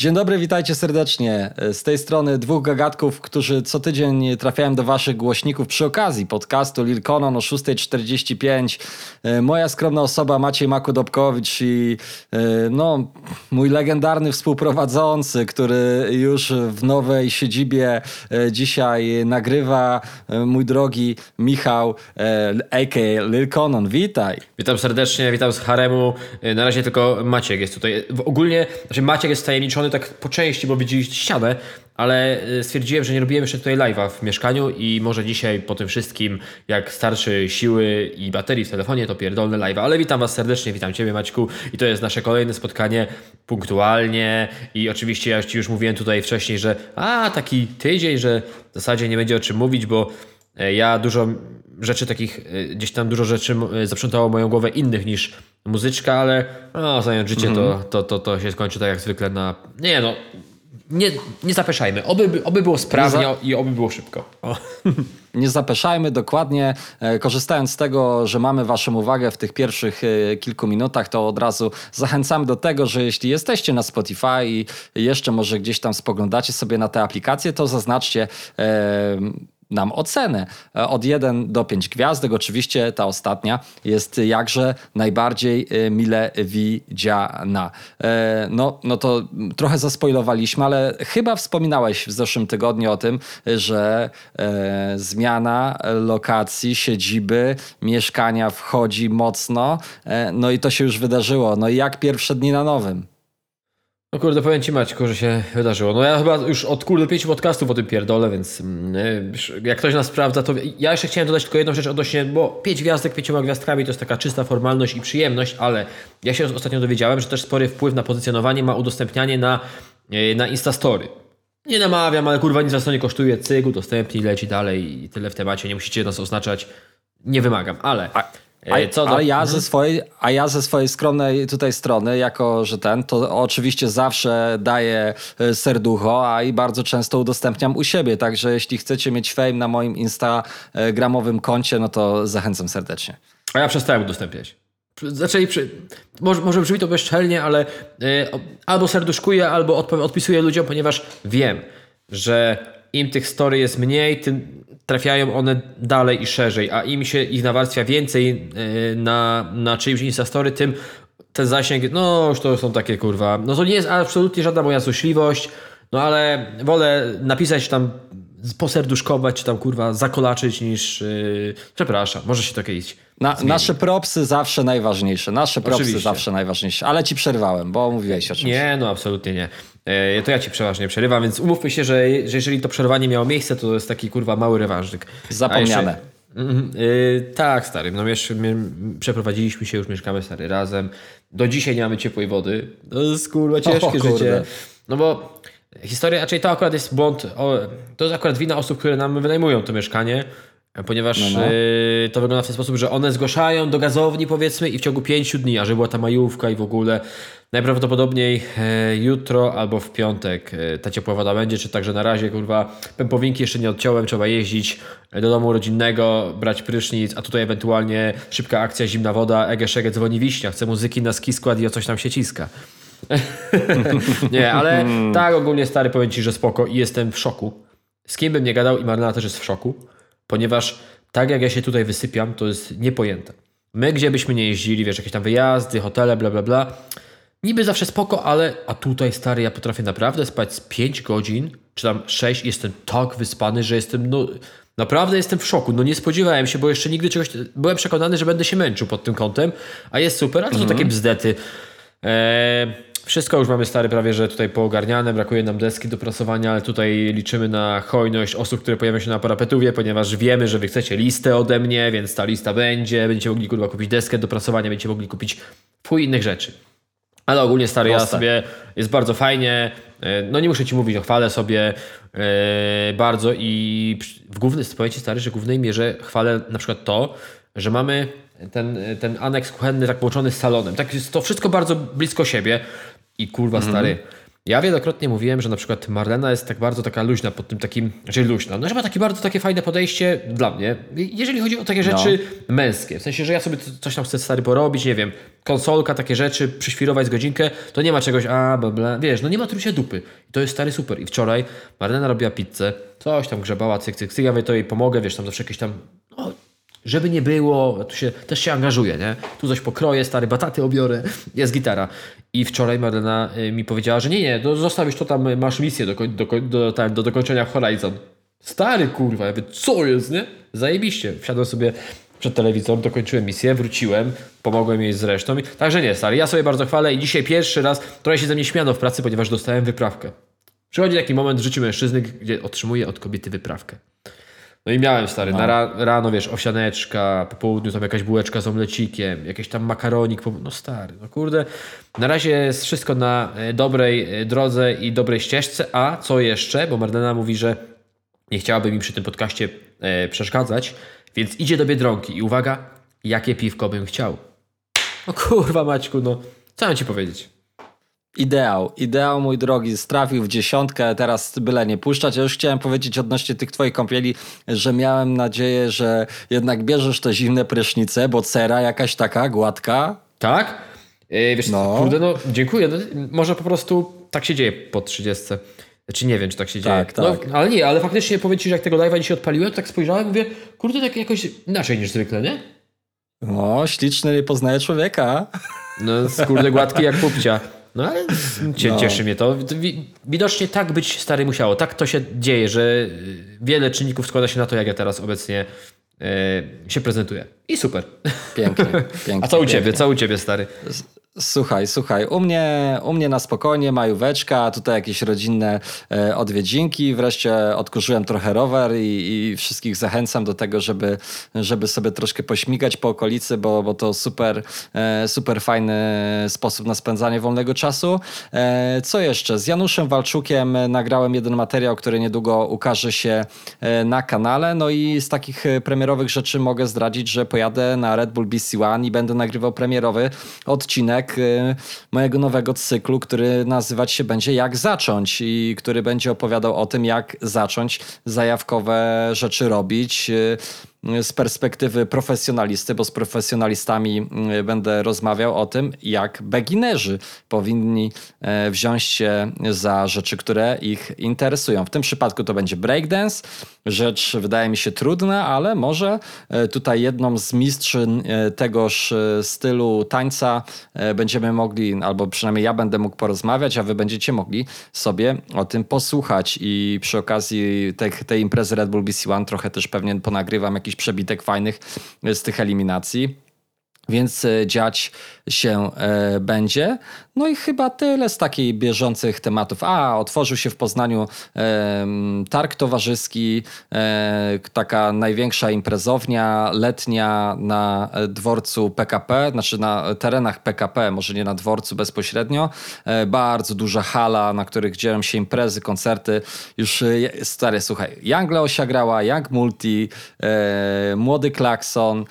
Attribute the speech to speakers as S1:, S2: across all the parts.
S1: Dzień dobry, witajcie serdecznie. Z tej strony dwóch gagatków, którzy co tydzień trafiają do waszych głośników przy okazji podcastu Lil Conan o 6.45. E, moja skromna osoba Maciej Makudobkowicz i e, no, mój legendarny współprowadzący, który już w nowej siedzibie e, dzisiaj nagrywa, mój drogi Michał, a.k.a. Lil Conan. Witaj.
S2: Witam serdecznie, witam z haremu. Na razie tylko Maciek jest tutaj. Ogólnie, znaczy Maciek jest tajemniczony tak po części, bo widzieliście ścianę, ale y, stwierdziłem, że nie robiłem jeszcze tutaj live'a w mieszkaniu i może dzisiaj po tym wszystkim, jak starszy siły i baterii w telefonie, to pierdolne live'a. Ale witam Was serdecznie, witam Ciebie Maćku i to jest nasze kolejne spotkanie punktualnie i oczywiście ja Ci już mówiłem tutaj wcześniej, że a, taki tydzień, że w zasadzie nie będzie o czym mówić, bo ja dużo rzeczy takich, e, gdzieś tam dużo rzeczy e, zaprzątało moją głowę innych niż muzyczka, ale no, zająć życie mm -hmm. to, mhm. to, to, to się skończy tak jak zwykle na... Nie no, nie, nie zapeszajmy. Oby, oby było sprawnie za... i oby było szybko.
S1: Nie zapeszajmy dokładnie. E, korzystając z tego, że mamy Waszą uwagę w tych pierwszych kilku minutach, to od razu zachęcamy do tego, że jeśli jesteście na Spotify i jeszcze może gdzieś tam spoglądacie sobie na te aplikacje, to zaznaczcie. E, nam ocenę e, od 1 do 5 gwiazdek. Oczywiście ta ostatnia jest jakże najbardziej e, mile widziana. E, no, no to trochę zaspoilowaliśmy, ale chyba wspominałeś w zeszłym tygodniu o tym, że zmiana lokacji, siedziby, mieszkania wchodzi mocno. no i to się już wydarzyło. No i jak pierwsze dni na nowym?
S2: No kurde, powiem Ci Maćku, że się wydarzyło. No ja chyba już od kurde pięciu podcastów o tym pierdolę, więc mm, jak ktoś nas sprawdza, to ja jeszcze chciałem dodać tylko jedną rzecz odnośnie, bo pięć gwiazdek pięcioma gwiazdkami to jest taka czysta formalność i przyjemność, ale ja się ostatnio dowiedziałem, że też spory wpływ na pozycjonowanie ma udostępnianie na, e, na Instastory. Nie namawiam, ale kurwa nic was to nie kosztuje, cyk, udostępnij, leci dalej i tyle w temacie, nie musicie nas oznaczać. Nie wymagam, ale... A
S1: a, co do... ale ja ze mhm. swojej, a ja ze swojej skromnej tutaj strony, jako że ten, to oczywiście zawsze daję e, serducho, a i bardzo często udostępniam u siebie. Także jeśli chcecie mieć fame na moim instagramowym koncie, no to zachęcam serdecznie.
S2: A ja przestałem udostępniać. Zaczęli przy... może, może brzmi to bezczelnie, ale yy, albo serduszkuję, albo odpisuję ludziom, ponieważ wiem, że im tych story jest mniej, tym trafiają one dalej i szerzej, a im się ich nawarstwia więcej e, na, na czyimś Instastory, tym ten zasięg, no już to są takie kurwa, no to nie jest absolutnie żadna moja złośliwość, no ale wolę napisać tam poserduszkować, czy tam kurwa zakolaczyć niż, yy, przepraszam, może się to kiedyś
S1: na, Nasze propsy zawsze najważniejsze, nasze propsy Oczywiście. zawsze najważniejsze, ale ci przerwałem, bo mówiłeś o czymś.
S2: Nie, no absolutnie nie. E, to ja ci przeważnie przerywam, więc umówmy się, że, że jeżeli to przerwanie miało miejsce, to jest taki kurwa mały rewanżyk.
S1: Zapomniane.
S2: Yy, tak, stary. No, wiesz, przeprowadziliśmy się, już mieszkamy stary razem. Do dzisiaj nie mamy ciepłej wody. To jest kurwa ciężkie o, życie. No bo historia, raczej to akurat jest błąd, o, to jest akurat wina osób, które nam wynajmują to mieszkanie. Ponieważ no, no. Y, to wygląda w ten sposób, że one zgłaszają do gazowni powiedzmy i w ciągu pięciu dni, a że była ta majówka i w ogóle najprawdopodobniej e, jutro albo w piątek e, ta ciepła woda będzie, czy także na razie kurwa pępowinki jeszcze nie odciąłem, trzeba jeździć do domu rodzinnego, brać prysznic, a tutaj ewentualnie szybka akcja, zimna woda, ege szege dzwoni wiśnia, chce muzyki na ski skład i o coś tam się ciska. nie, ale tak ogólnie stary powiem Ci, że spoko i jestem w szoku. Z kim bym nie gadał i Marlena też jest w szoku ponieważ tak jak ja się tutaj wysypiam, to jest niepojęte. My gdzie byśmy nie jeździli, wiesz, jakieś tam wyjazdy, hotele, bla bla bla, niby zawsze spoko, ale a tutaj stary, ja potrafię naprawdę spać z 5 godzin, czy tam 6 jestem tak wyspany, że jestem, no naprawdę jestem w szoku, no nie spodziewałem się, bo jeszcze nigdy czegoś, byłem przekonany, że będę się męczył pod tym kątem, a jest super, a to mhm. takie bzdety. Eee, wszystko już mamy stary prawie, że tutaj poogarniane, brakuje nam deski do prasowania, ale tutaj liczymy na hojność osób, które pojawią się na parapetówie, ponieważ wiemy, że wy chcecie listę ode mnie, więc ta lista będzie, będziecie mogli kurwa kupić deskę do prasowania, będziecie mogli kupić pół innych rzeczy. Ale ogólnie stary, Proste. ja sobie jest bardzo fajnie. E, no nie muszę ci mówić, o chwalę sobie yy, bardzo i w głównej, powiem ci stary, że w głównej mierze chwalę na przykład to, że mamy ten, ten aneks kuchenny tak połączony z salonem. Tak jest to wszystko bardzo blisko siebie. I kurwa mhm. stary, Ja wielokrotnie mówiłem, że na przykład Marlena jest tak bardzo taka luźna pod tym takim, znaczy luźna, no że ma takie bardzo takie fajne podejście dla mnie, jeżeli chodzi o takie rzeczy męskie. W sensie, że ja sobie coś tam chcę stary porobić, nie wiem, konsolka, takie rzeczy, przyświrować z godzinkę, to nie ma czegoś, a bla, bla, wiesz, no nie ma tu się dupy. I to jest stary super. I wczoraj Marlena robiła pizzę, coś tam grzebała, cyk, cyk, cyk, ja mówię, to jej pomogę, wiesz, tam zawsze jakieś tam, no, żeby nie było, tu się, też się angażuję, nie? Tu coś pokroję, stary, bataty obiorę, jest gitara. I wczoraj Marlena y, mi powiedziała, że nie, nie, no zostawisz to tam, masz misję do, do, do, tam, do dokończenia Horizon. Stary kurwa, ja mówię, co jest, nie? Zajebiście. Wsiadłem sobie przed telewizor, dokończyłem misję, wróciłem, pomogłem jej z resztą. I- Także nie, stary, ja sobie bardzo chwalę i dzisiaj pierwszy raz trochę się ze mnie śmiano w pracy, ponieważ dostałem wyprawkę. Przychodzi taki moment w życiu mężczyzny, gdzie otrzymuje od kobiety wyprawkę. No i miałem stary, na ra, rano wiesz, owsianeczka, po południu tam jakaś bułeczka z omlecikiem, jakiś tam makaronik, no stary, no kurde. Na razie jest wszystko na e, dobrej e, drodze i dobrej ścieżce, a co jeszcze, bo Marlena mówi, że nie chciałaby mi przy tym podcaście e, przeszkadzać, więc idzie do Biedronki i uwaga, jakie piwko bym chciał. No kurwa Maćku, no co mam ci powiedzieć?
S1: Ideał, ideał mój drogi, strafił w dziesiątkę, teraz byle nie puszczać. Ja już chciałem powiedzieć odnośnie tych twoich kąpieli, że miałem nadzieję, że jednak bierzesz te zimne prysznice, bo cera jakaś taka gładka.
S2: Tak? E, wiesz,
S1: No.
S2: kurde, no dziękuję. No, może po prostu tak się dzieje po 30. Znaczy nie wiem, czy tak się dzieje.
S1: Tak, tak.
S2: No, ale nie, ale faktycznie powiem ci, że jak tego live'a dzisiaj odpaliłem, to tak spojrzałem mówię, kurde, tak jakoś inaczej niż zwykle, nie?
S1: No, śliczny nie poznaje człowieka.
S2: No, skurde gładki jak pupcia. No ale cie,
S1: No.
S2: cieszy mnie to. Wi- Widocznie tak być stary musiało. Tak to się dzieje, że y, wiele czynników składa się na to, jak ja teraz obecnie y, się prezentuję. I super.
S1: Pięknie, pięknie.
S2: A co u ciebie?
S1: pięknie.
S2: Co u ciebie, stary?
S1: Słuchaj, słuchaj, u mnie, u mnie na spokojnie, majóweczka, tutaj jakieś rodzinne e, odwiedzinki, wreszcie odkurzyłem trochę rower i, i wszystkich zachęcam do tego, żeby, żeby sobie troszkę pośmigać po okolicy, bo, bo to super, e, super fajny sposób na spędzanie wolnego czasu. E, co jeszcze? Z Januszem Walczukiem nagrałem jeden materiał, który niedługo ukaże się e, na kanale, no i z takich premierowych rzeczy mogę zdradzić, że pojadę na Red Bull BC One i będę nagrywał premierowy odcinek y, mojego nowego cyklu, który nazywać się będzie Jak zacząć i który będzie opowiadał o tym, jak zacząć zajawkowe rzeczy robić y, z perspektywy profesjonalisty, bo z profesjonalistami y, będę rozmawiał o tym, jak beginerzy powinni e, wziąć się za rzeczy, które ich interesują. W tym przypadku to będzie breakdance, rzecz wydaje mi się trudna, ale może e, tutaj jedną z mistrzyn e, tegoż stylu tańca będziemy mogli, albo przynajmniej ja będę mógł porozmawiać, a wy będziecie mogli sobie o tym posłuchać i przy okazji tej, tej imprezy Red Bull BC One trochę też pewnie ponagrywam jakiś przebitek fajnych z tych eliminacji. Więc e, dziać się e, będzie. No i chyba tyle z takich bieżących tematów. A, otworzył się w Poznaniu targ towarzyski, e, taka największa imprezownia letnia na dworcu PKP, znaczy na terenach PKP, może nie na dworcu bezpośrednio. Bardzo duża hala, na których dzieją się imprezy, koncerty. Już stary, słuchaj, Young Leosia grała, Young Multi, Młody Klakson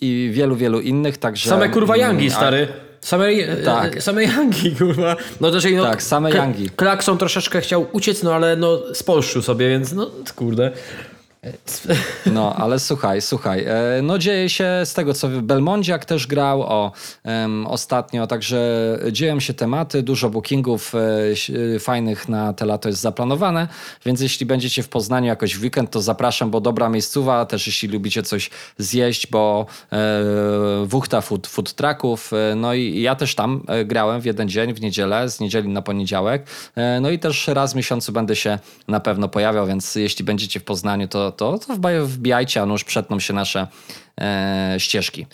S1: i wielu, wielu innych, także...
S2: Same kurwa Yangi, stary. Same,
S1: Tak.
S2: tak. same Yangi, kurwa. No to no,
S1: Tak, same Yangi.
S2: Klakson troszeczkę chciał uciec, no ale no spolszczył sobie, więc no kurde.
S1: No, ale słuchaj, słuchaj. e, No dzieje się z tego, co Belmondziak też grał o, em, ostatnio, także dzieją się tematy, dużo bookingów e, e, fajnych na te lato jest zaplanowane, więc jeśli będziecie w Poznaniu jakoś w weekend, to zapraszam, bo dobra miejscowa, też jeśli lubicie coś zjeść, bo e, wuchta food, food trucków, e, no i ja też tam grałem w jeden dzień, w niedzielę, z niedzieli na poniedziałek, no i też raz w miesiącu będę się na pewno pojawiał, więc jeśli będziecie w Poznaniu, to, to, to wbijajcie, a nuż przetną się nasze e, ścieżki.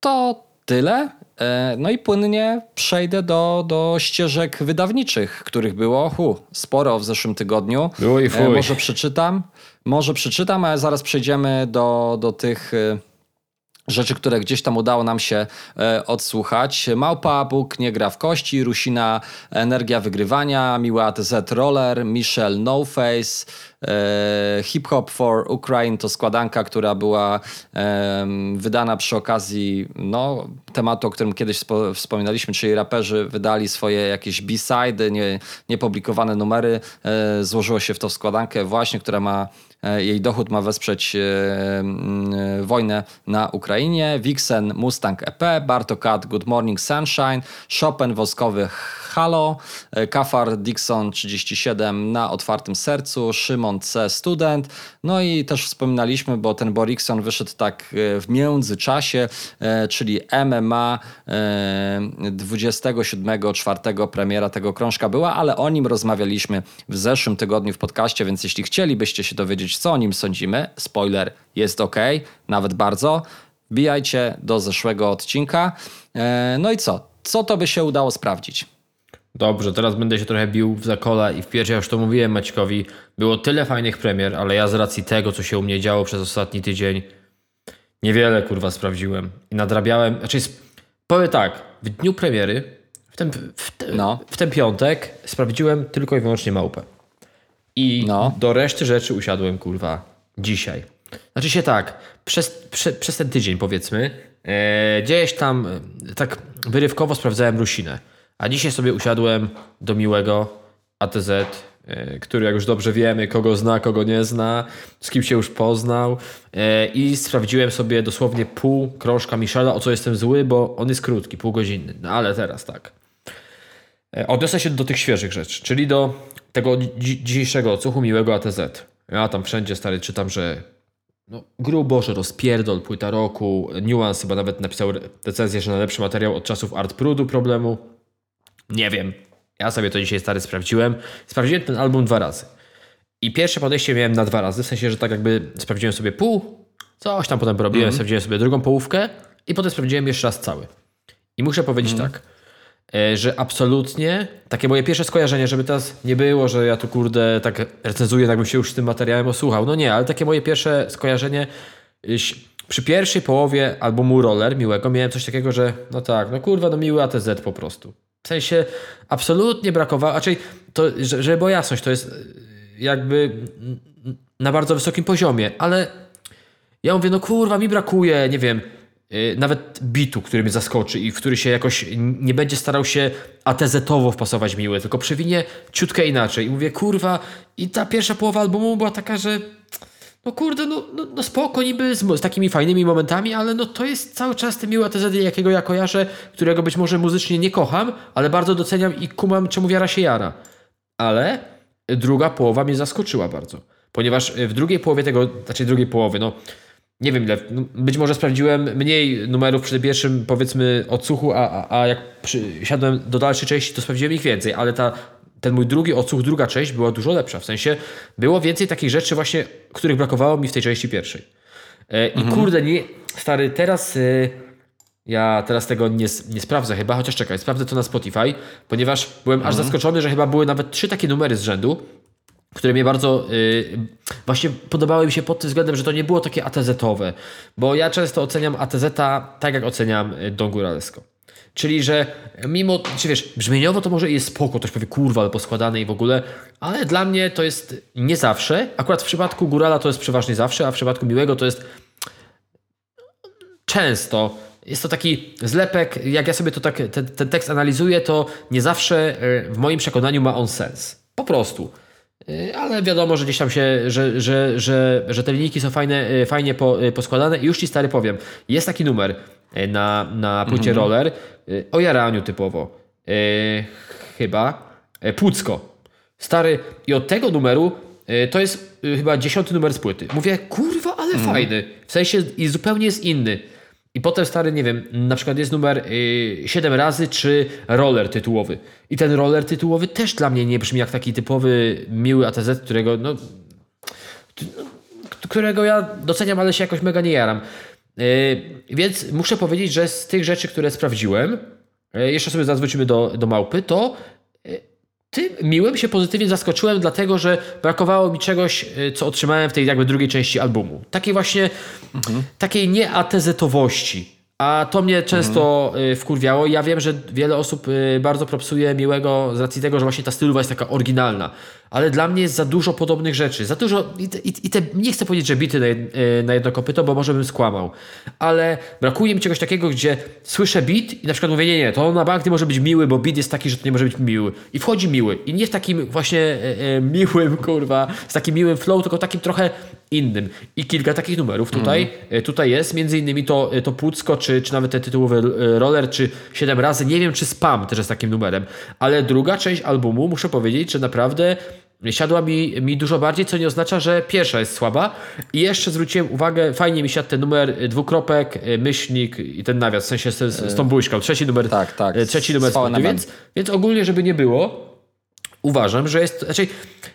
S1: To tyle. E, No i płynnie przejdę do, do ścieżek wydawniczych, których było hu, sporo w zeszłym tygodniu.
S2: Oj,
S1: E. Może przeczytam, może przeczytam, ale zaraz przejdziemy do, do tych rzeczy, które gdzieś tam udało nam się e, odsłuchać. Małpa Bóg nie gra w kości, Rusina Energia Wygrywania, Miła ATZ Roller, Michel No Face, e, Hip Hop for Ukraine to składanka, która była e, wydana przy okazji no, tematu, o którym kiedyś spo, wspominaliśmy, czyli raperzy wydali swoje jakieś B-side, nie, niepublikowane numery, e, złożyło się w to składankę właśnie, która ma jej dochód ma wesprzeć e, mm, wojnę na Ukrainie. Vixen Mustang EP, Bartokat Good Morning Sunshine, Chopin Woskowy Halo, e, Kafar Dixon 37 na otwartym sercu, Szymon C. Student. No i też wspominaliśmy, bo ten Borikson wyszedł tak e, w międzyczasie, e, czyli MMA 27.4 premiera tego krążka była, ale o nim rozmawialiśmy w zeszłym tygodniu w podcaście, więc jeśli chcielibyście się dowiedzieć, co o nim sądzimy, spoiler, jest ok, nawet bardzo, wbijajcie do zeszłego odcinka. No i co? Co to by się udało sprawdzić?
S2: Dobrze, teraz będę się trochę bił w zakola i w pierwsze, już to mówiłem Maćkowi, było tyle fajnych premier, ale ja z racji tego, co się u mnie działo przez ostatni tydzień, niewiele kurwa sprawdziłem i nadrabiałem, znaczy powiem tak, w dniu premiery, w ten, w, te, no. w ten piątek sprawdziłem tylko i wyłącznie małpę. I no. do reszty rzeczy usiadłem kurwa dzisiaj. Znaczy się tak, przez, prze, przez ten tydzień powiedzmy, e, gdzieś tam e, tak wyrywkowo sprawdzałem Rusinę. A dzisiaj sobie usiadłem do miłego ATZ, e, który jak już dobrze wiemy, kogo zna, kogo nie zna, z kim się już poznał. E, I sprawdziłem sobie dosłownie pół krążka Michela, o co jestem zły, bo on jest krótki, półgodzinny. No ale teraz tak. Odniosę się do tych świeżych rzeczy, czyli do tego dzisiejszego odsłuchu miłego ATZ. Ja tam wszędzie stary czytam, że no, grubo, że rozpierdol, płyta roku, Nuance chyba nawet napisał recenzję, że najlepszy materiał od czasów Art Prudu problemu. Nie wiem. Ja sobie to dzisiaj stary sprawdziłem. Sprawdziłem ten album dwa razy. I pierwsze podejście miałem na dwa razy, w sensie, że tak jakby sprawdziłem sobie pół, coś tam potem porobiłem, mm. sprawdziłem sobie drugą połówkę i potem sprawdziłem jeszcze raz cały. I muszę powiedzieć mm. tak, że absolutnie takie moje pierwsze skojarzenie, żeby teraz nie było, że ja tu kurde tak recenzuję, jakbym się już tym materiałem osłuchał. No nie, ale takie moje pierwsze skojarzenie przy pierwszej połowie albumu Roller miłego miałem coś takiego, że no tak, no kurwa, no miły ATZ po prostu. W sensie absolutnie brakowało, raczej to, żeby była jasność, to jest jakby na bardzo wysokim poziomie, ale ja mówię, no kurwa, mi brakuje, nie wiem, nawet bitu, który mnie zaskoczy i w który się jakoś nie będzie starał się ATZ-owo wpasować miły, tylko przewinie ciutkę inaczej. I mówię, kurwa, i ta pierwsza połowa albumu była taka, że no kurde, no, no, no spoko niby z, z, takimi fajnymi momentami, ale no to jest cały czas ten miły ATZ, jakiego ja kojarzę, którego być może muzycznie nie kocham, ale bardzo doceniam i kumam, czemu wiara się jara. Ale druga połowa mnie zaskoczyła bardzo, ponieważ w drugiej połowie tego, znaczy drugiej połowy, no nie wiem ile, no, być może sprawdziłem mniej numerów przy pierwszym powiedzmy odsłuchu, a, a, a jak siadłem do dalszej części, to sprawdziłem ich więcej, ale ta ten mój drugi odsłuch, druga część była dużo lepsza. W sensie było więcej takich rzeczy właśnie, których brakowało mi w tej części pierwszej. E, I mhm. kurde, nie, stary, teraz e, ja teraz tego nie, nie sprawdzę chyba, chociaż czekaj, sprawdzę to na Spotify, ponieważ byłem mhm. aż zaskoczony, że chyba były nawet trzy takie numery z rzędu, które mnie bardzo yy, właśnie podobały mi się pod tym względem, że to nie było takie ATZ-owe, bo ja często oceniam ATZ tak, jak oceniam Don Góralesko. Czyli, że mimo, czy wiesz, brzmieniowo to może jest spoko, ktoś powie kurwa, ale poskładane i w ogóle, ale dla mnie to jest nie zawsze. Akurat w przypadku Górala to jest przeważnie zawsze, a w przypadku Miłego to jest często. Jest to taki zlepek, jak ja sobie to tak, ten, ten tekst analizuję, to nie zawsze e, w moim przekonaniu ma on sens. Po prostu. E, ale wiadomo, że gdzieś tam się, że, że, że, że te linijki są fajne, e, fajnie poskładane i już Ci stary powiem, jest taki numer, E, na, na płycie mhm. roller e, o jaraniu typowo. E, chyba. E, Płucko. Stary. I od tego numeru e, to jest e, chyba dziesiąty numer z płyty. Mówię, kurwa, ale mhm. fajny. W sensie i zupełnie jest inny. I potem stary, nie wiem, na przykład jest numer y, 7 razy, czy roller tytułowy. I ten roller tytułowy też dla mnie nie brzmi jak taki typowy miły ATZ, którego no, którego ja doceniam, ale się jakoś mega nie jaram. Yy, więc muszę powiedzieć, że z tych rzeczy, które sprawdziłem, yy, jeszcze sobie zwrócimy do, do małpy, to tym miłym się pozytywnie zaskoczyłem, dlatego że brakowało mi czegoś, y, co otrzymałem w tej jakby drugiej części albumu. Takiej właśnie, takiej nieatezetowości. A to mnie często y, wkurwiało. Ja wiem, że wiele osób y, bardzo propsuje Miłego z racji tego, że właśnie ta stylowa jest taka oryginalna. Ale dla mnie jest za dużo podobnych rzeczy. Za dużo. I te, i, te nie chcę powiedzieć, że bity na, jed, y, na jedno kopyto, bo może bym skłamał. Ale brakuje mi czegoś takiego, gdzie słyszę beat i na przykład mówię, nie, nie, to na bank nie może być miły, bo beat jest taki, że to nie może być miły. I wchodzi miły. I nie w takim właśnie e, e, miłym, kurwa, z takim miłym flow, tylko takim trochę innym. I kilka takich numerów tutaj, e, tutaj jest, między innymi to, e, to Pucko, czy, czy nawet ten tytułowy e, roller, czy 7 razy. Nie wiem, czy Spam też jest takim numerem. Ale druga część albumu, muszę powiedzieć, że naprawdę siadła mi, mi dużo bardziej, co nie oznacza, że pierwsza jest słaba. I jeszcze zwróciłem uwagę, fajnie mi siadł ten numer dwukropek, myślnik i ten nawias, w sensie z, z, tą buźką. Trzeci numer,
S1: tak, tak,
S2: trzeci numer
S1: z
S2: więc, więc ogólnie, żeby nie było, uważam, że jest. Znaczy,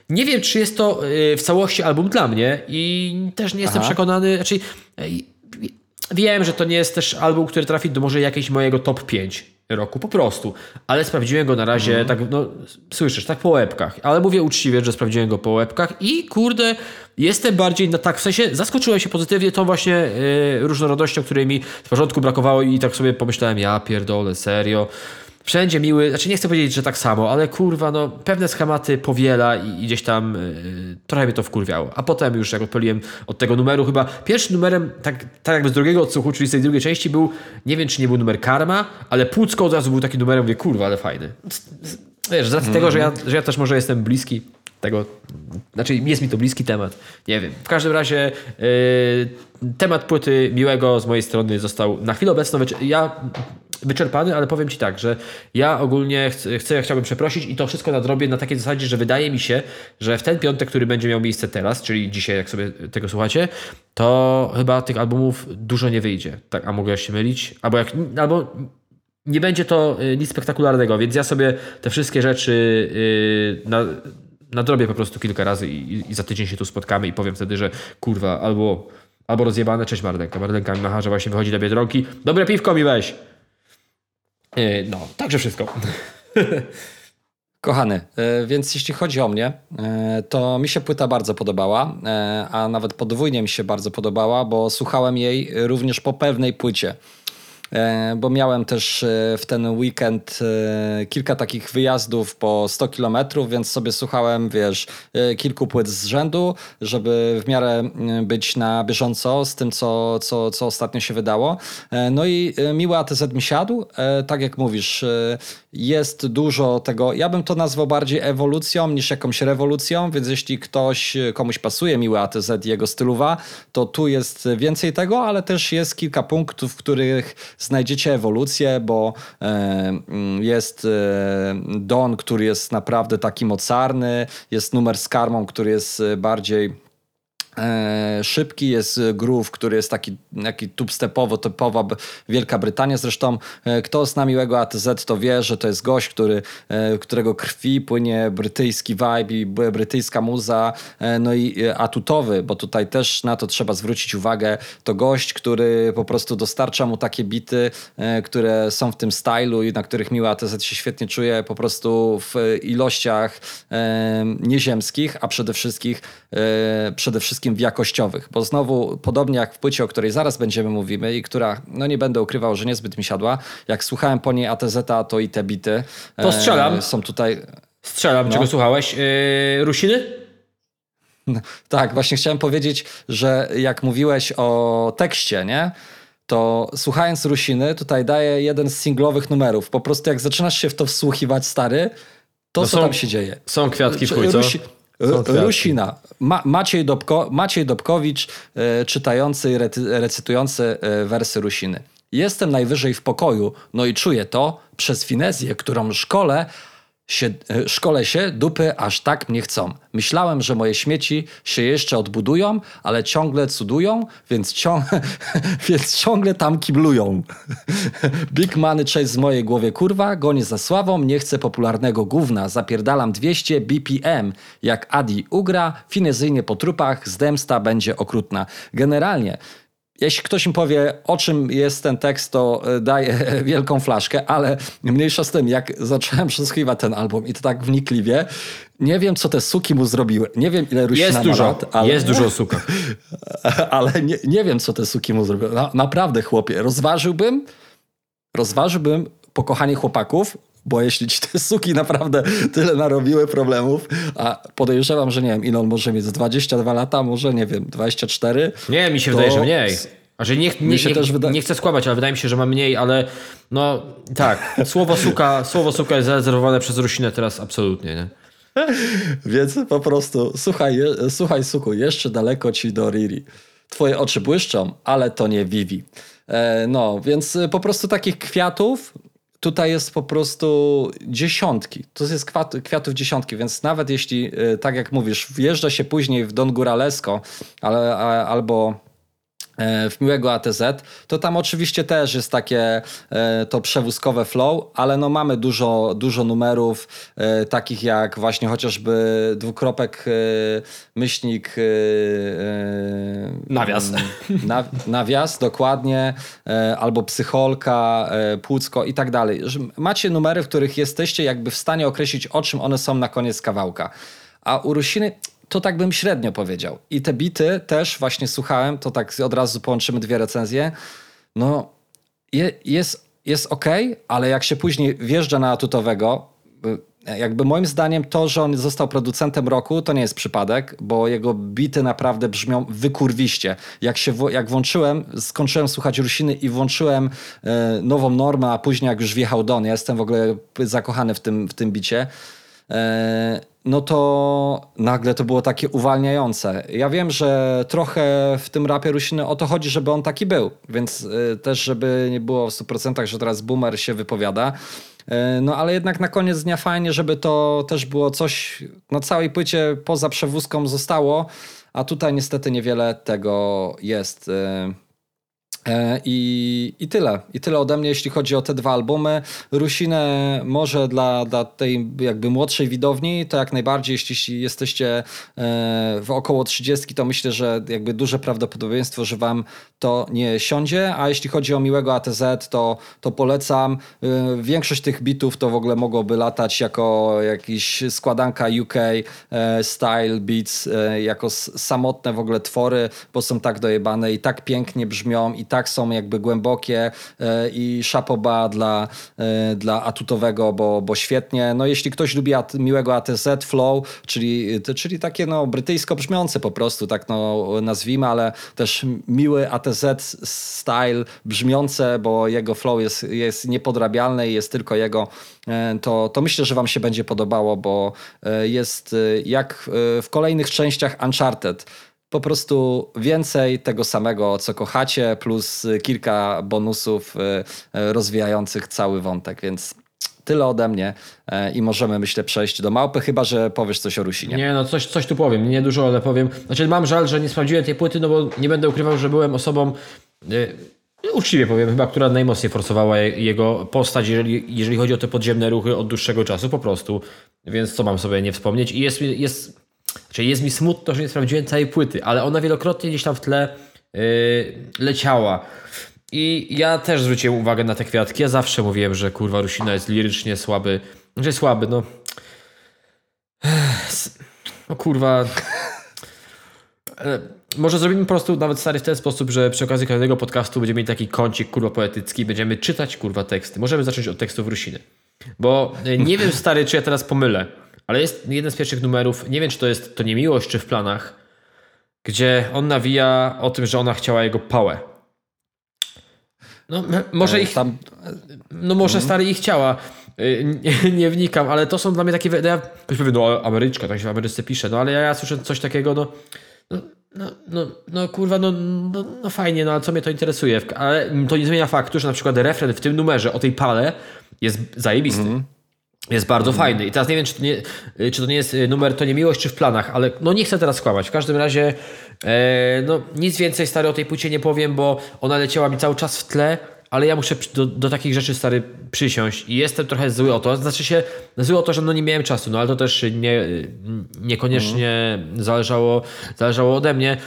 S2: nie wiem, czy jest to y, w całości album dla mnie i też nie jestem
S1: Aha.
S2: przekonany. Znaczy, y, wiem, że to nie jest też album, który trafi do może jakiegoś mojego top 5 roku, po prostu. Ale sprawdziłem go na razie, tak, no, słyszysz, tak po łebkach. Ale mówię uczciwie, że sprawdziłem go po łebkach i kurde, jestem bardziej na tak, w sensie zaskoczyłem się pozytywnie tą właśnie y, różnorodnością, której mi w porządku brakowało i tak sobie pomyślałem, ja pierdolę, serio. Wszędzie miły, znaczy nie chcę powiedzieć, że tak samo, ale kurwa, no pewne schematy powiela i, gdzieś tam yy, trochę mnie to wkurwiało. A potem już jak odpaliłem od tego numeru, chyba pierwszym numerem, tak, tak jakby z drugiego odsłuchu, czyli z tej drugiej części był, nie wiem czy nie był numer Karma, ale Płucko od razu był taki numerem, mówię, kurwa, ale fajny. Wiesz, z racji tego, że ja, że ja też może jestem bliski tego, znaczy jest mi to bliski temat, nie wiem. W każdym razie yy, temat płyty Miłego z mojej strony został na chwilę obecną, ja wyczerpany, ale powiem Ci tak, że ja ogólnie chcę, chciałbym przeprosić i to wszystko nadrobię na takiej zasadzie, że wydaje mi się, że w ten piątek, który będzie miał miejsce teraz, czyli dzisiaj, jak sobie tego słuchacie, to chyba tych albumów dużo nie wyjdzie. Tak, a mogę się mylić? Albo jak, albo nie będzie to y, nic spektakularnego, więc ja sobie te wszystkie rzeczy y, na, nadrobię po prostu kilka razy i, i za tydzień się tu spotkamy i powiem wtedy, że kurwa, albo, albo rozjebane, cześć Mardenka. Mardenka macha, że właśnie wychodzi do Biedronki. Dobre piwko mi weź. Y, no, także wszystko.
S1: Kochany, e, więc jeśli chodzi o mnie, e, to mi się płyta bardzo podobała, a nawet podwójnie mi się bardzo podobała, bo słuchałem jej również po pewnej płycie. E, Bo miałem też e, w ten weekend e, kilka takich wyjazdów po 100 kilometrów, więc sobie słuchałem, wiesz, kilku płyt z rzędu, żeby w miarę być na bieżąco z tym, co, co, co ostatnio się wydało. No i miły ATZ mi siadł. Tak jak mówisz, jest dużo tego, ja bym to nazwał bardziej ewolucją niż jakąś rewolucją, więc jeśli ktoś, komuś pasuje miły ATZ i jego stylowa, to tu jest więcej tego, ale też jest kilka punktów, w których znajdziecie ewolucję, bo e, mm, jest e, Don, który jest naprawdę taki mocarny, jest numer z karmą, który jest e, bardziej szybki jest groove, który jest taki, taki tubstepowo typowa Wielka Brytania. Zresztą e, kto zna miłego ATZ, to wie, że to jest gość, który, e, którego krwi płynie brytyjski vibe i brytyjska muza, e, no i e, atutowy, bo tutaj też na to trzeba zwrócić uwagę. To gość, który po prostu dostarcza mu takie bity, e, które są w tym stylu i na których miły ATZ się świetnie czuje po prostu w ilościach e, nieziemskich, a przede wszystkim, e, przede wszystkim w jakościowych, bo znowu podobnie jak w płycie, o której zaraz będziemy mówimy i która, no nie będę ukrywał, że niezbyt mi siadła, jak słuchałem po niej ATZ, to i te bity
S2: To strzelam.
S1: e, są tutaj...
S2: Strzelam, czego słuchałeś? Yy, Rusiny?
S1: Tak, właśnie chciałem powiedzieć, że jak mówiłeś o tekście, nie? To słuchając Rusiny, tutaj daje jeden z singlowych numerów. Po prostu jak zaczynasz się w to wsłuchiwać, stary, to
S2: No
S1: co
S2: są-
S1: tam się dzieje?
S2: Są kwiatki w chuj, co?
S1: Rusi-
S2: kwiatki.
S1: Rusina. Ma, Maciej, Dobko, Maciej Dobkowicz e, czytający i rety, recytujący e, wersy Rusiny. Jestem najwyżej w pokoju, no i czuję to przez finezję, którą szkole się, e, szkole się, dupy aż tak mnie chcą. Myślałem, że moje śmieci się jeszcze odbudują, ale ciągle cudują, więc, więc ciągle tam kiblują. Big money chase z mojej głowie kurwa, gonię za sławą, nie chcę popularnego gówna, zapierdalam 200 BPM. Jak Adi ugra, finezyjnie po trupach, zdemsta będzie okrutna. Generalnie jeśli ktoś mi powie, o czym jest ten tekst, to e, daję wielką flaszkę, ale mniejsza z tym, jak zacząłem przesłuchiwać ten album i to tak wnikliwie, nie wiem, co te suki mu zrobiły. Nie wiem, ile Rusina
S2: Jest dużo,
S1: lat, ale,
S2: jest dużo suka.
S1: ale nie, nie wiem, co te suki mu zrobiły. Na, naprawdę, chłopie, rozważyłbym, rozważyłbym pokochanie chłopaków, bo jeśli ci te suki naprawdę tyle narobiły problemów, a podejrzewam, że nie wiem, ile on może mieć, z 22 lata, może nie wiem, 24.
S2: Nie, mi się
S1: to-
S2: wydaje, że mniej. A że nie, nie, nie,
S1: wyda-
S2: nie chcę skłamać, ale wydaje mi się, że ma mniej, ale no tak, słowo suka, słowo suka jest zarezerwowane przez Rusinę teraz absolutnie, nie?
S1: Więc po prostu, słuchaj, słuchaj, suku, jeszcze daleko ci do Riri. Twoje oczy błyszczą, ale to nie Vivi. E, no, więc po prostu takich kwiatów tutaj jest po prostu dziesiątki. Tu jest kwat, kwiatów dziesiątki, więc nawet jeśli, e, tak jak mówisz, wjeżdża się później w Don Góralesco, ale, albo w miłego ATZ, to tam oczywiście też jest takie e, to przewózkowe flow, ale no mamy dużo, dużo numerów e, takich jak właśnie chociażby dwukropek e, myślnik e, e,
S2: Nawias.
S1: mm, Na, nawias, dokładnie, e, albo psycholka, e, płucko i tak dalej. Macie numery, w których jesteście jakby w stanie określić, o czym one są na koniec kawałka. A u Rusiny to tak bym średnio powiedział. I te bity też właśnie słuchałem, to tak od razu połączymy dwie recenzje. No, je, jest, jest ok, ale jak się później wjeżdża na atutowego, y, jakby moim zdaniem to, że on został producentem roku, to nie jest przypadek, bo jego bity naprawdę brzmią wykurwiście. Jak, się, jak włączyłem, skończyłem słuchać Rusiny i włączyłem e, nową normę, a później jak już wjechał Don, ja jestem w ogóle zakochany w tym, w tym bicie, e, no to nagle to było takie uwalniające. Ja wiem, że trochę w tym rapie Rusiny o to chodzi, żeby on taki był, więc y, też żeby nie było w 100%, że teraz boomer się wypowiada. Y, No ale jednak na koniec dnia fajnie, żeby to też było coś na całej płycie poza przewózką zostało, a tutaj niestety niewiele tego jest. E, I, I tyle. I tyle ode mnie, jeśli chodzi o te dwa albumy. Rusinę może dla, dla tej jakby młodszej widowni, to jak najbardziej, jeśli jesteście e, w około 30, to myślę, że jakby duże prawdopodobieństwo, że wam to nie siądzie, a jeśli chodzi o miłego ATZ, to, to polecam. E, Większość tych bitów to w ogóle mogłoby latać jako jakiś składanka UK style beats, jako samotne w ogóle twory, bo są tak dojebane i tak pięknie brzmią i tak są jakby głębokie e, i szapoba dla, e, dla atutowego, bo, bo świetnie. No jeśli ktoś lubi at, miłego ATZ flow, czyli, czyli takie no brytyjsko brzmiące po prostu, tak no nazwijmy, ale też miły ATZ style brzmiące, bo jego flow jest, jest niepodrabialny i jest tylko jego, e, to, to myślę, że wam się będzie podobało, bo jest jak w kolejnych częściach Uncharted po prostu więcej tego samego, co kochacie, plus y, kilka bonusów y, y, rozwijających cały wątek, więc tyle ode mnie i możemy, myślę, przejść do małpy, chyba że powiesz coś o Rusinie.
S2: Nie, no coś, coś tu powiem, nie dużo, ale powiem. Znaczy mam żal, że nie sprawdziłem tej płyty, no bo nie będę ukrywał, że byłem osobą, uczciwie powiem, chyba, która najmocniej forsowała je- jego postać, jeżeli, jeżeli chodzi o te podziemne ruchy od dłuższego czasu po prostu. Więc co mam sobie nie wspomnieć. I jest, jest, znaczy jest mi smutno, że nie sprawdziłem całej płyty, ale ona wielokrotnie gdzieś tam w tle yy, leciała. I ja też zwróciłem uwagę na te kwiatki. Ja zawsze mówiłem, że kurwa Rusina jest lirycznie słaby. Znaczy słaby, no. No kurwa. Może zrobimy po prostu nawet stary w ten sposób, że przy okazji każdego podcastu będziemy mieli taki kącik kurwa poetycki, będziemy czytać kurwa teksty. Możemy zacząć od tekstów Rusiny. Bo e, nie wiem stary, czy ja teraz pomylę, ale jest jeden z pierwszych numerów, nie wiem czy to jest to nie miłość, czy w planach, gdzie on nawija o tym, że ona chciała jego pałę. No, może ich
S1: Tam,
S2: no może stary ich chciała. Y, Nie, nie wnikam, ale to są dla mnie takie. no Ja, ktoś powie, no Ameryczka, tak się w Ameryce pisze, no ale ja, ja słyszę coś takiego, no. No, no, no, no kurwa, no, no, no fajnie, no ale co mnie to interesuje? Ale to nie zmienia faktu, że na przykład refren w tym numerze o tej pale jest zajebisty. Jest bardzo fajny. I teraz nie wiem, czy to nie, y, czy to nie jest y, numer To nie miłość, czy w planach, ale no nie chcę teraz skłamać. W każdym razie e, no nic więcej stary o tej płycie nie powiem, bo ona leciała mi cały czas w tle, ale ja muszę do, do takich rzeczy stary przysiąść i jestem trochę zły o to. Znaczy się zły o to, że no nie miałem czasu, no ale to też nie, niekoniecznie zależało, zależało ode mnie.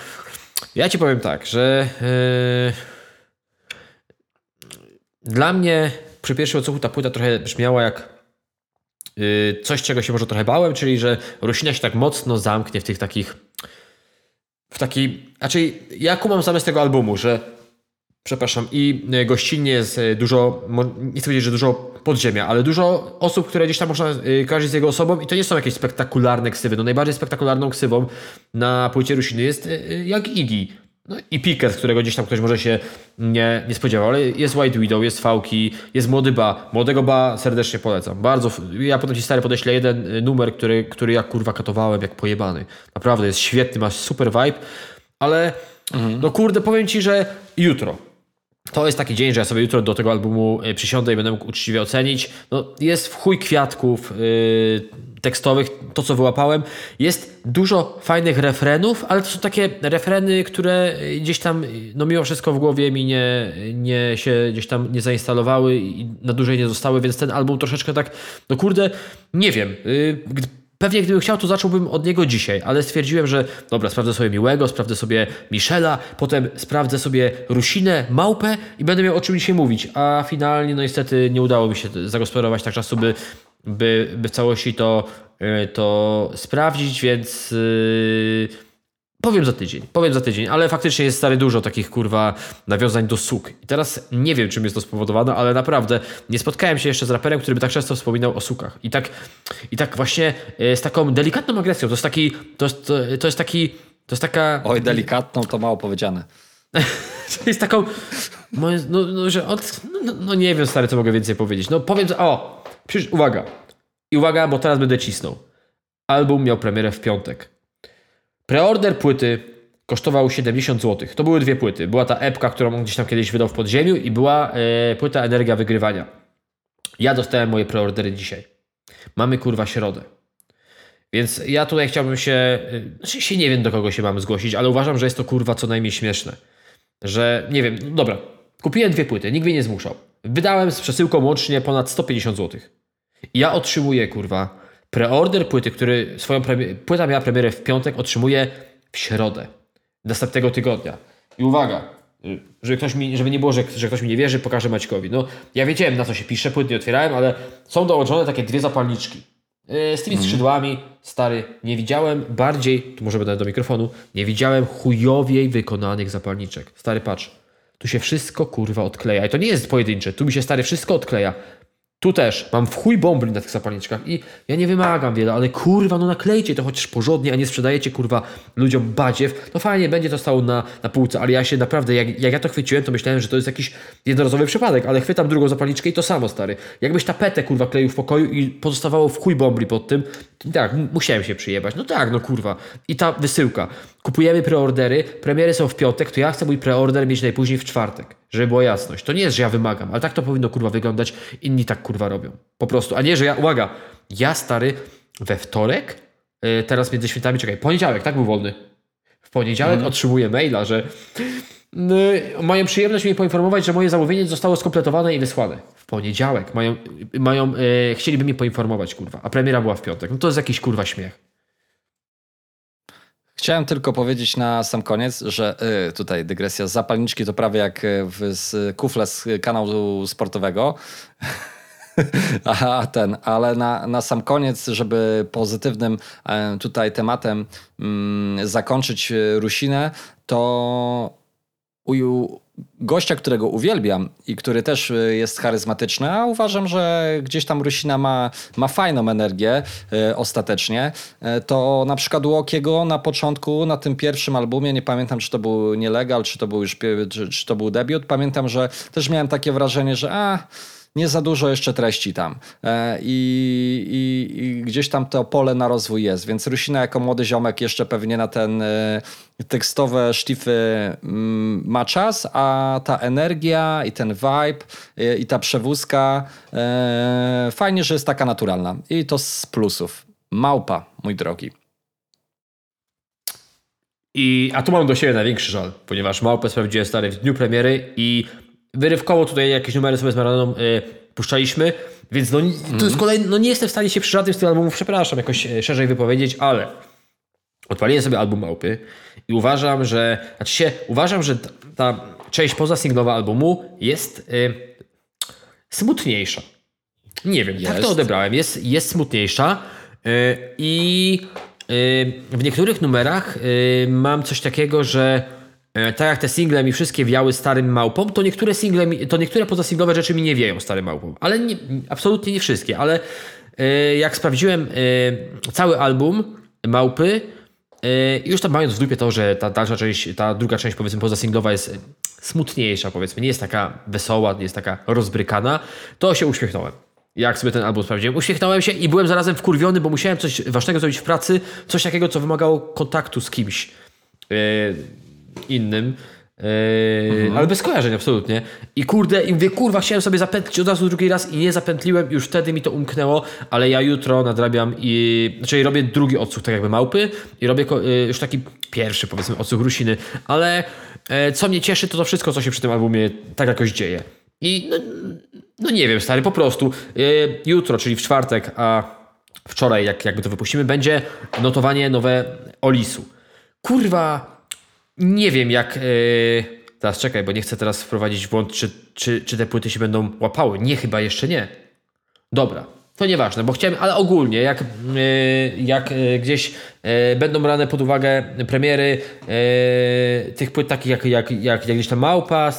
S2: Ja ci powiem tak, że yy, dla mnie przy pierwszym odsłuchu ta płyta trochę brzmiała jak coś, czego się może trochę bałem, czyli że Rusina się tak mocno zamknie w tych takich w takiej, znaczy ja kumam zamysł tego albumu, że przepraszam, i e, gościnnie jest e, dużo, nie chcę powiedzieć, że dużo podziemia, ale dużo osób, które gdzieś tam można kojarzyć z jego osobą i to nie są jakieś spektakularne ksywy. No najbardziej spektakularną ksywą na płycie Rusiny jest jak Iggy. No i Pickett, którego gdzieś tam ktoś może się nie, nie spodziewał, ale jest White Widow, jest Fałki, jest Młody Ba. Młodego Ba serdecznie polecam. Bardzo, ja potem ci stary podeślę jeden y, numer, który, który ja kurwa katowałem jak pojebany. Naprawdę jest świetny, ma super vibe, ale no kurde, powiem ci, że jutro, to jest taki dzień, że ja sobie jutro do tego albumu y, przysiądę i będę mógł uczciwie ocenić. No, jest w chuj kwiatków yy, tekstowych, to co wyłapałem. Jest dużo fajnych refrenów, ale to są takie refreny, które y, gdzieś tam, y, no mimo wszystko w głowie mi nie, nie się gdzieś tam nie zainstalowały i na dłużej nie zostały, więc ten album troszeczkę tak, no kurde, nie wiem. Gdy- Pewnie gdybym chciał, to zacząłbym od niego dzisiaj, ale stwierdziłem, że dobra, sprawdzę sobie Miłego, sprawdzę sobie Michela, potem sprawdzę sobie Rusinę, Małpę i będę miał o czym dzisiaj mówić. A finalnie, no niestety nie udało mi się zagospodarować tak czasu, by, by, by w całości to, yy, to sprawdzić, więc yy, powiem za tydzień, powiem za tydzień, ale faktycznie jest stary dużo takich kurwa nawiązań do suk. I teraz nie wiem, czym jest to spowodowane, ale naprawdę nie spotkałem się jeszcze z raperem, który by tak często wspominał o sukach. I tak, i tak właśnie e, z taką delikatną agresją. To jest taki, to jest, to, to jest taki, to jest taka...
S1: Oj, delikatną to mało powiedziane.
S2: To jest taką. No, no, że od, no, no nie wiem, stary, co mogę więcej powiedzieć. No powiem, o, przecież uwaga. I uwaga, bo teraz będę cisnął. Album miał premierę w piątek. Preorder płyty kosztował 70 zł. To były dwie płyty. Była ta epka, którą on gdzieś tam kiedyś wydał w podziemiu i była e, płyta Energia Wygrywania. Ja dostałem moje preordery dzisiaj. Mamy kurwa środę. Więc ja tutaj chciałbym się, y, znaczy się nie wiem do kogo się mam zgłosić, ale uważam, że jest to kurwa co najmniej śmieszne. Że nie wiem, no dobra, kupiłem dwie płyty, nikt mnie nie zmuszał. Wydałem z przesyłką łącznie ponad 150 zł. Ja otrzymuję kurwa preorder płyty, który swoją premierę, płyta miała premierę w piątek, otrzymuję w środę następnego tygodnia. I uwaga, y, żeby, ktoś mi, żeby nie było, że, że ktoś mi nie wierzy, pokażę Maćkowi. No, ja wiedziałem na co się pisze, płyt nie otwierałem, ale są dołączone takie dwie zapalniczki. Yy, Z tymi skrzydłami, stary, nie widziałem bardziej, tu może będę do mikrofonu, nie widziałem chujowiej wykonanych zapalniczek. Stary, patrz, tu się wszystko kurwa odkleja. I to nie jest pojedyncze, tu mi się stary wszystko odkleja. Tu też mam w chuj bombli na tych zapalniczkach i ja nie wymagam wiele, ale kurwa, no naklejcie to chociaż porządnie, a nie sprzedajecie kurwa ludziom badziew. No fajnie, będzie to stało na, na półce, ale ja się naprawdę, jak, jak ja to chwyciłem, to myślałem, że to jest jakiś jednorazowy przypadek, ale chwytam drugą zapalniczkę i to samo, stary. Jakbyś tapetę kurwa kleił w pokoju i pozostawało w chuj bombli pod tym, tak, musiałem się przyjebać. No tak, no kurwa. I ta wysyłka. Kupujemy preordery, premiery są w piątek, to ja chcę mój preorder mieć najpóźniej w czwartek, żeby była jasność. To nie jest, że ja wymagam, ale tak to powinno kurwa wyglądać. Inni tak kurwa robią. Po prostu. A nie, że ja, uwaga, ja stary we wtorek, y, teraz między świętami, czekaj, poniedziałek, tak był wolny. W poniedziałek otrzymuję maila, że y, mają przyjemność mnie poinformować, że moje zamówienie zostało skompletowane i wysłane. W poniedziałek mają, mają y, chcieliby mnie poinformować, kurwa, a premiera była w piątek. No to jest jakiś kurwa śmiech.
S1: Chciałem tylko powiedzieć na sam koniec, że y, tutaj dygresja, zapalniczki to prawie jak y, w, z kufle z kanału sportowego. A ten, ale na, na sam koniec, żeby pozytywnym e, tutaj tematem mm, zakończyć e, Rusinę, to u gościa, którego uwielbiam i który też y, jest charyzmatyczny, a uważam, że gdzieś tam Rusina ma, ma fajną energię y, ostatecznie, y, to na przykład u Okiego na początku, na tym pierwszym albumie, nie pamiętam czy to był nielegal, czy to był już czy, czy to był debiut, pamiętam, że też miałem takie wrażenie, że a nie za dużo jeszcze treści tam. E, I, i, I gdzieś tam to pole na rozwój jest, więc Rusina jako młody ziomek jeszcze pewnie na ten e, tekstowe szlify mm, ma czas, a ta energia i ten vibe e, i ta przewózka fajnie, że jest taka naturalna. I to z plusów. Małpa, mój drogi.
S2: I, a tu mam do siebie największy żal, ponieważ małpę sprawdziłem stary w dniu premiery i wyrywkowo tutaj jakieś numery sobie z Maradoną y, puszczaliśmy, więc no, to jest kolejny, no nie jestem w stanie się przy żadnym z tych albumów, przepraszam, jakoś e, szerzej wypowiedzieć, ale odpaliłem sobie album Małpy i uważam, że, znaczy się, uważam, że ta, ta część pozasinglowa albumu jest y, smutniejsza. Nie wiem, tak to
S1: Jest.
S2: odebrałem. Jest, jest smutniejsza y, i y, w niektórych numerach y, mam coś takiego, że tak jak te single mi wszystkie wiały starym małpom, to niektóre single, mi, to niektóre pozasinglowe rzeczy mi nie wieją starym małpom. Ale nie, absolutnie nie wszystkie. Ale y, jak sprawdziłem y, cały album Małpy, już tam mając w dupie to, że ta dalsza część, ta druga część powiedzmy pozasinglowa jest y, smutniejsza powiedzmy, nie jest taka wesoła, nie jest taka rozbrykana, to się uśmiechnąłem. Jak sobie ten album sprawdziłem, uśmiechnąłem się i byłem zarazem wkurwiony, bo musiałem coś ważnego zrobić w pracy, coś takiego, co wymagało kontaktu z kimś innym. Yy, Ale bez skojarzeń absolutnie. I kurde, i mówię, kurwa, chciałem sobie zapętlić od razu drugi raz i nie zapętliłem, już wtedy mi to umknęło, ale ja jutro nadrabiam i, znaczy robię drugi odsłuch tak jakby małpy i robię yy, już taki pierwszy powiedzmy odsłuch rusiny, ale yy, co mnie cieszy, to to wszystko, co się przy tym albumie tak jakoś dzieje. I no, no nie wiem, stary, po prostu. Yy, jutro, czyli w czwartek, a wczoraj, jak jakby to wypuścimy, będzie notowanie nowe Olisu. Kurwa, nie wiem jak. Yy... Teraz czekaj, bo nie chcę teraz wprowadzić w błąd, czy, czy, czy te płyty się będą łapały. Nie, chyba jeszcze nie. Dobra, to nieważne, bo chciałem, ale ogólnie, jak, yy, jak yy, gdzieś będą brane pod uwagę premiery tych płyt takich jak, jak, jak, jak gdzieś tam Małpa,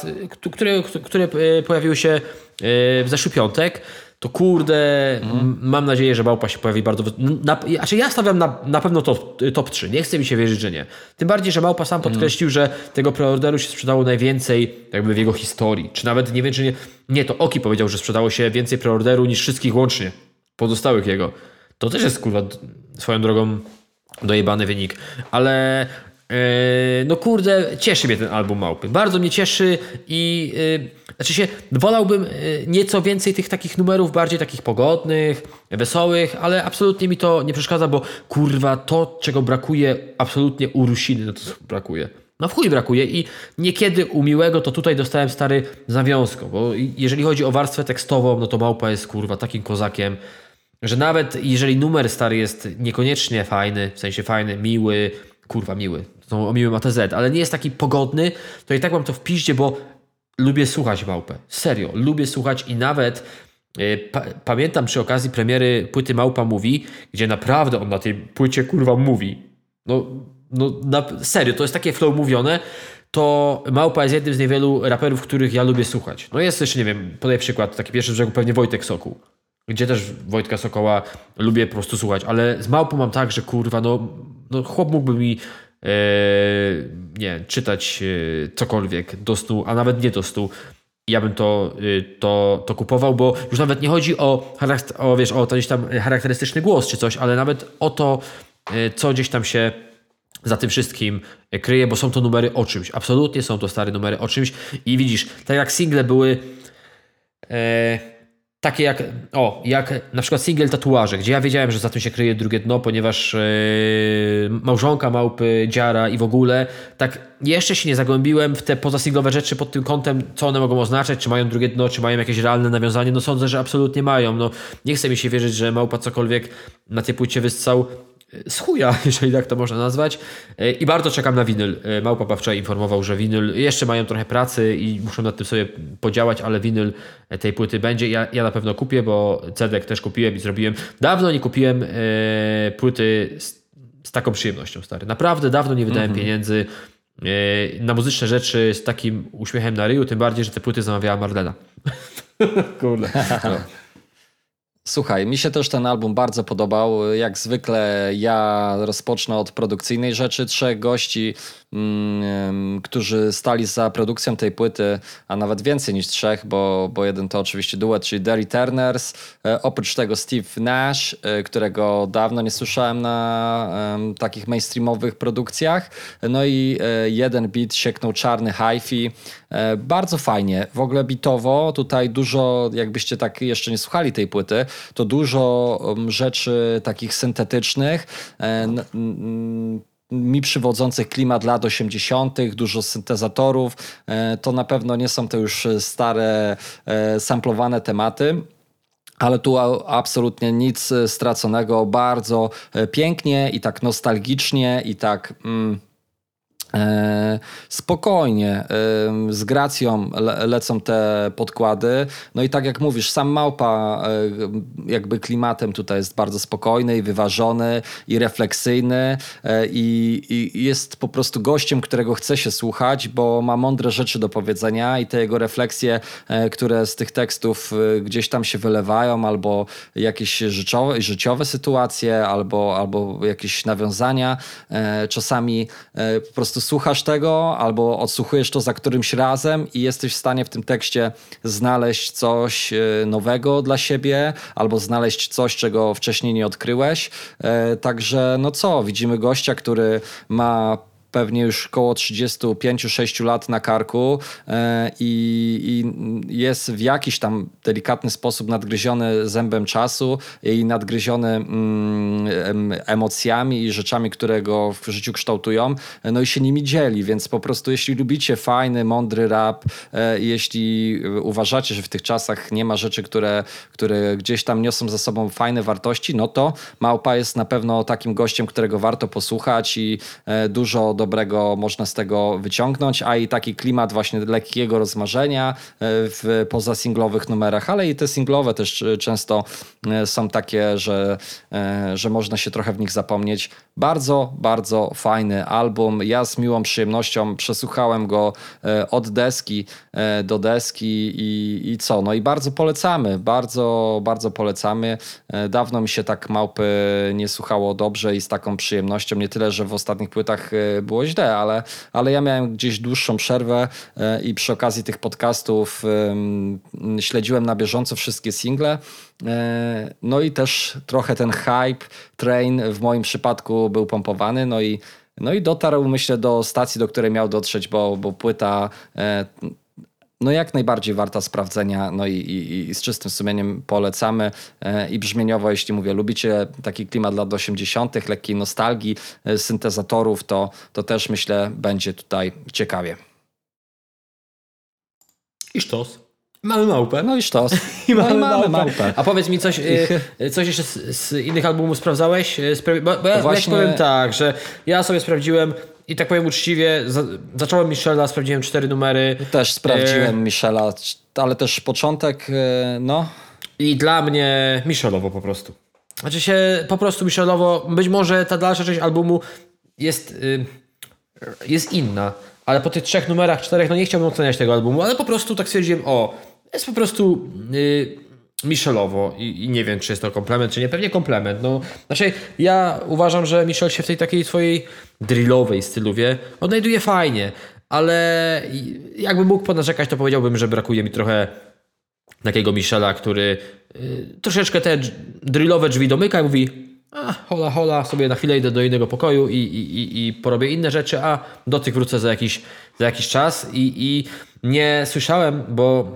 S2: które, które pojawiły się w zeszły piątek, to kurde, m- mam nadzieję, że Małpa się pojawi bardzo... Na, znaczy ja stawiam na, na pewno top, top 3, nie chce mi się wierzyć, że nie. Tym bardziej, że Małpa sam podkreślił, że tego preorderu się sprzedało najwięcej jakby w jego historii. Czy nawet nie wiem, czy nie... Nie, to Oki powiedział, że sprzedało się więcej preorderu niż wszystkich łącznie pozostałych jego. To też jest kurwa swoją drogą dojebany wynik. Ale no kurde, cieszy mnie ten album Małpy. Bardzo mnie cieszy i e, znaczy się, wolałbym e, nieco więcej tych takich numerów, bardziej takich pogodnych, wesołych, ale absolutnie mi to nie przeszkadza, bo kurwa to, czego brakuje absolutnie u Rusiny, no to brakuje. No w chuj brakuje i niekiedy u Miłego to tutaj dostałem stary zawiązką, bo jeżeli chodzi o warstwę tekstową, no to Małpa jest kurwa takim kozakiem, że nawet jeżeli numer stary jest niekoniecznie fajny, w sensie fajny, miły, kurwa miły, to o miłym ATZ, ale nie jest taki pogodny, to i tak mam to w piździe, bo lubię słuchać Małpę. Serio, lubię słuchać i nawet y, pa, pamiętam przy okazji premiery płyty Małpa Mówi, gdzie naprawdę on na tej płycie kurwa mówi. No, no na, serio, to jest takie flow mówione, to Małpa jest jednym z niewielu raperów, których ja lubię słuchać. No jest jeszcze, nie wiem, podaję przykład, taki pierwszy brzegu pewnie Wojtek Sokół gdzie też Wojtka Sokoła lubię po prostu słuchać, ale z Małpą mam tak, że kurwa, no, no chłop mógłby mi e, nie czytać e, cokolwiek do snu, a nawet nie do snu. Ja bym to, e, to, to kupował, bo już nawet nie chodzi o, o, wiesz, o to gdzieś tam charakterystyczny głos czy coś, ale nawet o to, e, co gdzieś tam się za tym wszystkim kryje, bo są to numery o czymś. Absolutnie są to stare numery o czymś i widzisz, tak jak single były e, takie jak, o, jak na przykład single tatuaże, gdzie ja wiedziałem, że za tym się kryje drugie dno, ponieważ e, małżonka małpy, dziara i w ogóle, tak jeszcze się nie zagłębiłem w te pozasinglowe rzeczy pod tym kątem, co one mogą oznaczać, czy mają drugie dno, czy mają jakieś realne nawiązanie, no sądzę, że absolutnie mają, no nie chce mi się wierzyć, że małpa cokolwiek na tej płycie wyssał z chuja, jeżeli tak to można nazwać. E, I bardzo czekam na winyl. E, Małpa Bawcza informował, że winyl jeszcze mają trochę pracy i muszą nad tym sobie podziałać, ale winyl e, tej płyty będzie. Ja, ja na pewno kupię, bo Cedek też kupiłem i zrobiłem. Dawno nie kupiłem e, płyty z, z taką przyjemnością, stary. Naprawdę dawno nie wydałem pieniędzy e, na muzyczne rzeczy z takim uśmiechem na ryju, tym bardziej, że te płyty zamawiała Marlena. Kurde. No.
S1: Słuchaj, mi się też ten album bardzo podobał. Jak zwykle ja rozpocznę od produkcyjnej rzeczy. Trzech gości, którzy stali za produkcją tej płyty, a nawet więcej niż trzech, bo, bo jeden to oczywiście duet, czyli Derry Turners. E, oprócz tego Steve Nash, e, którego dawno nie słyszałem na takich mainstreamowych produkcjach. No i e, jeden beat sieknął czarny hi-fi. Bardzo fajnie. W ogóle bitowo tutaj dużo, jakbyście tak jeszcze nie słuchali tej płyty, to dużo rzeczy takich syntetycznych, mi przywodzących klimat lat 80., dużo syntezatorów. E, To na pewno nie są to już stare, e, samplowane tematy. Ale tu absolutnie nic straconego, bardzo pięknie i tak nostalgicznie i tak. Mm, E, spokojnie, e, z gracją le, lecą te podkłady. No i tak jak mówisz, sam Małpa e, jakby klimatem tutaj jest bardzo spokojny i wyważony i refleksyjny i, i, jest po prostu gościem, którego chce się słuchać, bo ma mądre rzeczy do powiedzenia i te jego refleksje, które z tych tekstów gdzieś tam się wylewają, albo jakieś życiowe, życiowe sytuacje, albo, albo jakieś nawiązania, czasami po prostu prostu słuchasz tego albo odsłuchujesz to za którymś razem i jesteś w stanie w tym tekście znaleźć coś e, nowego dla siebie albo znaleźć coś, czego wcześniej nie odkryłeś. E, także no co, widzimy gościa, który ma pewnie już około 35-6 lat na karku e, i, i, jest w jakiś tam delikatny sposób nadgryziony zębem czasu i nadgryziony mm, emocjami i rzeczami, które go w życiu kształtują, no i się nimi dzieli, więc po prostu jeśli lubicie fajny, mądry rap, e, jeśli uważacie, że w tych czasach nie ma rzeczy, które, które gdzieś tam niosą za sobą fajne wartości, no to Małpa jest na pewno takim gościem, którego warto posłuchać i e, dużo dobrego można z tego wyciągnąć, a i taki klimat właśnie lekkiego rozmarzenia e, w pozasinglowych numerach, ale i te singlowe też e, często e, są takie, że, że można się trochę w nich zapomnieć. Bardzo, bardzo fajny album. Ja z miłą przyjemnością przesłuchałem go od deski do deski i, i co? No i bardzo polecamy, bardzo, bardzo polecamy. Dawno mi się tak małpy nie słuchało dobrze i z taką przyjemnością. Nie tyle, że w ostatnich płytach było źle, ale, ale ja miałem gdzieś dłuższą przerwę e, i przy okazji tych podcastów śledziłem na bieżąco wszystkie single. E, no i też trochę ten hype train w moim przypadku był pompowany, no i no i dotarł, myślę, do stacji, do której miał dotrzeć, bo, bo płyta e, no jak najbardziej warta sprawdzenia, no i, i, i z czystym sumieniem polecamy e, i brzmieniowo, jeśli mówię, lubicie taki klimat lat 80., lekkiej nostalgii, e, syntezatorów, to, to też myślę będzie tutaj ciekawie.
S2: I sztos. Mamy małpę.
S1: No i sztos.
S2: I mamy, no i mamy małpę. małpę. A powiedz mi coś, e, coś jeszcze z, z innych albumów sprawdzałeś? Bo, bo ja, Właśnie... ja powiem tak, że ja sobie sprawdziłem i tak powiem uczciwie, za, zacząłem Michela, sprawdziłem cztery numery.
S1: Też sprawdziłem e... Michela, ale też początek, e, no.
S2: I dla mnie Michelowo po prostu. Znaczy się po prostu Michelowo, być może ta dalsza część albumu jest, y, jest inna, ale po tych trzech numerach, czterech, no nie chciałbym oceniać tego albumu, ale po prostu tak stwierdziłem, o, jest po prostu... Y, Michelowo I, i, nie wiem, czy jest to komplement, czy nie. Pewnie komplement. No, znaczy, ja uważam, że Michel się w tej takiej swojej drillowej styluwie odnajduje fajnie, ale jakbym mógł ponarzekać, to powiedziałbym, że brakuje mi trochę takiego Michela, który y, troszeczkę te drillowe drzwi domyka i mówi a, hola, hola, sobie na chwilę idę do innego pokoju i, i, i, i porobię inne rzeczy, a do tych wrócę za jakiś, za jakiś czas i, i nie słyszałem, bo...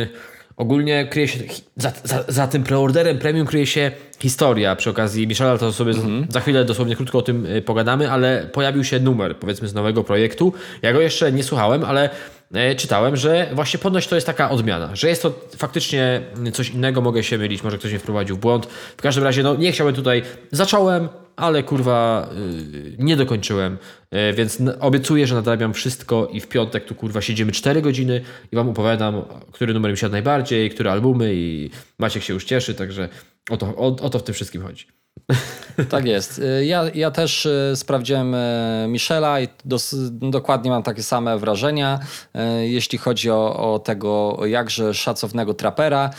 S2: Yy, Ogólnie kryje się, za, za, za tym preorderem premium kryje się historia. Przy okazji Michela to sobie mhm. za chwilę dosłownie krótko o tym y, pogadamy, ale pojawił się numer, powiedzmy, z nowego projektu. Ja go jeszcze nie słuchałem, ale e, czytałem, że właśnie ponoć to jest taka odmiana, że jest to faktycznie coś innego, mogę się mylić, może ktoś mnie wprowadził w błąd. W każdym razie, no nie chciałbym tutaj, zacząłem, ale kurwa yy, nie dokończyłem, yy, więc obiecuję, że nadrabiam wszystko i w piątek tu kurwa siedzimy 4 godziny i wam opowiadam, który numer mi siadł najbardziej, które albumy i Maciek się już cieszy, także o to, o, o to w tym wszystkim chodzi.
S1: Tak jest. Ja, ja też e, sprawdziłem e, Michela i dos, dokładnie mam takie same wrażenia, jeśli chodzi o, o tego jakże szacownego trapera.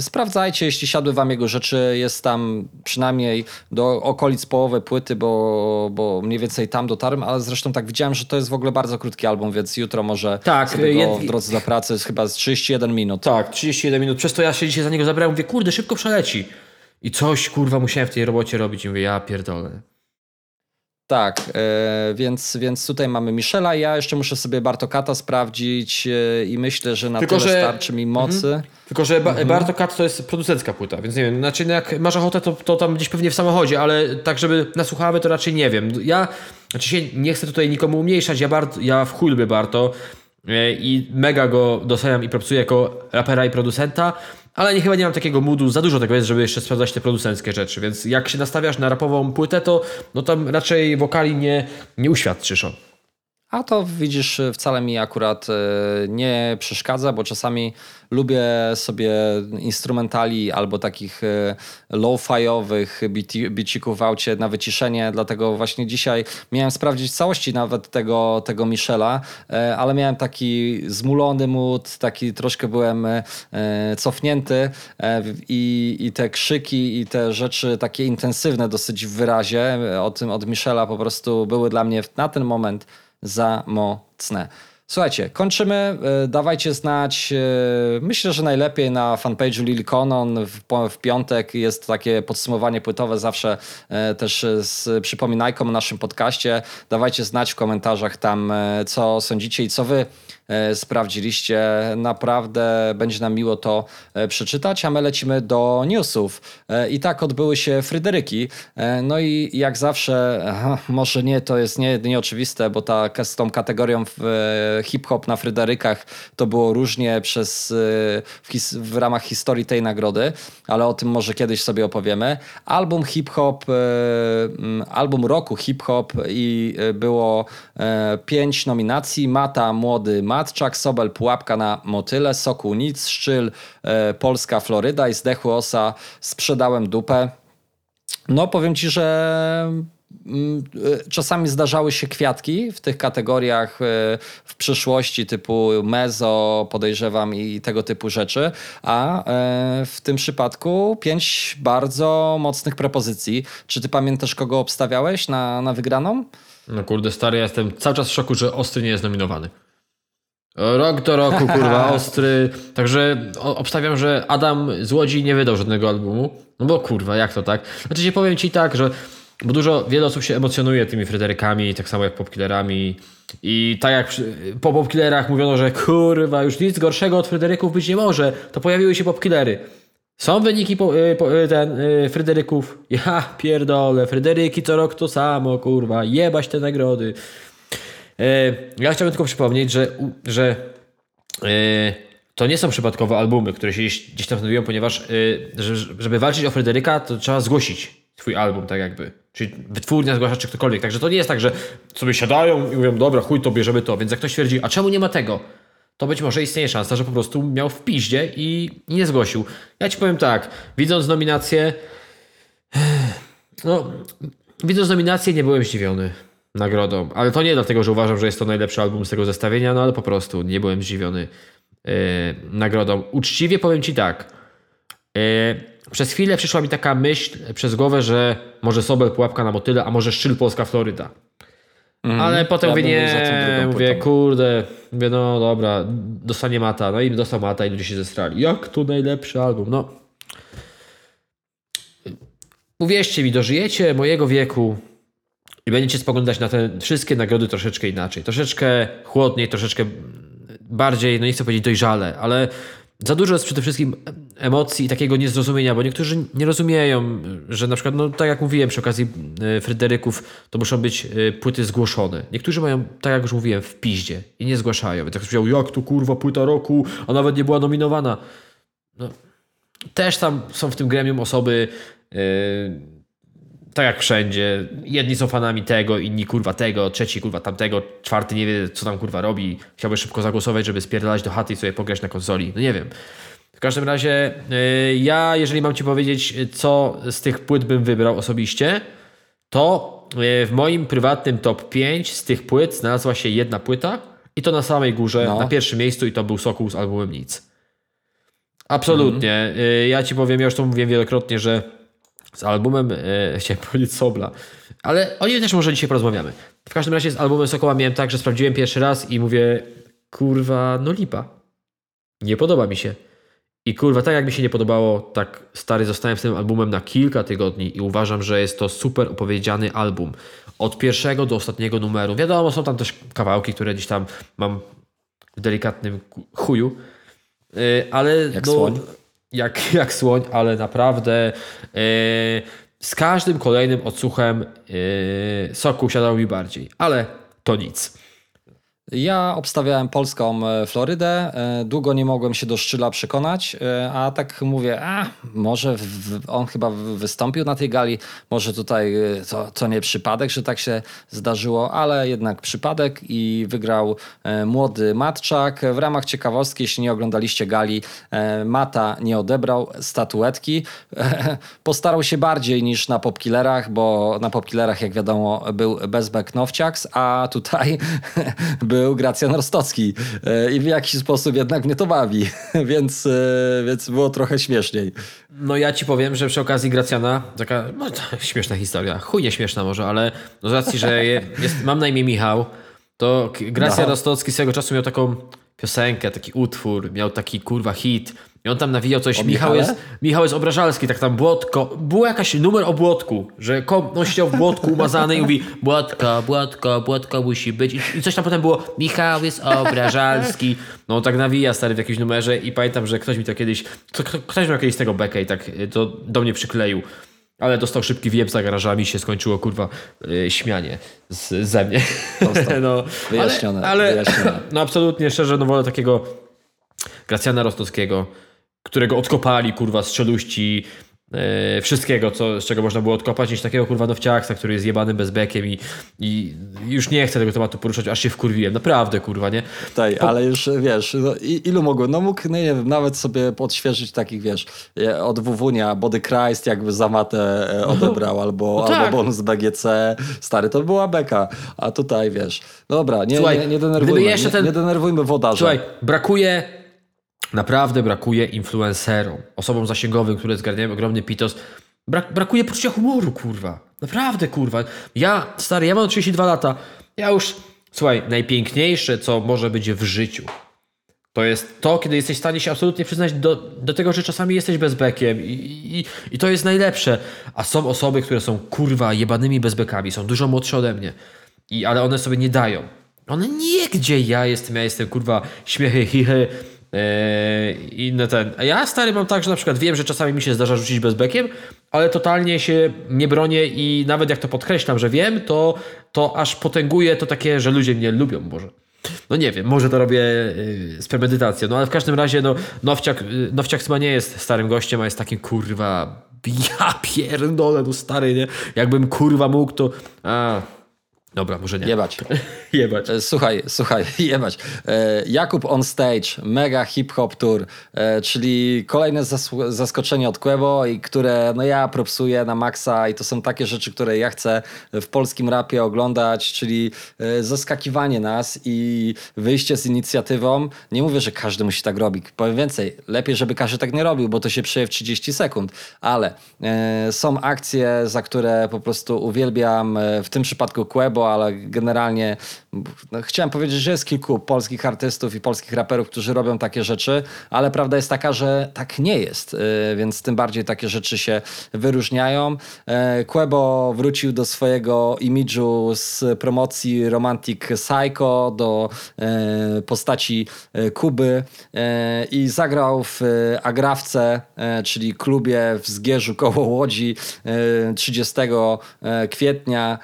S1: Sprawdzajcie, jeśli siadły wam jego rzeczy, jest tam przynajmniej do okolic połowy płyty, bo, bo mniej więcej tam dotarłem, ale zresztą tak widziałem, że to jest w ogóle bardzo krótki album, więc jutro może tak, sobie go w drodze do pracy jest chyba z 31 minut.
S2: Tak, 31 minut. Przez to ja się dzisiaj za niego zabrałem, mówię, kurde, szybko przeleci. I coś kurwa musiałem w tej robocie robić i mówię, ja pierdolę.
S1: Tak, e, więc, więc tutaj mamy Michela. Ja jeszcze muszę sobie Bartokata sprawdzić e, i myślę, że na Tylko, tyle że... starczy mi mocy. Mhm.
S2: Tylko, że ba mhm. Bartokat to jest producencka płyta, więc nie wiem, znaczy no jak masz ochotę, to, to tam gdzieś pewnie w samochodzie, ale tak, żeby na słuchawy, to raczej nie wiem. Ja, znaczy się nie chcę tutaj nikomu umniejszać, ja, Bart, ja w chuj lubię Barto e, i mega go doceniam i pracuję jako rapera i producenta, Ale nie, chyba nie mam takiego moodu, za dużo tego jest, żeby jeszcze sprawdzać te producenckie rzeczy, więc jak się nastawiasz na rapową płytę, to no tam raczej wokali nie, nie uświadczysz. O.
S1: A to widzisz, wcale mi akurat e, nie przeszkadza, bo czasami lubię sobie instrumentali albo takich e, low-fiowych bicików w aucie na wyciszenie, dlatego właśnie dzisiaj miałem sprawdzić całości nawet tego, tego Michela, e, ale miałem taki zmulony mód, taki troszkę byłem cofnięty i, i te krzyki i te rzeczy takie intensywne dosyć w wyrazie o tym od Michela po prostu były dla mnie na ten moment za mocne. Słuchajcie, kończymy. E, dawajcie znać. E, myślę, że najlepiej na fanpage'u Lil Conon w, piątek jest takie podsumowanie płytowe zawsze e, też z przypominajką o naszym podcaście. Dawajcie znać w komentarzach tam, co sądzicie i co wy sprawdziliście. Naprawdę będzie nam miło to e, przeczytać, a my lecimy do newsów. E, I tak odbyły się Fryderyki. No i jak zawsze, może nie, to jest nie, nieoczywiste, bo ta, z tą kategorią hip-hop na Fryderykach to było różnie przez, w, his, w ramach historii tej nagrody, ale o tym może kiedyś sobie opowiemy. Album hip-hop, album roku hip-hop i było pięć nominacji. Mata, Młody, Mata Matczak, Sobel, Pułapka na Motyle, Sokół Nic, Szczyl, e, Polska, Floryda i Zdechły Osa, Sprzedałem Dupę. No powiem Ci, że mm, e, czasami zdarzały się kwiatki w tych kategoriach e, w przyszłości typu mezo, podejrzewam i tego typu rzeczy, a w tym przypadku pięć bardzo mocnych propozycji. Czy ty pamiętasz, kogo obstawiałeś na, na wygraną?
S2: No kurde, stary, ja jestem cały czas w szoku, że Ostry nie jest nominowany. Rok do roku, kurwa, ostry. Także obstawiam, że Adam z Łodzi nie wydał żadnego albumu. No bo kurwa, jak to tak? Znaczy się powiem ci tak, że bo dużo, wiele osób się emocjonuje tymi Fryderykami, tak samo jak popkillerami. I tak jak po popkillerach mówiono, że kurwa, już nic gorszego od Fryderyków być nie może, to pojawiły się popkillery. Są wyniki po, y, po, y, ten, y, Fryderyków. Ja pierdolę, Fryderyki co rok to samo, kurwa, jebać te nagrody. E, ja chciałbym tylko przypomnieć, że, że e, to nie są przypadkowe albumy, które się gdzieś tam znajdują, ponieważ e, żeby walczyć o Fryderyka, to trzeba zgłosić twój album, tak jakby. Czyli wytwórnia zgłasza, czy ktokolwiek. Także to nie jest tak, że sobie siadają i mówią, dobra, chuj, to bierzemy to. Więc jak ktoś twierdzi, a czemu nie ma tego? To być może istnieje szansa, że po prostu miał w piździe i nie zgłosił. Ja ci powiem tak, widząc nominację, no, widząc nominację nie byłem zdziwiony nagrodą. Ale to nie dlatego, że uważam, że jest to najlepszy album z tego zestawienia, no ale po prostu nie byłem zdziwiony yy, nagrodą. Uczciwie powiem Ci tak. Yy, przez chwilę przyszła mi taka myśl przez głowę, że może Sobel pułapka na motyle, a może Szczyl Polska Floryda. Mm, ale potem ja mówię, nie, mówię, kurde, mówię, no dobra, dostanie Mata. No i dostał Mata i ludzie się zestrali. Jak to najlepszy album? No. Uwierzcie mi, dożyjecie mojego wieku, i będziecie spoglądać na te wszystkie nagrody troszeczkę inaczej. Troszeczkę chłodniej, troszeczkę bardziej, no nie chcę powiedzieć dojrzale, ale za dużo jest przede wszystkim emocji i takiego niezrozumienia, bo niektórzy nie rozumieją, że na przykład, no tak jak mówiłem przy okazji e, Fryderyków, to muszą być e, płyty zgłoszone. Niektórzy mają, tak jak już mówiłem, w piździe i nie zgłaszają. Więc ktoś powiedział, jak to kurwa płyta roku, a nawet nie była nominowana. No, też tam są w tym gremium osoby, yy, tak jak wszędzie, jedni są fanami tego, inni kurwa tego, trzeci kurwa tamtego, czwarty nie wie co tam kurwa robi, chciałby szybko zagłosować, żeby spierdalać do chaty i sobie pograć na konsoli. No nie wiem. W każdym razie yy, ja, jeżeli mam Ci powiedzieć, co z tych płyt bym wybrał osobiście, to yy, w moim prywatnym top 5 z tych płyt znalazła się jedna płyta i to na samej górze, no. na pierwszym miejscu i to był Sokół z albumem Nic. Absolutnie. Mm. Ja Ci powiem, ja już to mówiłem wielokrotnie, że z albumem, e, chciałem powiedzieć Sobla, ale o nim też może dzisiaj porozmawiamy. W każdym razie z albumem Sokoła miałem tak, że sprawdziłem pierwszy raz i mówię, kurwa, no lipa. Nie podoba mi się. I kurwa, tak jak mi się nie podobało, tak stary zostałem z tym albumem na kilka tygodni i uważam, że jest to super opowiedziany album. Od pierwszego do ostatniego numeru. Wiadomo, są tam też kawałki, które gdzieś tam mam w delikatnym chuju, e, ale
S1: jak no, słoń
S2: jak, jak słoń, ale naprawdę yy, z każdym kolejnym odsłuchem yy, soku siadał mi bardziej, ale to nic.
S1: Ja obstawiałem polską e, Florydę. E, Długo nie mogłem się do Szczyla przekonać, e, a tak mówię, a może on chyba wystąpił na tej gali, może tutaj to, to nie przypadek, że tak się zdarzyło, ale jednak przypadek i wygrał młody Matczak. W ramach ciekawostki, jeśli nie oglądaliście gali, Mata nie odebrał statuetki. Postarał się bardziej niż na Popkillerach, bo na Popkillerach, jak wiadomo, był Bezbek Nowciaks, a tutaj był Gracjan Rostocki E, i w jakiś sposób jednak mnie to bawi, więc, e, więc było trochę śmieszniej.
S2: No ja ci powiem, że przy okazji Gracjana, taka no, śmieszna historia, chuj nie śmieszna może, ale no z racji, że je, jest, mam na imię Michał, to Gracjan
S1: No.
S2: Rostocki swego czasu miał taką piosenkę, taki utwór, miał taki kurwa hit i on tam nawijał coś, Michał jest, Michał jest obrażalski, tak tam błotko, był jakaś numer o błotku, że kom, on siedział w błotku umazany i mówi błotko, błotko, błotko musi być I, i coś tam potem było, Michał jest obrażalski, no on tak nawija stary w jakimś numerze i pamiętam, że ktoś mi to kiedyś, kto, kto, ktoś miał kiedyś z tego bekę i tak y, to do mnie przykleił. Ale dostał szybki wiep za garażami się skończyło, kurwa, y, śmianie z, ze mnie. No,
S1: Wyjaśnione,
S2: Ale, ale
S1: wyjaśnione.
S2: no absolutnie szczerze, no wolę takiego Gracjana Rostowskiego, którego odkopali, kurwa, z czeluści e, wszystkiego, co, z czego można było odkopać, niż takiego, kurwa, nowciaksa, który jest jebany bezbekiem i, i już nie chcę tego tematu poruszać, aż się wkurwiłem. Naprawdę, kurwa, nie?
S1: Tutaj, ale już wiesz, no, ilu mogłem? No mógł, no nie wiem, nawet sobie podświeżyć takich, wiesz, e, od Wuwunia, Body Christ jakby za matę e, odebrał, albo,
S2: no tak.
S1: albo bonus BGC. Stary, to była beka. A tutaj, wiesz, dobra, nie,
S2: Słuchaj,
S1: nie, nie denerwujmy,
S2: jeszcze
S1: nie,
S2: ten-
S1: nie denerwujmy wodarza.
S2: Słuchaj, brakuje, naprawdę brakuje influencerom, osobom zasięgowym, które zgarniają ogromny pitos. Brak, brakuje poczucia humoru, kurwa. Naprawdę, kurwa. Ja, stary, ja mam 32 lata. Ja już, słuchaj, najpiękniejsze, co może być w życiu, to jest to, kiedy jesteś w stanie się absolutnie przyznać do, do tego, że czasami jesteś bezbekiem i, i, i to jest najlepsze. A są osoby, które są kurwa jebanymi bezbekami, są dużo młodsze ode mnie, I, ale one sobie nie dają. One nie gdzie ja jestem, ja jestem kurwa śmiechy, chichy i inne ten. A ja stary mam tak, że na przykład wiem, że czasami mi się zdarza rzucić bezbekiem, ale totalnie się nie bronię i nawet jak to podkreślam, że wiem, to, to aż potęguje to takie, że ludzie mnie lubią może. No nie wiem, może to robię yy, z premedytacją, no ale w każdym razie no, Nowciak, yy, Nowciak chyba nie jest starym gościem, a jest takim kurwa, ja pierdolę, no stary, nie? Jakbym kurwa mógł, to... A, dobra, może nie.
S1: Jebać.
S2: Jebać.
S1: E, Słuchaj, słuchaj, jebać. E, Jakub on stage, mega hip-hop tour, e, czyli kolejne zaskoczenie od Quebo i które no ja propsuję na maksa i to są takie rzeczy, które ja chcę w polskim rapie oglądać, czyli zaskakiwanie nas i wyjście z inicjatywą. Nie mówię, że każdy musi tak robić. Powiem więcej, lepiej, żeby każdy tak nie robił, bo to się przeje w 30 sekund, ale są akcje, za które po prostu uwielbiam, w tym przypadku Quebo, ale generalnie no, chciałem powiedzieć, że jest kilku polskich artystów i polskich raperów, którzy robią takie rzeczy, ale prawda jest taka, że tak nie jest, e, więc tym bardziej takie rzeczy się wyróżniają. E, Quebo wrócił do swojego imidżu z promocji Romantic Psycho do e, postaci e, Kuby i zagrał w Agrawce, czyli klubie w Zgierzu koło Łodzi e, 30 e, kwietnia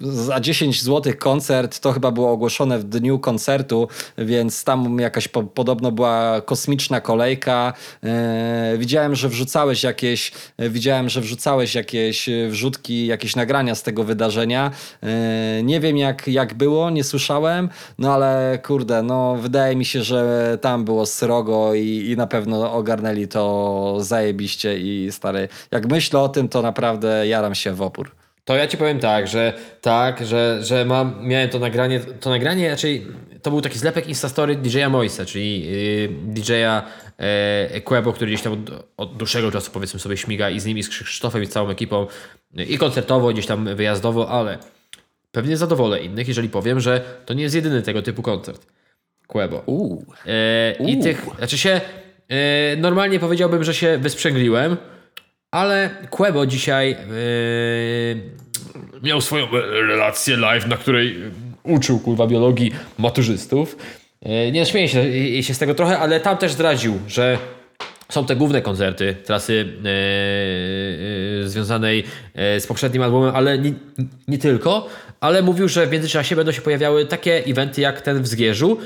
S1: za 10 zł koncert, to chyba było ogłoszone w dniu koncertu, więc tam jakaś po, podobno była kosmiczna kolejka. E, widziałem, że wrzucałeś jakieś, e, widziałem, że wrzucałeś jakieś e, wrzutki, jakieś nagrania z tego wydarzenia. E, nie wiem jak, jak było, nie słyszałem, no ale kurde, no wydaje mi się, że tam było srogo i, i na pewno ogarnęli to zajebiście i stary, jak myślę o tym, to naprawdę jaram się w opór.
S2: To ja ci powiem tak, że tak, że, że mam, miałem to nagranie, to nagranie raczej, to był taki zlepek Instastory DJ-a Moise, czyli yy, DJ-a e, Quebo, który gdzieś tam od, od dłuższego czasu powiedzmy sobie śmiga i z nimi, z Krzysztofem i z całą ekipą yy, i koncertowo, gdzieś tam wyjazdowo, ale pewnie zadowolę innych, jeżeli powiem, że to nie jest jedyny tego typu koncert Quebo.
S1: Uuu.
S2: E, I tych, znaczy się, e, normalnie powiedziałbym, że się wysprzęgliłem, ale Quebo dzisiaj e, miał swoją relację live, na której uczył kurwa biologii maturzystów. E, nie śmieję się, e, się z tego trochę, ale tam też zdradził, że są te główne koncerty trasy e, e, związanej e, z poprzednim albumem, ale nie, nie tylko. Ale mówił, że w międzyczasie będą się pojawiały takie eventy jak ten w Zgierzu.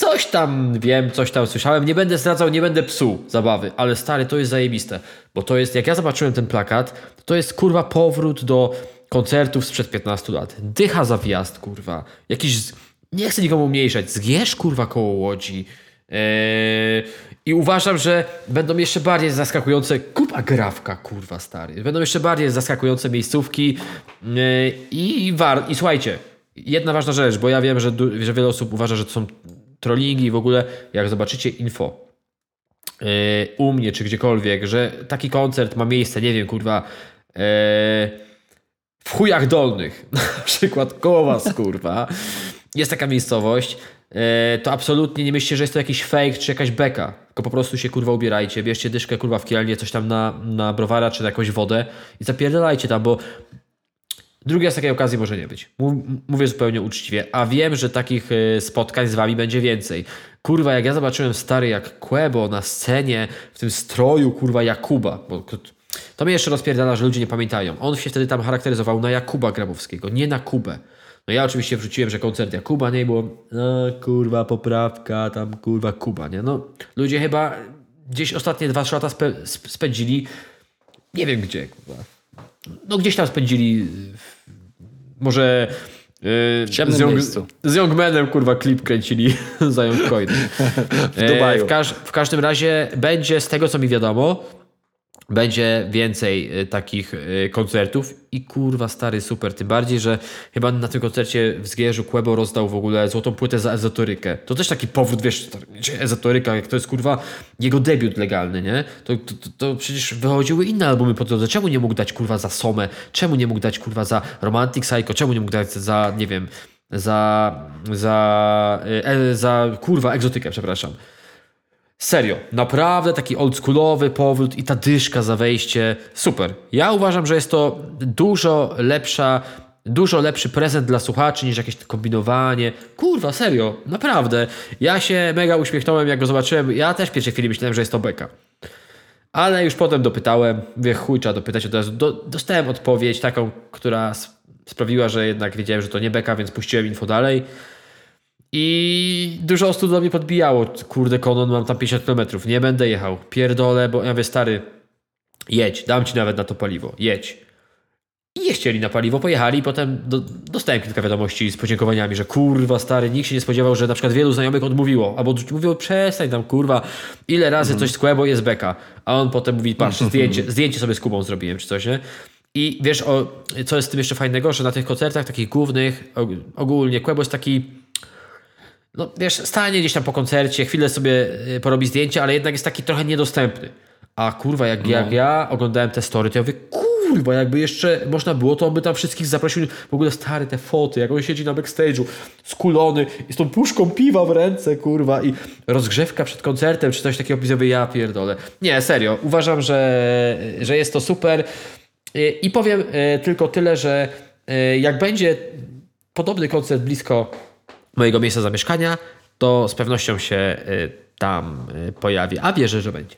S2: Coś tam wiem, coś tam słyszałem. Nie będę zdradzał, nie będę psuł zabawy, ale stary, to jest zajebiste. Bo to jest, jak ja zobaczyłem ten plakat, to jest kurwa powrót do koncertów sprzed 15 lat. Dycha za wjazd, kurwa. Jakiś. Nie chcę nikomu umniejszać. Zgierz kurwa koło łodzi. Eee, I uważam, że będą jeszcze bardziej zaskakujące. Kupa grawka, kurwa, stary. Będą jeszcze bardziej zaskakujące miejscówki. Eee, I, war... I słuchajcie, jedna ważna rzecz, bo ja wiem, że, że wiele osób uważa, że to są trollingi w ogóle, jak zobaczycie info yy, u mnie czy gdziekolwiek, że taki koncert ma miejsce, nie wiem, kurwa, yy, w chujach dolnych, na przykład koło was, kurwa, jest taka miejscowość, yy, to absolutnie nie myślcie, że jest to jakiś fake czy jakaś beka, tylko po prostu się kurwa ubierajcie, bierzcie dyszkę kurwa w kielnie, coś tam na, na browara czy na jakąś wodę i zapierdalajcie tam, bo Drugi raz takiej okazji może nie być. Mów- Mówię zupełnie uczciwie. A wiem, że takich y, spotkań z wami będzie więcej. Kurwa, jak ja zobaczyłem stary jak Quebo na scenie, w tym stroju, kurwa, Jakuba, bo to, mnie jeszcze rozpierdala, że ludzie nie pamiętają. On się wtedy tam charakteryzował na Jakuba Grabowskiego, nie na Kubę. No ja oczywiście wrzuciłem, że koncert Jakuba, nie było, no kurwa, poprawka, tam kurwa Kuba, nie? No, ludzie chyba gdzieś ostatnie dwa trzy lata spędzili, nie wiem gdzie, kurwa. No gdzieś tam spędzili, w- może y, w
S1: ciemnym
S2: z Young,
S1: miejscu.
S2: z Youngmanem, kurwa, klip kręcili za Youngcoin. w
S1: Dubaju.
S2: W, każ, w każdym razie będzie, z tego co mi wiadomo, będzie więcej y, takich y, koncertów i kurwa stary super, tym bardziej, że chyba na tym koncercie w Zgierzu Quebo rozdał w ogóle złotą płytę za ezotorykę. To też taki powrót, wiesz, ezotoryka, jak to jest kurwa jego debiut legalny, nie? To, to, to, to przecież wychodziły inne albumy po drodze. Czemu nie mógł dać kurwa za Somę? Czemu nie mógł dać kurwa za Romantic Psycho? Czemu nie mógł dać za, nie wiem, za, za, y, e, za kurwa egzotykę, przepraszam. Serio, naprawdę taki oldschoolowy powrót i ta dyszka za wejście, super. Ja uważam, że jest to dużo lepsza, dużo lepszy prezent dla słuchaczy niż jakieś kombinowanie. Kurwa, serio, naprawdę. Ja się mega uśmiechnąłem, jak go zobaczyłem. Ja też w pierwszej chwili myślałem, że jest to beka. Ale już potem dopytałem, wie chuj, trzeba dopytać od razu. Do, dostałem odpowiedź taką, która sprawiła, że jednak wiedziałem, że to nie beka, więc puściłem info dalej. I dużo osób do mnie podbijało. Kurde, Konon, mam tam 50 km, nie będę jechał. Pierdolę, bo ja mówię, stary, jedź, dam ci nawet na to paliwo, jedź. I nie chcieli na paliwo, pojechali i potem do, dostałem kilka wiadomości z podziękowaniami, że kurwa stary, nikt się nie spodziewał, że na przykład wielu znajomych odmówiło, albo mówiło przestań tam kurwa, ile razy coś z Kłębo jest beka, a on potem mówi patrz, zdjęcie, zdjęcie sobie z Kubą zrobiłem czy coś, nie? I wiesz, o, co jest z tym jeszcze fajnego, że na tych koncertach takich głównych, og- ogólnie Kłębo jest taki no wiesz, stanie gdzieś tam po koncercie, chwilę sobie y, porobi zdjęcie, ale jednak jest taki trochę niedostępny. A kurwa, jak, jak ja oglądałem te story, to ja mówię, kurwa, jakby jeszcze można było, to on by tam wszystkich zaprosił. W ogóle stare te foty, jak on siedzi na backstage'u, skulony i z tą puszką piwa w ręce, kurwa, i rozgrzewka przed koncertem, czy coś takiego opisowy, ja pierdolę. Nie, serio, uważam, że, że jest to super. Y, I powiem y, tylko tyle, że jak będzie podobny koncert blisko mojego miejsca zamieszkania, to z pewnością się y, tam y, pojawi, a wierzę, że będzie.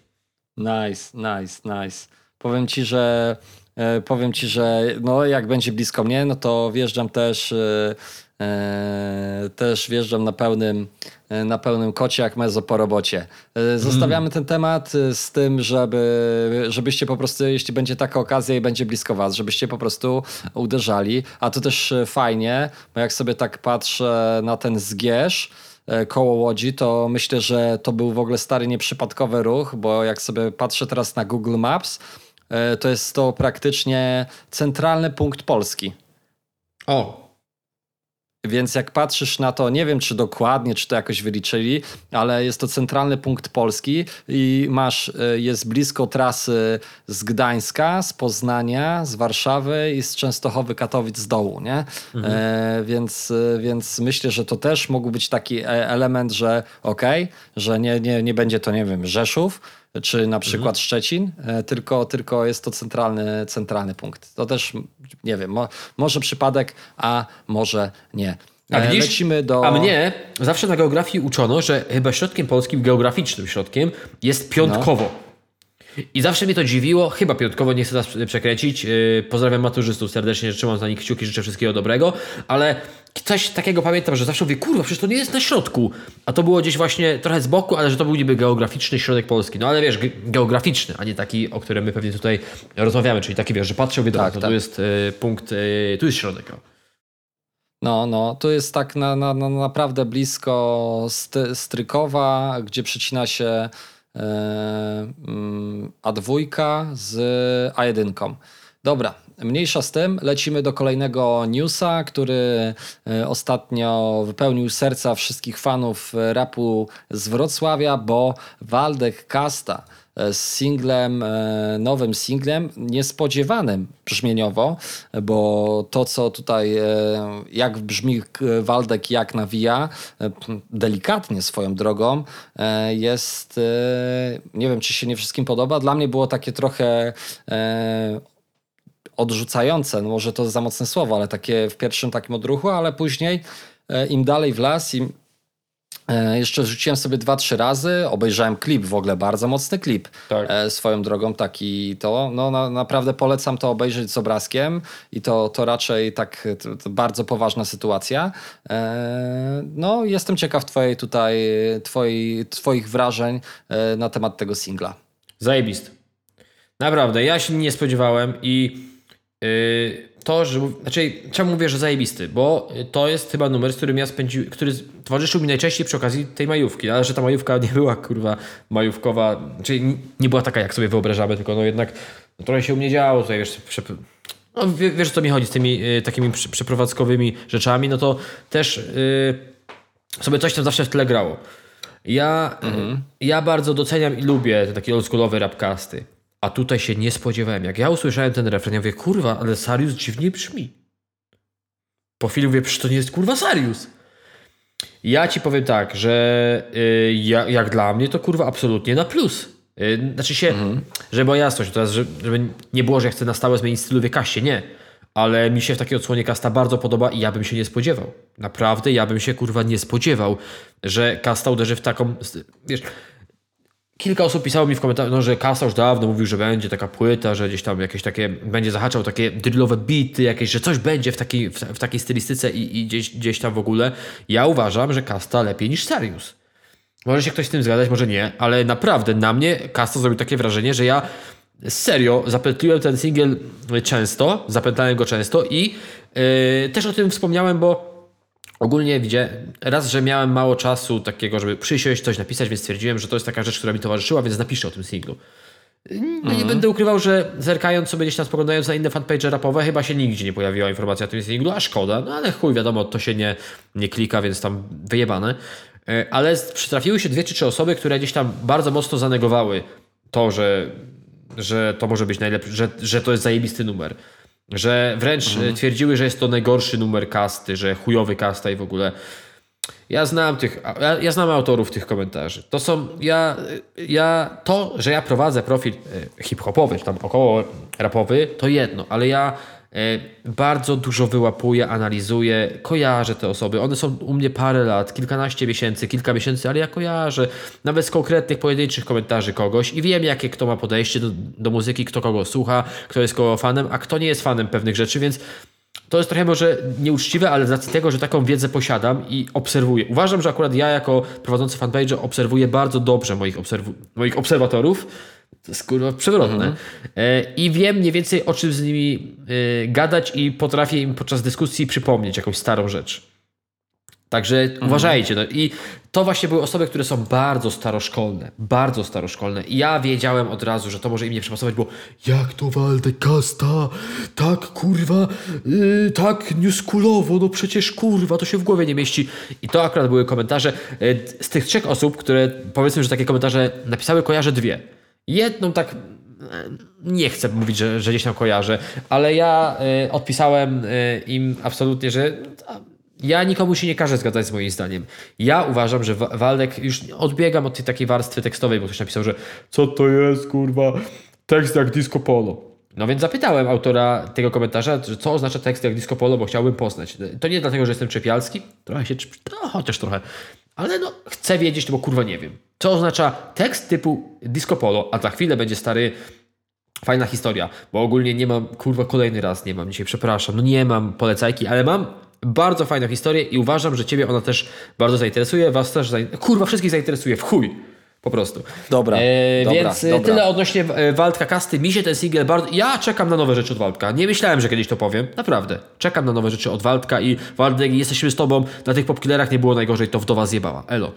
S1: Nice, nice, nice. Powiem ci, że e, powiem ci, że no jak będzie blisko mnie, no to wjeżdżam też e, też wjeżdżam na pełnym e, na pełnym kocie jak mezo po robocie. E, Zostawiamy ten temat e, z tym, żeby, żebyście po prostu, jeśli będzie taka okazja i będzie blisko was, żebyście po prostu uderzali. A to też e, fajnie, bo jak sobie tak patrzę na ten zgierz, e, koło Łodzi, to myślę, że to był w ogóle stary nieprzypadkowy ruch, bo jak sobie patrzę teraz na Google Maps, e, to jest to praktycznie centralny punkt Polski.
S2: O,
S1: Więc jak patrzysz na to, nie wiem czy dokładnie, czy to jakoś wyliczyli, ale jest to centralny punkt Polski i masz, e, jest blisko trasy z Gdańska, z Poznania, z Warszawy i z Częstochowy, Katowic z dołu, nie? E, więc, e, więc myślę, że to też mógł być taki e, element, że okej, że nie, nie, nie będzie to, nie wiem, Rzeszów, czy na przykład Szczecin, e, tylko, tylko jest to centralny, centralny punkt. To też, nie wiem, mo, może przypadek, a może nie.
S2: a
S1: E,
S2: widzisz,
S1: Lecimy do...
S2: a mnie zawsze na geografii uczono, że chyba środkiem polskim, geograficznym środkiem jest piątkowo. I zawsze mnie to dziwiło, chyba piątkowo nie chcę teraz przekręcić. Yy, pozdrawiam maturzystów serdecznie, trzymam za nich kciuki, życzę wszystkiego dobrego, ale coś takiego pamiętam, że zawsze mówię, kurwa, przecież to nie jest na środku. A to było gdzieś właśnie trochę z boku, ale że to był niby geograficzny środek Polski. No ale wiesz, ge geograficzny, a nie taki, o którym my pewnie tutaj rozmawiamy, czyli taki wiesz, że patrzę, mówię, tak, to tak. tu jest y, punkt, y, tu jest środek.
S1: No, no, tu jest tak na, na, na naprawdę blisko Strykowa, gdzie przecina się A2 z A1. Dobra, mniejsza z tym, lecimy do kolejnego newsa, który e, ostatnio wypełnił serca wszystkich fanów rapu z Wrocławia, bo Waldek Kasta z singlem, e, nowym singlem, niespodziewanym brzmieniowo, bo to, co tutaj, e, jak brzmi Waldek, jak nawija, e, delikatnie swoją drogą, jest, nie wiem, czy się nie wszystkim podoba. Dla mnie było takie trochę odrzucające, no może to za mocne słowo, ale takie w pierwszym takim odruchu, ale później im dalej w las, im E, jeszcze rzuciłem sobie dwa, trzy razy, obejrzałem klip, w ogóle bardzo mocny klip. Tak. E, swoją drogą taki to, no na, naprawdę polecam to obejrzeć z obrazkiem i to, to raczej tak to, to bardzo poważna sytuacja. E, no jestem ciekaw twojej tutaj, twoi, twoich wrażeń na temat tego singla.
S2: Zajebist. Naprawdę, ja się nie spodziewałem i yy, to, że. Znaczy, czemu mówię, że zajebisty? Bo to jest chyba numer, z którym ja spędziłem, który towarzyszył mi najczęściej przy okazji tej majówki. Ale że ta majówka nie była kurwa majówkowa, czyli znaczy nie była taka, jak sobie wyobrażamy, tylko no jednak no, trochę się u mnie działo tutaj, wiesz, no, wiesz o co mi chodzi z tymi y, takimi przeprowadzkowymi rzeczami, no to też y, sobie coś tam zawsze w tle grało. Ja, mhm. ja bardzo doceniam i lubię te takie oldschoolowe rapcasty. A tutaj się nie spodziewałem. Jak ja usłyszałem ten refren, ja mówię, kurwa, ale Sarius dziwnie brzmi. Po chwili mówię, przecież to nie jest kurwa Sarius. Ja ci powiem tak, że yy, ja, jak dla mnie to kurwa absolutnie na plus. Yy, znaczy się, mhm. żeby była jasność, teraz, żeby nie było, że ja chcę na stałe zmienić stylu kaście, nie. Ale mi się w takiej odsłonie kasta bardzo podoba i ja bym się nie spodziewał. Naprawdę, ja bym się kurwa nie spodziewał, że kasta uderzy w taką. Wiesz, Kilka osób pisało mi w komentarzu, no, że Kasa już dawno mówił, że będzie taka płyta, że gdzieś tam jakieś takie, będzie zahaczał takie drillowe bity, jakieś, że coś będzie w takiej, w, w takiej stylistyce i, i, gdzieś, gdzieś tam w ogóle. Ja uważam, że Kasta lepiej niż Sarius. Może się ktoś z tym zgadzać, może nie, ale naprawdę na mnie Kasta zrobił takie wrażenie, że ja serio zapętliłem ten singiel często, zapętlałem go często i yy, też o tym wspomniałem, bo Ogólnie widzę, raz, że miałem mało czasu takiego, żeby przysiąść, coś napisać, więc stwierdziłem, że to jest taka rzecz, która mi towarzyszyła, więc napiszę o tym singlu. No Nie mhm. będę ukrywał, że zerkając sobie gdzieś tam, spoglądając na inne fanpage rapowe, chyba się nigdzie nie pojawiła informacja o tym singlu, a szkoda, no ale chuj, wiadomo, to się nie, nie klika, więc tam wyjebane. E, ale przytrafiły się dwie czy trzy osoby, które gdzieś tam bardzo mocno zanegowały to, że, że to może być najlepszy, że, że to jest zajebisty numer. Że wręcz mhm. twierdziły, że jest to najgorszy numer kasty, że chujowy kasta i w ogóle. Ja znam tych, ja, ja, znam autorów tych komentarzy. To są, ja, ja, to, że ja prowadzę profil e, hip-hopowy, czy tam około rapowy, to jedno, ale ja E, bardzo dużo wyłapuję, analizuję, kojarzę te osoby. One są u mnie parę lat, kilkanaście miesięcy, kilka miesięcy, ale ja kojarzę nawet z konkretnych, pojedynczych komentarzy kogoś i wiem, jakie kto ma podejście do, do muzyki, kto kogo słucha, kto jest kogo fanem, a kto nie jest fanem pewnych rzeczy, więc to jest trochę może nieuczciwe, ale z racji tego, że taką wiedzę posiadam i obserwuję. Uważam, że akurat ja jako prowadzący fanpage obserwuję bardzo dobrze moich, obserw moich obserwatorów, to jest kurwa przewrotne. Mhm. E, I wiem mniej więcej o czym z nimi e, gadać i potrafię im podczas dyskusji przypomnieć jakąś starą rzecz. Także mhm. uważajcie. No. I to właśnie były osoby, które są bardzo staroszkolne. Bardzo staroszkolne. I ja wiedziałem od razu, że to może im nie przepasować, bo jak to Waldek Kasta? Tak kurwa, yy, tak newskulowo, no przecież kurwa, to się w głowie nie mieści. I to akurat były komentarze. Yy, z tych trzech osób, które powiedzmy, że takie komentarze napisały, kojarzę dwie. Jedną tak nie chcę mówić, że, że gdzieś tam kojarzę, ale ja y, odpisałem y, im absolutnie, że ja nikomu się nie każę zgadzać z moim zdaniem. Ja uważam, że Waldek, już odbiegam od tej takiej warstwy tekstowej, bo ktoś napisał, że co to jest, kurwa, tekst jak disco polo. No więc zapytałem autora tego komentarza, co oznacza tekst jak disco polo, bo chciałbym poznać. To nie dlatego, że jestem czepialski, trochę się, no, chociaż trochę, ale no chcę wiedzieć, bo kurwa nie wiem. Co oznacza tekst typu disco polo, a za chwilę będzie stary fajna historia, bo ogólnie nie mam, kurwa, kolejny raz nie mam dzisiaj, przepraszam, no nie mam polecajki, ale mam bardzo fajną historię i uważam, że Ciebie ona też bardzo zainteresuje, Was też, zain... kurwa, wszystkich zainteresuje, w chuj, po prostu.
S1: Dobra,
S2: E,
S1: dobra,
S2: więc e,
S1: dobra.
S2: tyle odnośnie e, Waldka Kasty. Mi się ten singiel bardzo... Ja czekam na nowe rzeczy od Waldka. Nie myślałem, że kiedyś to powiem. Naprawdę. Czekam na nowe rzeczy od Waldka i Waldek, jesteśmy z Tobą. Na tych popkillerach nie było najgorzej, to wdowa zjebała. Elo.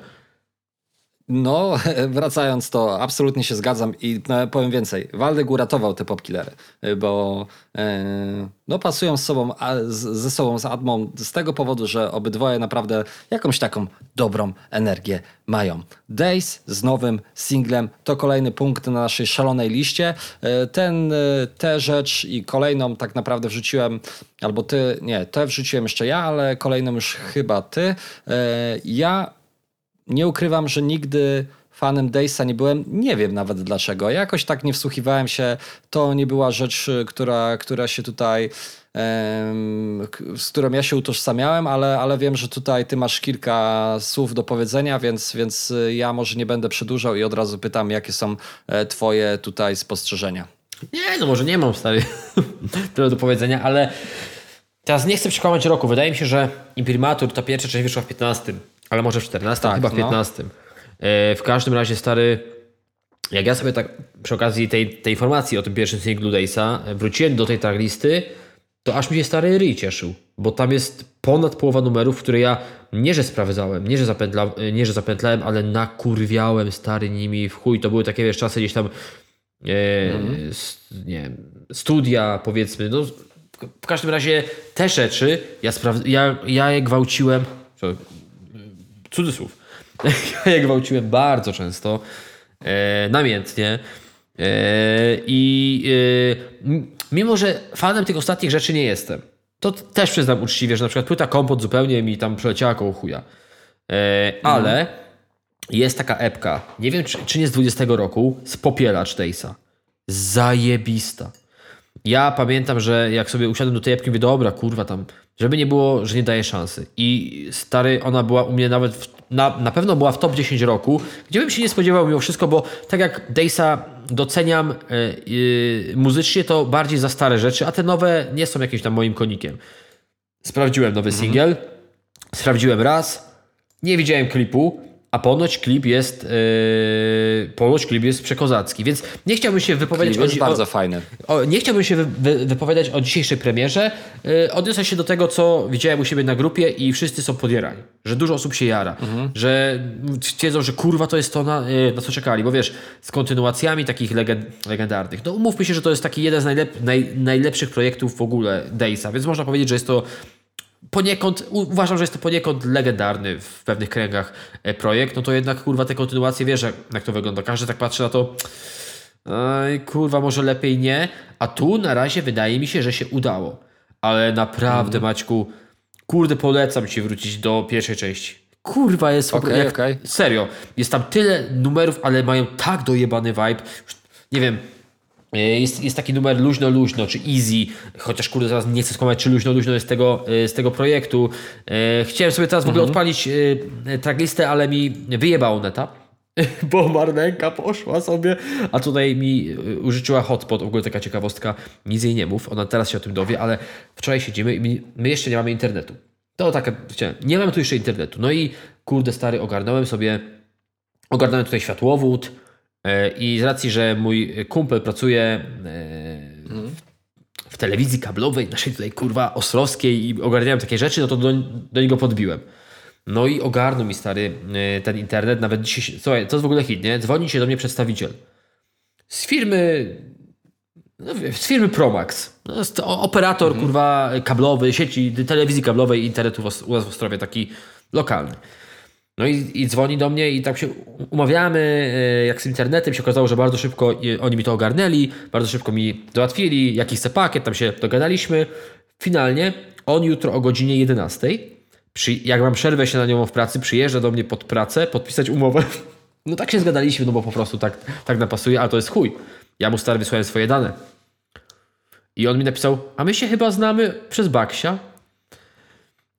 S1: No, wracając to, absolutnie się zgadzam i e, powiem więcej. Waldek uratował te popkillery, e, bo e, no, pasują z sobą, ze sobą z Admą z tego powodu, że obydwoje naprawdę jakąś taką dobrą energię mają. Days z nowym singlem to kolejny punkt na naszej szalonej liście. E, ten, e, tę rzecz i kolejną tak naprawdę wrzuciłem, albo ty, nie, tę wrzuciłem jeszcze ja, ale kolejną już chyba ty. Ja nie ukrywam, że nigdy fanem Daysa nie byłem. Nie wiem nawet dlaczego. Jakoś tak nie wsłuchiwałem się. To nie była rzecz, y, która, która się tutaj. z którą ja się utożsamiałem, ale, ale wiem, że tutaj ty masz kilka słów do powiedzenia, więc, więc y, ja może nie będę przedłużał i od razu pytam, jakie są e, twoje tutaj spostrzeżenia.
S2: Nie, no może nie mam stary tyle do powiedzenia, ale teraz nie chcę przekłamać roku. Wydaje mi się, że Imprimatur, ta pierwsza część wyszła w 15, ale może w 14,
S1: Tak,
S2: chyba w
S1: no.
S2: 15. E, w każdym razie stary, jak ja sobie tak przy okazji tej, tej informacji o tym pierwszym singlu Daysa e, wróciłem do tej traglisty, to aż mi się stary ryj cieszył, bo tam jest ponad połowa numerów, które ja nie, że sprawdzałem, nie, że, zapętla, nie, że zapętlałem, ale nakurwiałem stary nimi w chuj. To były takie wiesz, czasy gdzieś tam e, s- nie wiem, studia powiedzmy, no w każdym razie te rzeczy ja, spraw- ja, ja je gwałciłem, cudzysłów, ja je gwałciłem bardzo często, e, namiętnie e, i e, mimo, że fanem tych ostatnich rzeczy nie jestem, to też przyznam uczciwie, że na przykład płyta Kompot zupełnie mi tam przeleciała koło chuja. E, ale jest taka epka, nie wiem czy, czy nie z 20 roku, z Popielacz Daysa. Zajebista. Ja pamiętam, że jak sobie usiadłem do tej epki, mówię, dobra, kurwa tam, żeby nie było, że nie daje szansy. I stary, ona była u mnie nawet, w, na, na pewno była w top 10 roku, gdzie bym się nie spodziewał mimo wszystko, bo tak jak Daysa doceniam e, y, muzycznie, to bardziej za stare rzeczy, a te nowe nie są jakimś tam moim konikiem. Sprawdziłem nowy singiel, sprawdziłem raz, nie widziałem klipu, a ponoć klip jest yy, ponoć klip jest przekozacki, więc nie chciałbym się wypowiedzieć
S1: Jest
S2: o,
S1: bardzo
S2: o,
S1: fajny.
S2: o, nie chciałbym się wy, wy, wypowiadać o dzisiejszej premierze. Yy, odniosę się do tego, co widziałem u siebie na grupie i wszyscy są podjarani. Że dużo osób się jara. Że twierdzą, że kurwa to jest to, na, yy, na co czekali. Bo wiesz, z kontynuacjami takich legend, legendarnych. No umówmy się, że to jest taki jeden z najlep, naj, najlepszych projektów w ogóle Daysa, więc można powiedzieć, że jest to poniekąd, uważam, że jest to poniekąd legendarny w pewnych kręgach e, projekt, no to jednak kurwa te kontynuacje, wiesz jak, to wygląda. Każdy tak patrzy na to, Ej, kurwa, może lepiej nie. A tu na razie wydaje mi się, że się udało. Ale naprawdę, Maćku, kurde, polecam ci wrócić do pierwszej części. Kurwa, jest jak,
S1: okej.
S2: Serio, jest tam tyle numerów, ale mają tak dojebany vibe. Już Nie wiem, jest, jest taki numer luźno, luźno, czy easy, chociaż kurde zaraz nie chcę skłamać, czy luźno, luźno jest z tego, e, z tego projektu. E, Chciałem sobie teraz w ogóle odpalić e, tracklistę, ale mi wyjebało neta. Bo Marlenka poszła sobie, a tutaj mi użyczyła hotspot, w ogóle taka ciekawostka, nic jej nie mów, ona teraz się o tym dowie, ale wczoraj siedzimy i my- jeszcze nie mamy internetu. To tak, nie mamy tu jeszcze internetu. No i kurde stary, ogarnąłem sobie, ogarnąłem tutaj światłowód e, i z racji, że mój kumpel pracuje e, w telewizji kablowej, naszej tutaj kurwa ostrowskiej i ogarniałem takie rzeczy, no to do, do niego podbiłem. No i ogarnął mi stary y, ten internet, nawet dzisiaj, słuchaj, to jest w ogóle hit, nie? Dzwoni się do mnie przedstawiciel z firmy, no, z firmy Promax. No, operator, kurwa, kablowy, sieci telewizji kablowej i internetu u nas w Ostrowie, taki lokalny. No i, i dzwoni do mnie i tak się umawiamy, e, jak z internetem się okazało, że bardzo szybko e, oni mi to ogarnęli, bardzo szybko mi załatwili, jaki chce pakiet, tam się dogadaliśmy. Finalnie on jutro o godzinie 11, przy, jak mam przerwę się na nią w pracy, przyjeżdża do mnie pod pracę, podpisać umowę. No tak się zgadaliśmy, no bo po prostu tak, tak napasuje, ale to jest chuj. Ja mu stary wysłałem swoje dane. I on mi napisał, a my się chyba znamy przez Baksia.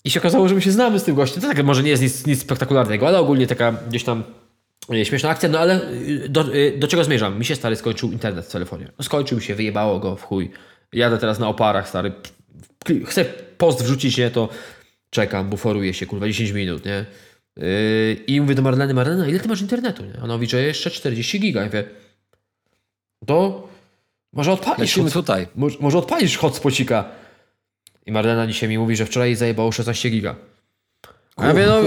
S2: I się okazało, że my się znamy z tym gościem. To tak może nie jest nic, nic spektakularnego, ale ogólnie taka gdzieś tam E, Śmieszna akcja, no ale y, do, y, do czego zmierzam? Mi się stary skończył internet w telefonie. No, skończył się, wyjebało go w chuj. Jadę teraz na oparach, stary. Chcę post wrzucić, nie? To czekam, buforuję się, kurwa, 10 minut, nie? Yy, I mówię do Marleny, Marlena, ile ty masz internetu, nie? Ona mówi, że jeszcze 40 giga. Ja mówię, to może odpalisz,
S1: Lecimy tutaj.
S2: może, może odpalisz hotspocika. I Marlena dzisiaj mi mówi, że wczoraj jej zajebało 16 giga. A ja mówię, no.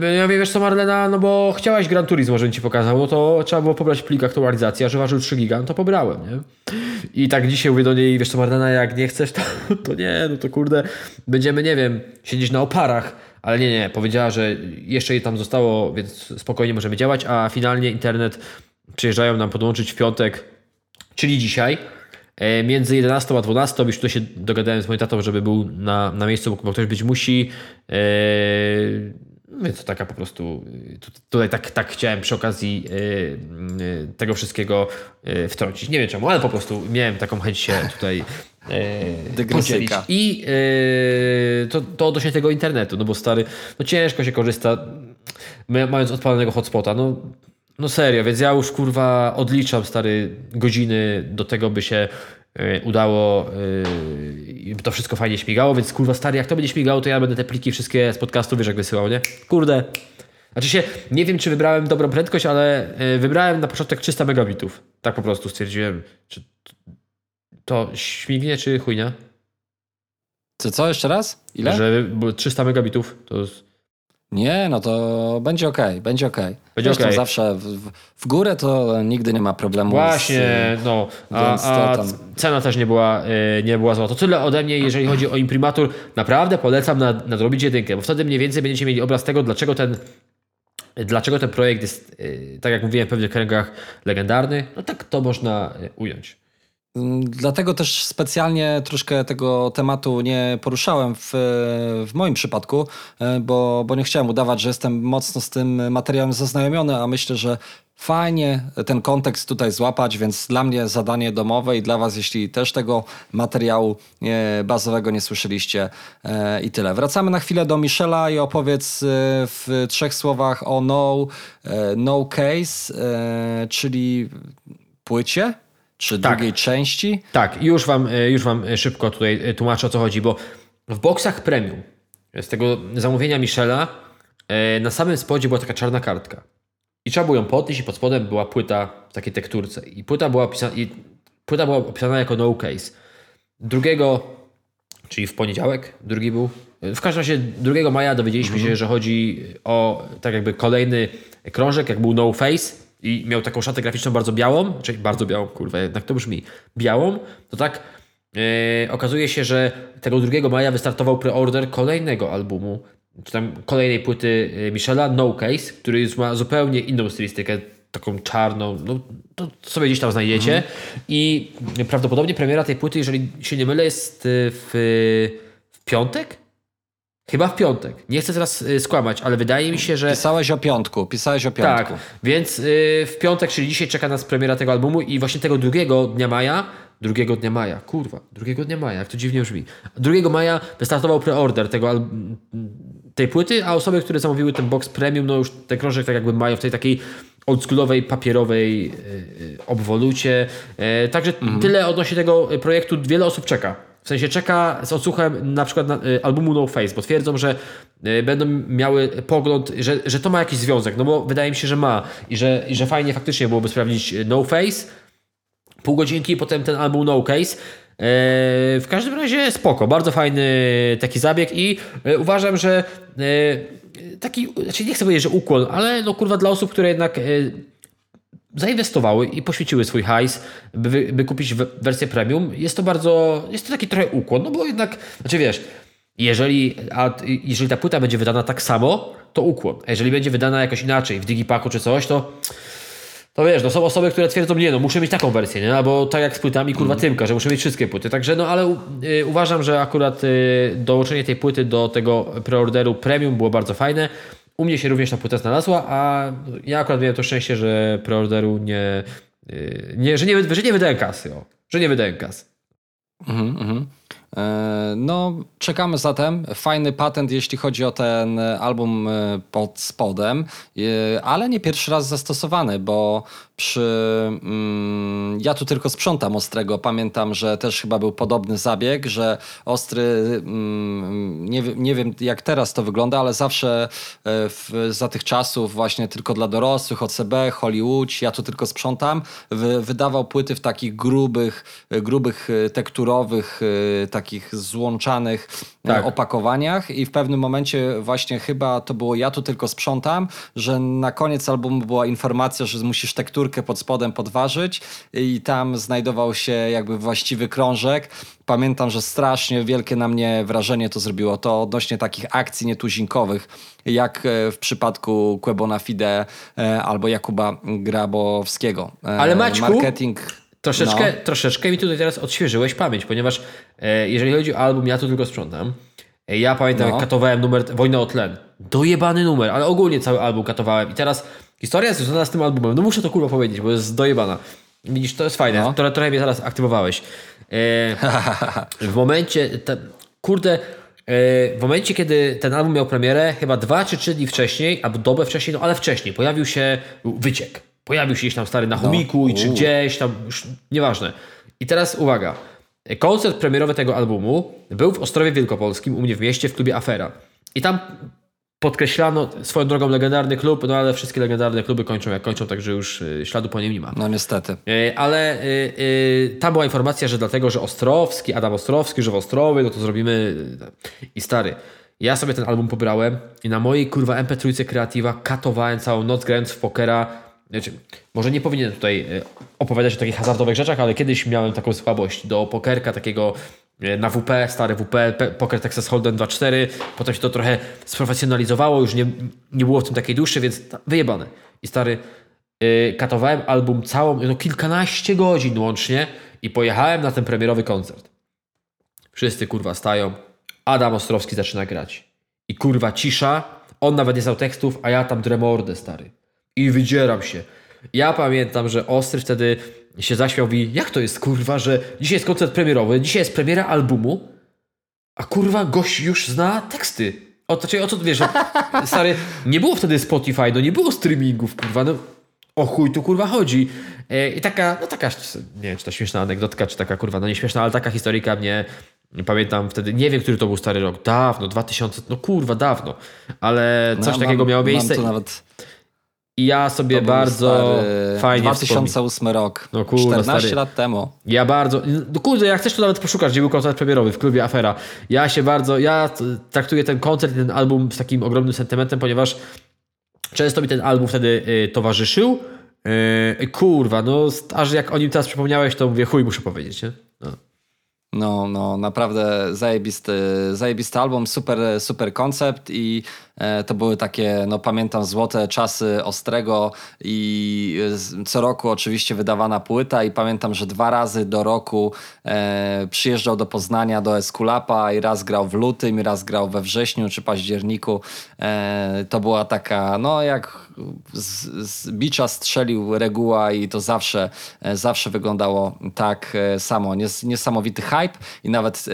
S2: Yy, ja mówię, wiesz co Marlena, no bo chciałaś Gran Turismo, żebym ci pokazał, no to trzeba było pobrać plik aktualizacji, a że ważył 3 giga, no to pobrałem, nie? I tak dzisiaj mówię do niej, wiesz co Marlena, jak nie chcesz, to, to nie, no to kurde, będziemy, nie wiem, siedzieć na oparach, ale nie, nie, powiedziała, że jeszcze jej tam zostało, więc spokojnie możemy działać, a finalnie internet przyjeżdżają nam podłączyć w piątek, czyli dzisiaj, między 11 a 12. Już tutaj się dogadałem z moim tatą, żeby był na, na miejscu, bo ktoś być musi. E, więc to taka po prostu. e, tu- Tutaj tak, tak chciałem przy okazji e, e, tego wszystkiego e, wtrącić. Nie wiem czemu, ale po prostu miałem taką chęć się tutaj. E, podzielić. I e, to, to odnośnie tego internetu, no bo stary, no ciężko się korzysta, mając odpalonego hotspota, no, no serio, więc ja już kurwa odliczam stary godziny do tego, by się e, udało i by to wszystko fajnie śmigało, więc kurwa stary, jak to będzie śmigało, to ja będę te pliki wszystkie z podcastu, wiesz jak wysyłał, nie? Kurde. Znaczy się, nie wiem czy wybrałem dobrą prędkość, ale e, wybrałem na początek 300 megabitów. Tak po prostu stwierdziłem, czy to śmignie czy chujnia?
S1: Czy co, jeszcze raz? Ile?
S2: Że było 300 megabitów to jest...
S1: Nie, no to będzie okej, będzie okej.
S2: Będzie
S1: Zresztą
S2: okej.
S1: zawsze w, w- w górę to nigdy nie ma problemu.
S2: Właśnie,
S1: Z,
S2: no. A,
S1: więc to
S2: a
S1: tam-
S2: cena też nie była, e, nie była zła. To tyle ode mnie, jeżeli chodzi o imprimatur. Naprawdę polecam nad, nadrobić jedynkę, bo wtedy mniej więcej będziecie mieli obraz tego, dlaczego ten, dlaczego ten projekt jest, e, tak jak mówiłem, w pewnych kręgach legendarny. No tak to można e, ująć.
S1: Dlatego też specjalnie troszkę tego tematu nie poruszałem w, w moim przypadku, e, bo, bo nie chciałem udawać, że jestem mocno z tym materiałem zaznajomiony, a myślę, że fajnie ten kontekst tutaj złapać, więc dla mnie zadanie domowe i dla Was, jeśli też tego materiału e, bazowego nie słyszeliście e, i tyle. Wracamy na chwilę do Michela i opowiedz w trzech słowach o No, no Case, czyli płycie, czy
S2: Tak.
S1: drugiej części.
S2: Tak, już wam, e, już wam e, szybko tutaj e, tłumaczę o co chodzi, bo w boksach premium z tego zamówienia Michela na samym spodzie była taka czarna kartka. I trzeba było ją podnieść i pod spodem była płyta w takiej tekturce. I płyta była opisana, i płyta była opisana jako no case. Drugiego, czyli w poniedziałek, drugi był. W każdym razie 2 maja dowiedzieliśmy się, że chodzi o tak jakby kolejny krążek, jak był No Face i miał taką szatę graficzną bardzo białą, czyli bardzo białą, kurwa, jednak to brzmi, białą, to tak e, okazuje się, że tego 2 maja wystartował preorder kolejnego albumu, czy tam kolejnej płyty e, Michela, No Case, który już ma zupełnie inną stylistykę, taką czarną, no to sobie gdzieś tam znajdziecie i prawdopodobnie premiera tej płyty, jeżeli się nie mylę, jest e, w, w piątek? Chyba w piątek. Nie chcę teraz e, skłamać, ale wydaje mi się, że
S1: Pisałeś o piątku, pisałeś o piątku.
S2: tak, więc y, w piątek, czyli dzisiaj czeka nas premiera tego albumu i właśnie tego drugiego dnia maja, drugiego dnia maja, kurwa, drugiego dnia maja, jak to dziwnie brzmi. 2 maja wystartował preorder tego tej płyty, a osoby, które zamówiły ten box premium, no już ten krążek tak jakby mają w tej takiej oldschoolowej, papierowej y, y, obwolucie. Y, także tyle odnośnie tego y, projektu. Wiele osób czeka. W sensie czeka z odsłuchem na przykład na, y, albumu No Face, bo twierdzą, że y, będą miały pogląd, że, że to ma jakiś związek, no bo wydaje mi się, że ma i że, i że fajnie faktycznie byłoby sprawdzić y, No Face, pół godzinki, potem ten album No Case. W każdym razie spoko, bardzo fajny taki zabieg i uważam, że taki, znaczy nie chcę powiedzieć, że ukłon, ale no kurwa dla osób, które jednak zainwestowały i poświęciły swój hajs, by, by kupić we- wersję premium, jest to bardzo, jest to taki trochę ukłon, no bo jednak, znaczy wiesz, jeżeli, a, jeżeli ta płyta będzie wydana tak samo, to ukłon, a jeżeli będzie wydana jakoś inaczej, w digipaku czy coś, to to wiesz, no są osoby, które twierdzą, nie no, muszę mieć taką wersję, nie? Albo tak jak z płytami, kurwa, Tymka, że muszę mieć wszystkie płyty. Także no, ale y, uważam, że akurat y, dołączenie tej płyty do tego preorderu premium było bardzo fajne. U mnie się również ta płyta znalazła, a ja akurat miałem to szczęście, że preorderu nie, y, nie, że nie, że nie wydałem kasy, o. Że nie wydałem kasy.
S1: Mhm, mhm. E, no, czekamy zatem. Fajny patent, jeśli chodzi o ten album e, pod spodem, e, ale nie pierwszy raz zastosowany, bo przy. Mm, ja tu tylko sprzątam ostrego. Pamiętam, że też chyba był podobny zabieg, że ostry. Mm, nie, nie wiem, jak teraz to wygląda, ale zawsze w, za tych czasów, właśnie tylko dla dorosłych, OCB, Hollywood, ja tu tylko sprzątam, wy, wydawał płyty w takich grubych, grubych tekturowych, takich złączanych e, tak. opakowaniach i w pewnym momencie właśnie chyba to było ja tu tylko sprzątam, że na koniec albumu była informacja, że musisz pod spodem podważyć i tam znajdował się jakby właściwy krążek. Pamiętam, że strasznie wielkie na mnie wrażenie to zrobiło. To odnośnie takich akcji nietuzinkowych, jak e, w przypadku Quebona Fide e, albo Jakuba Grabowskiego.
S2: Ale Maćku, Marketing Troszeczkę, no. troszeczkę mi tutaj teraz odświeżyłeś pamięć, ponieważ e, jeżeli chodzi o album, ja to tylko sprzątam. E, ja pamiętam, no. jak katowałem numer Wojna o tlen. Dojebany numer, ale ogólnie cały album katowałem. I teraz historia związana z tym albumem. No muszę to kurwa powiedzieć, bo jest dojebana. Widzisz, to jest fajne. No. Trochę, trochę mnie teraz aktywowałeś. E, w momencie, te, kurde, e, w momencie, kiedy ten album miał premierę, chyba dwa czy trzy dni wcześniej, albo dobę wcześniej, no ale wcześniej, pojawił się wyciek. Pojawił się gdzieś tam stary na chomiku no. czy gdzieś tam, już nieważne. I teraz uwaga. Koncert premierowy tego albumu był w Ostrowie Wielkopolskim, u mnie w mieście, w klubie Afera. I tam podkreślano swoją drogą legendarny klub, no ale wszystkie legendarne kluby kończą jak kończą, także już y, śladu po nim nie ma.
S1: No niestety.
S2: Y, ale y, y, tam była informacja, że dlatego, że Ostrowski, Adam Ostrowski, że w Ostrowie, no to zrobimy i stary. Ja sobie ten album pobrałem i na mojej kurwa MP3 kreatywa katowałem całą noc grając w pokera znaczy, może nie powinienem tutaj opowiadać o takich hazardowych rzeczach, ale kiedyś miałem taką słabość do pokerka takiego na WP, stary WP, Poker Texas Hold'em 2.4, potem się to trochę sprofesjonalizowało, już nie, nie było w tym takiej duszy, więc wyjebane. I stary, yy, katowałem album całą, no kilkanaście godzin łącznie i pojechałem na ten premierowy koncert. Wszyscy kurwa stają, Adam Ostrowski zaczyna grać. I kurwa cisza, on nawet nie znał tekstów, a ja tam dremordę, stary i wydzieram się. Ja pamiętam, że Ostry wtedy się zaśmiał i jak to jest kurwa, że dzisiaj jest koncert premierowy, dzisiaj jest premiera albumu, a kurwa gość już zna teksty. O, to, czyli o co wiesz, że, stary, nie było wtedy Spotify, no nie było streamingów, kurwa, no o chuj tu kurwa chodzi. E, I taka, no taka, nie wiem, czy to śmieszna anegdotka, czy taka kurwa, no nieśmieszna, ale taka historyjka mnie, nie pamiętam wtedy, nie wiem, który to był stary rok, dawno, 2000, no kurwa, dawno, ale coś no, takiego mam, miało miejsce. Mam tu nawet i ja sobie bardzo fajnie
S1: 2008 wspomnę. rok. No kurde, 14 stary. lat temu.
S2: Ja bardzo. No kurde, jak chcesz to nawet poszukasz, gdzie był koncert premierowy w klubie Afera. Ja się bardzo. Ja traktuję ten koncert i ten album z takim ogromnym sentymentem, ponieważ często mi ten album wtedy y, towarzyszył. Y, kurwa, no aż jak o nim teraz przypomniałeś, to mówię, chuj, muszę powiedzieć, nie? No.
S1: No, naprawdę zajebisty, zajebisty album, super, super koncept i e, to były takie, no pamiętam, złote czasy Ostrego i co roku oczywiście wydawana płyta i pamiętam, że dwa razy do roku e, przyjeżdżał do Poznania, do Eskulapa i raz grał w lutym i raz grał we wrześniu czy październiku. E, to była taka, no jak z, z bicza strzelił reguła i to zawsze, e, zawsze wyglądało tak e, samo. Nies, niesamowity hype i nawet e,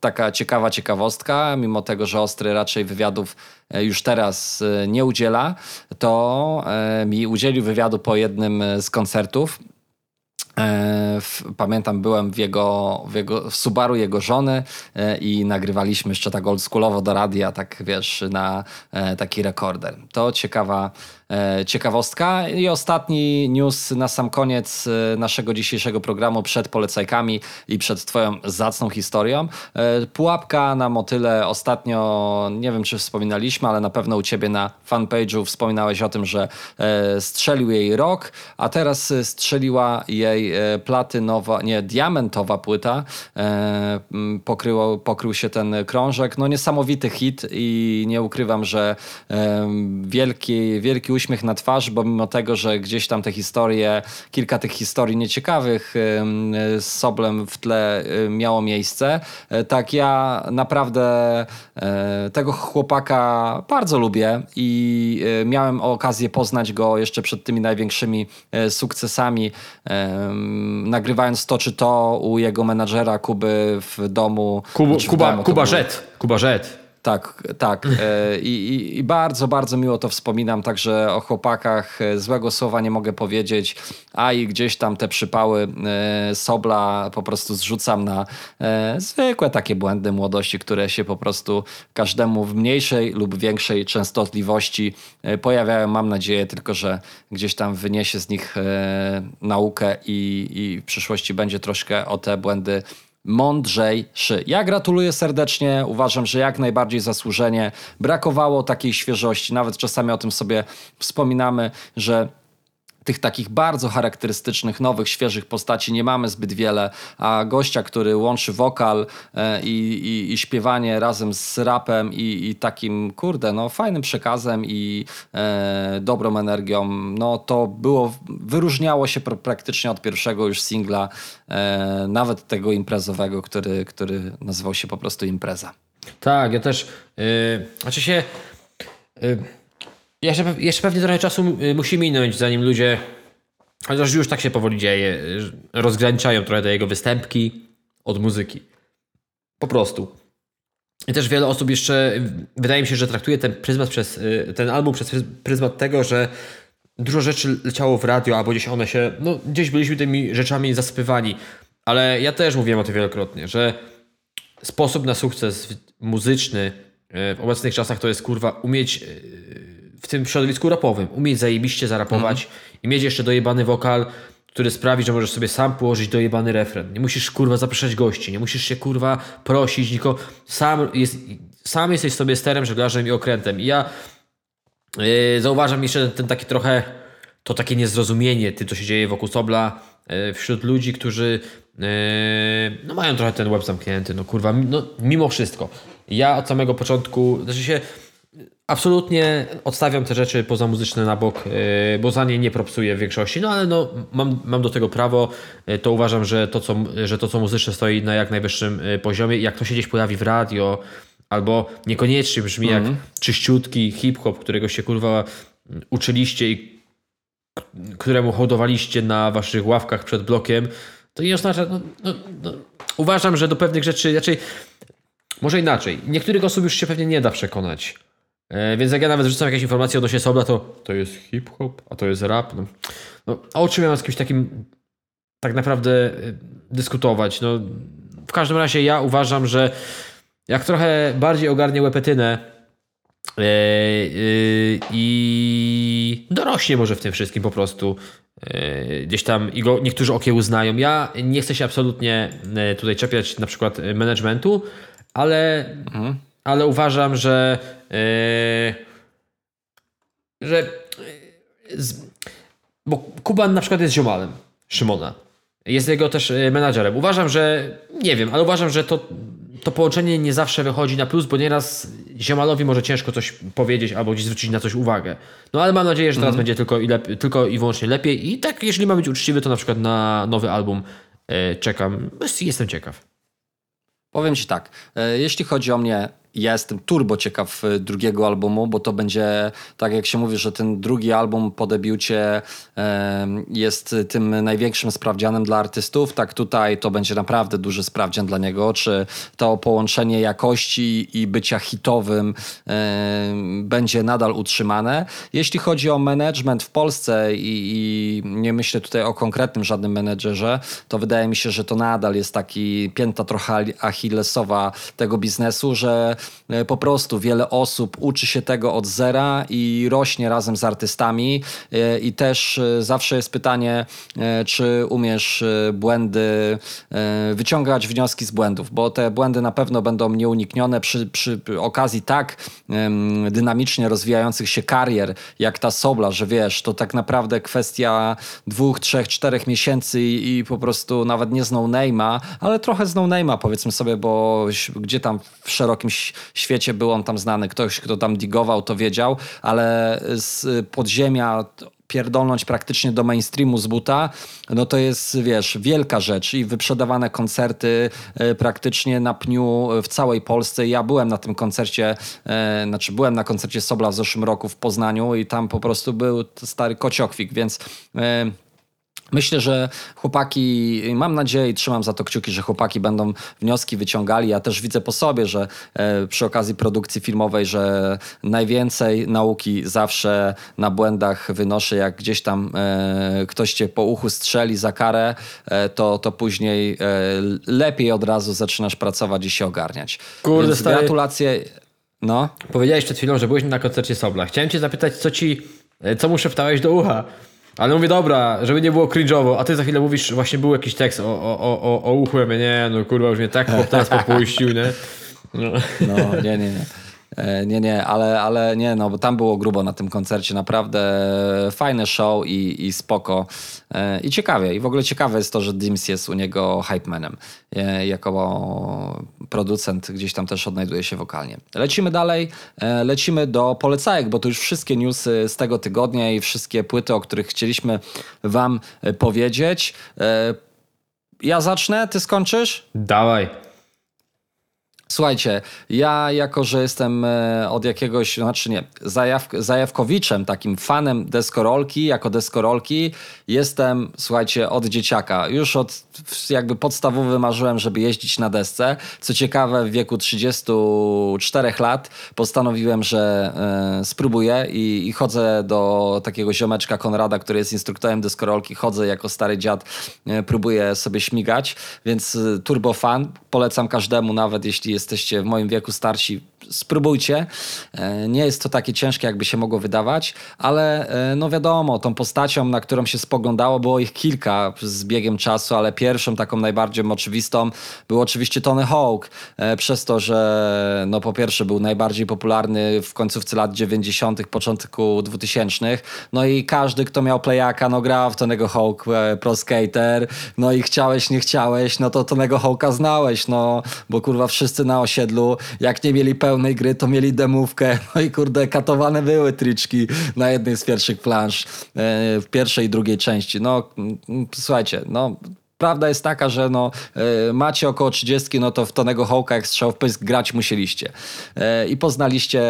S1: taka ciekawa ciekawostka, mimo tego, że Ostry raczej wywiadów już teraz nie udziela, to mi udzielił wywiadu po jednym z koncertów E, pamiętam, byłem w jego, w jego w Subaru jego żony e, i nagrywaliśmy jeszcze tak oldschoolowo do radia, tak wiesz, na e, taki rekorder. To ciekawa, ciekawostka. I ostatni news na sam koniec naszego dzisiejszego programu przed polecajkami i przed twoją zacną historią. Pułapka na motyle ostatnio, nie wiem czy wspominaliśmy, ale na pewno u ciebie na fanpage'u wspominałeś o tym, że strzelił jej rok, a teraz strzeliła jej E, platynowa, nie, diamentowa płyta e, pokryło, pokrył się ten krążek. No niesamowity hit i nie ukrywam, że e, wielki, wielki uśmiech na twarz, bo mimo tego, że gdzieś tam te historie, kilka tych historii nieciekawych z Soblem w tle miało miejsce, tak ja naprawdę tego chłopaka bardzo lubię i miałem okazję poznać go jeszcze przed tymi największymi sukcesami nagrywając to czy to u jego menadżera Kuby w domu.
S2: Kubu,
S1: znaczy
S2: Kuba,
S1: domu,
S2: Kuba Żet. Kuba Żet.
S1: Tak, tak. E, I, i, bardzo, bardzo miło to wspominam. Także o chłopakach e, złego słowa nie mogę powiedzieć. A i gdzieś tam te przypały e, Sobla po prostu zrzucam na zwykłe takie błędy młodości, które się po prostu każdemu w mniejszej lub większej częstotliwości pojawiają. Mam nadzieję tylko, że gdzieś tam wyniesie z nich naukę i, i w przyszłości będzie troszkę o te błędy mądrzejszy. Ja gratuluję serdecznie, uważam, że jak najbardziej zasłużenie. Brakowało takiej świeżości, nawet czasami o tym sobie wspominamy, że tych takich bardzo charakterystycznych, nowych, świeżych postaci nie mamy zbyt wiele, a gościa, który łączy wokal e, i, i, i śpiewanie razem z rapem i, i takim, kurde, no fajnym przekazem i e, dobrą energią, no to było, wyróżniało się pr- praktycznie od pierwszego już singla, e, nawet tego imprezowego, który, który nazywał się po prostu Impreza.
S2: Tak, ja też. Yy, znaczy się. Yy, jeszcze, jeszcze pewnie trochę czasu yy, musi minąć, zanim ludzie. Chociaż już tak się powoli dzieje. yy, Rozgraniczają trochę te jego występki od muzyki. Po prostu. I też wiele osób jeszcze. Wydaje mi się, że traktuje ten pryzmat przez. yy, ten album przez pryz- pryzmat tego, że dużo rzeczy leciało w radio, albo gdzieś one się. No, gdzieś byliśmy tymi rzeczami zasypywani. Ale ja też mówiłem o tym wielokrotnie, że sposób na sukces muzyczny w obecnych czasach to jest kurwa umieć w tym środowisku rapowym, umieć zajebiście zarapować i mieć jeszcze dojebany wokal, który sprawi, że możesz sobie sam położyć dojebany refren. Nie musisz kurwa zapraszać gości, nie musisz się kurwa prosić, tylko sam, jest, sam jesteś sobie sterem, żeglarzem i okrętem. I ja Yy, Zauważam jeszcze ten taki trochę, to takie niezrozumienie tym, co się dzieje wokół Sobla yy, wśród ludzi, którzy yy, no mają trochę ten web zamknięty, no kurwa, no mimo wszystko. Ja od samego początku, znaczy się absolutnie odstawiam te rzeczy pozamuzyczne na bok, yy, bo za nie nie propsuję w większości, no ale no mam, mam do tego prawo, yy, to uważam, że to, co, że to, co muzyczne stoi na jak najwyższym yy, poziomie jak to się gdzieś pojawi w radio, albo niekoniecznie brzmi jak czyściutki hip-hop, którego się kurwa uczyliście i któremu hołdowaliście na waszych ławkach przed blokiem, to nie oznacza. No, no, no, uważam, że do pewnych rzeczy raczej. Może inaczej. Niektórych osób już się pewnie nie da przekonać. E, więc jak ja nawet rzucam jakieś informacje odnośnie Sobla, to to jest hip-hop, a to jest rap. No, no, a o czym ja mam z kimś takim tak naprawdę y, dyskutować? No, w każdym razie ja uważam, że jak trochę bardziej ogarnie łepetynę yy, yy, i dorośnie może w tym wszystkim po prostu yy, gdzieś tam i go niektórzy okiełznają. Ja nie chcę się absolutnie yy, tutaj czepiać na przykład yy, managementu, ale, ale uważam, że yy, że yy, z, bo Kuban na przykład jest ziomalem Szymona. Jest jego też y, menadżerem. Uważam, że nie wiem, ale uważam, że to, to połączenie nie zawsze wychodzi na plus, bo nieraz ziomalowi może ciężko coś powiedzieć albo gdzieś zwrócić na coś uwagę. No ale mam nadzieję, że teraz będzie tylko i, lep- tylko i wyłącznie lepiej. I tak, jeśli ma być uczciwy, to na przykład na nowy album y, czekam. Jestem ciekaw.
S1: Powiem Ci tak, e, jeśli chodzi o mnie, ja jestem turbo ciekaw e, drugiego albumu, bo to będzie, tak jak się mówi, że ten drugi album po debiucie jest tym największym sprawdzianem dla artystów, tak tutaj to będzie naprawdę duży sprawdzian dla niego, czy to połączenie jakości i bycia hitowym będzie nadal utrzymane. Jeśli chodzi o management w Polsce i, i nie myślę tutaj o konkretnym żadnym menedżerze, to wydaje mi się, że to nadal jest taki pięta trochę achillesowa tego biznesu, że po prostu wiele osób uczy się tego od zera i rośnie razem z artystami. E, i też e, zawsze jest pytanie, e, czy umiesz e, błędy, e, wyciągać wnioski z błędów, bo te błędy na pewno będą nieuniknione przy, przy okazji tak dynamicznie rozwijających się karier, jak ta Sobla, że wiesz, to tak naprawdę kwestia dwóch, trzech, czterech miesięcy i, po prostu nawet nie z no-name'a, ale trochę z no-name'a powiedzmy sobie, bo gdzie tam w szerokim świecie był on tam znany, ktoś, kto tam digował, to wiedział, ale z podziemia pierdolnąć praktycznie do mainstreamu z buta, no to jest, wiesz, wielka rzecz i wyprzedawane koncerty e, praktycznie na pniu w całej Polsce. Ja byłem na tym koncercie, e, znaczy byłem na koncercie Sobla w zeszłym roku w Poznaniu i tam po prostu był stary kociokwik, więc... E, Myślę, że chłopaki, mam nadzieję i trzymam za to kciuki, że chłopaki będą wnioski wyciągali. Ja też widzę po sobie, że e, przy okazji produkcji filmowej, że najwięcej nauki zawsze na błędach wynoszę. Jak gdzieś tam e, ktoś cię po uchu strzeli za karę, e, to, to później e, lepiej od razu zaczynasz pracować i się ogarniać.
S2: Kurde,
S1: Więc
S2: stary.
S1: gratulacje. No.
S2: Powiedziałeś przed chwilą, że byłeś na koncercie Sobla. Chciałem cię zapytać, co ci, co mu szeptałeś do ucha. Ale mówię, dobra, żeby nie było cringe'owo, a ty za chwilę mówisz, właśnie był jakiś tekst o, o, o, o, uchu, ja mówię, nie, no kurwa, już mnie tak chłop teraz popuścił, nie? No.
S1: No, nie, nie, nie. E, Nie, nie, ale, ale nie, no bo tam było grubo na tym koncercie, naprawdę fajne show i, i spoko E, i ciekawie. I w ogóle ciekawe jest to, że Dims jest u niego hype manem. E, Jako producent gdzieś tam też odnajduje się wokalnie. Lecimy dalej, E, lecimy do polecajek, bo to już wszystkie newsy z tego tygodnia i wszystkie płyty, o których chcieliśmy wam e, powiedzieć. E, Ja zacznę, ty skończysz?
S2: Dawaj.
S1: Słuchajcie, ja jako, że jestem e, od jakiegoś, znaczy nie, zajaw, zajawkowiczem, takim fanem deskorolki, jako deskorolki, jestem, słuchajcie, od dzieciaka. Już od jakby podstawowy marzyłem, żeby jeździć na desce. Co ciekawe, w wieku 34 lat postanowiłem, że e, spróbuję i, i chodzę do takiego ziomeczka Konrada, który jest instruktorem deskorolki. Chodzę jako stary dziad, e, próbuję sobie śmigać, więc turbo fan. Polecam każdemu, nawet jeśli jesteście w moim wieku starsi, spróbujcie. E, Nie jest to takie ciężkie, jakby się mogło wydawać, ale e, no wiadomo, tą postacią, na którą się spoglądało, było ich kilka z biegiem czasu, ale pierwszą, taką najbardziej oczywistą był oczywiście Tony Hawk, e, przez to, że no po pierwsze był najbardziej popularny w końcówce lat 90., początku 2000, no i każdy, kto miał playaka, no grał w Tonego Hawk Pro Skater, no i chciałeś, nie chciałeś, no to Tonego Hawka znałeś, no bo kurwa wszyscy na osiedlu, jak nie mieli pełnej gry, to mieli demówkę, no i kurde, katowane były triczki na jednej z pierwszych plansz, e, w pierwszej i drugiej części, no słuchajcie, no Prawda jest taka, że no, e, macie około 30, no to w Tonego Hawka jak strzał w pysk grać musieliście. E, I poznaliście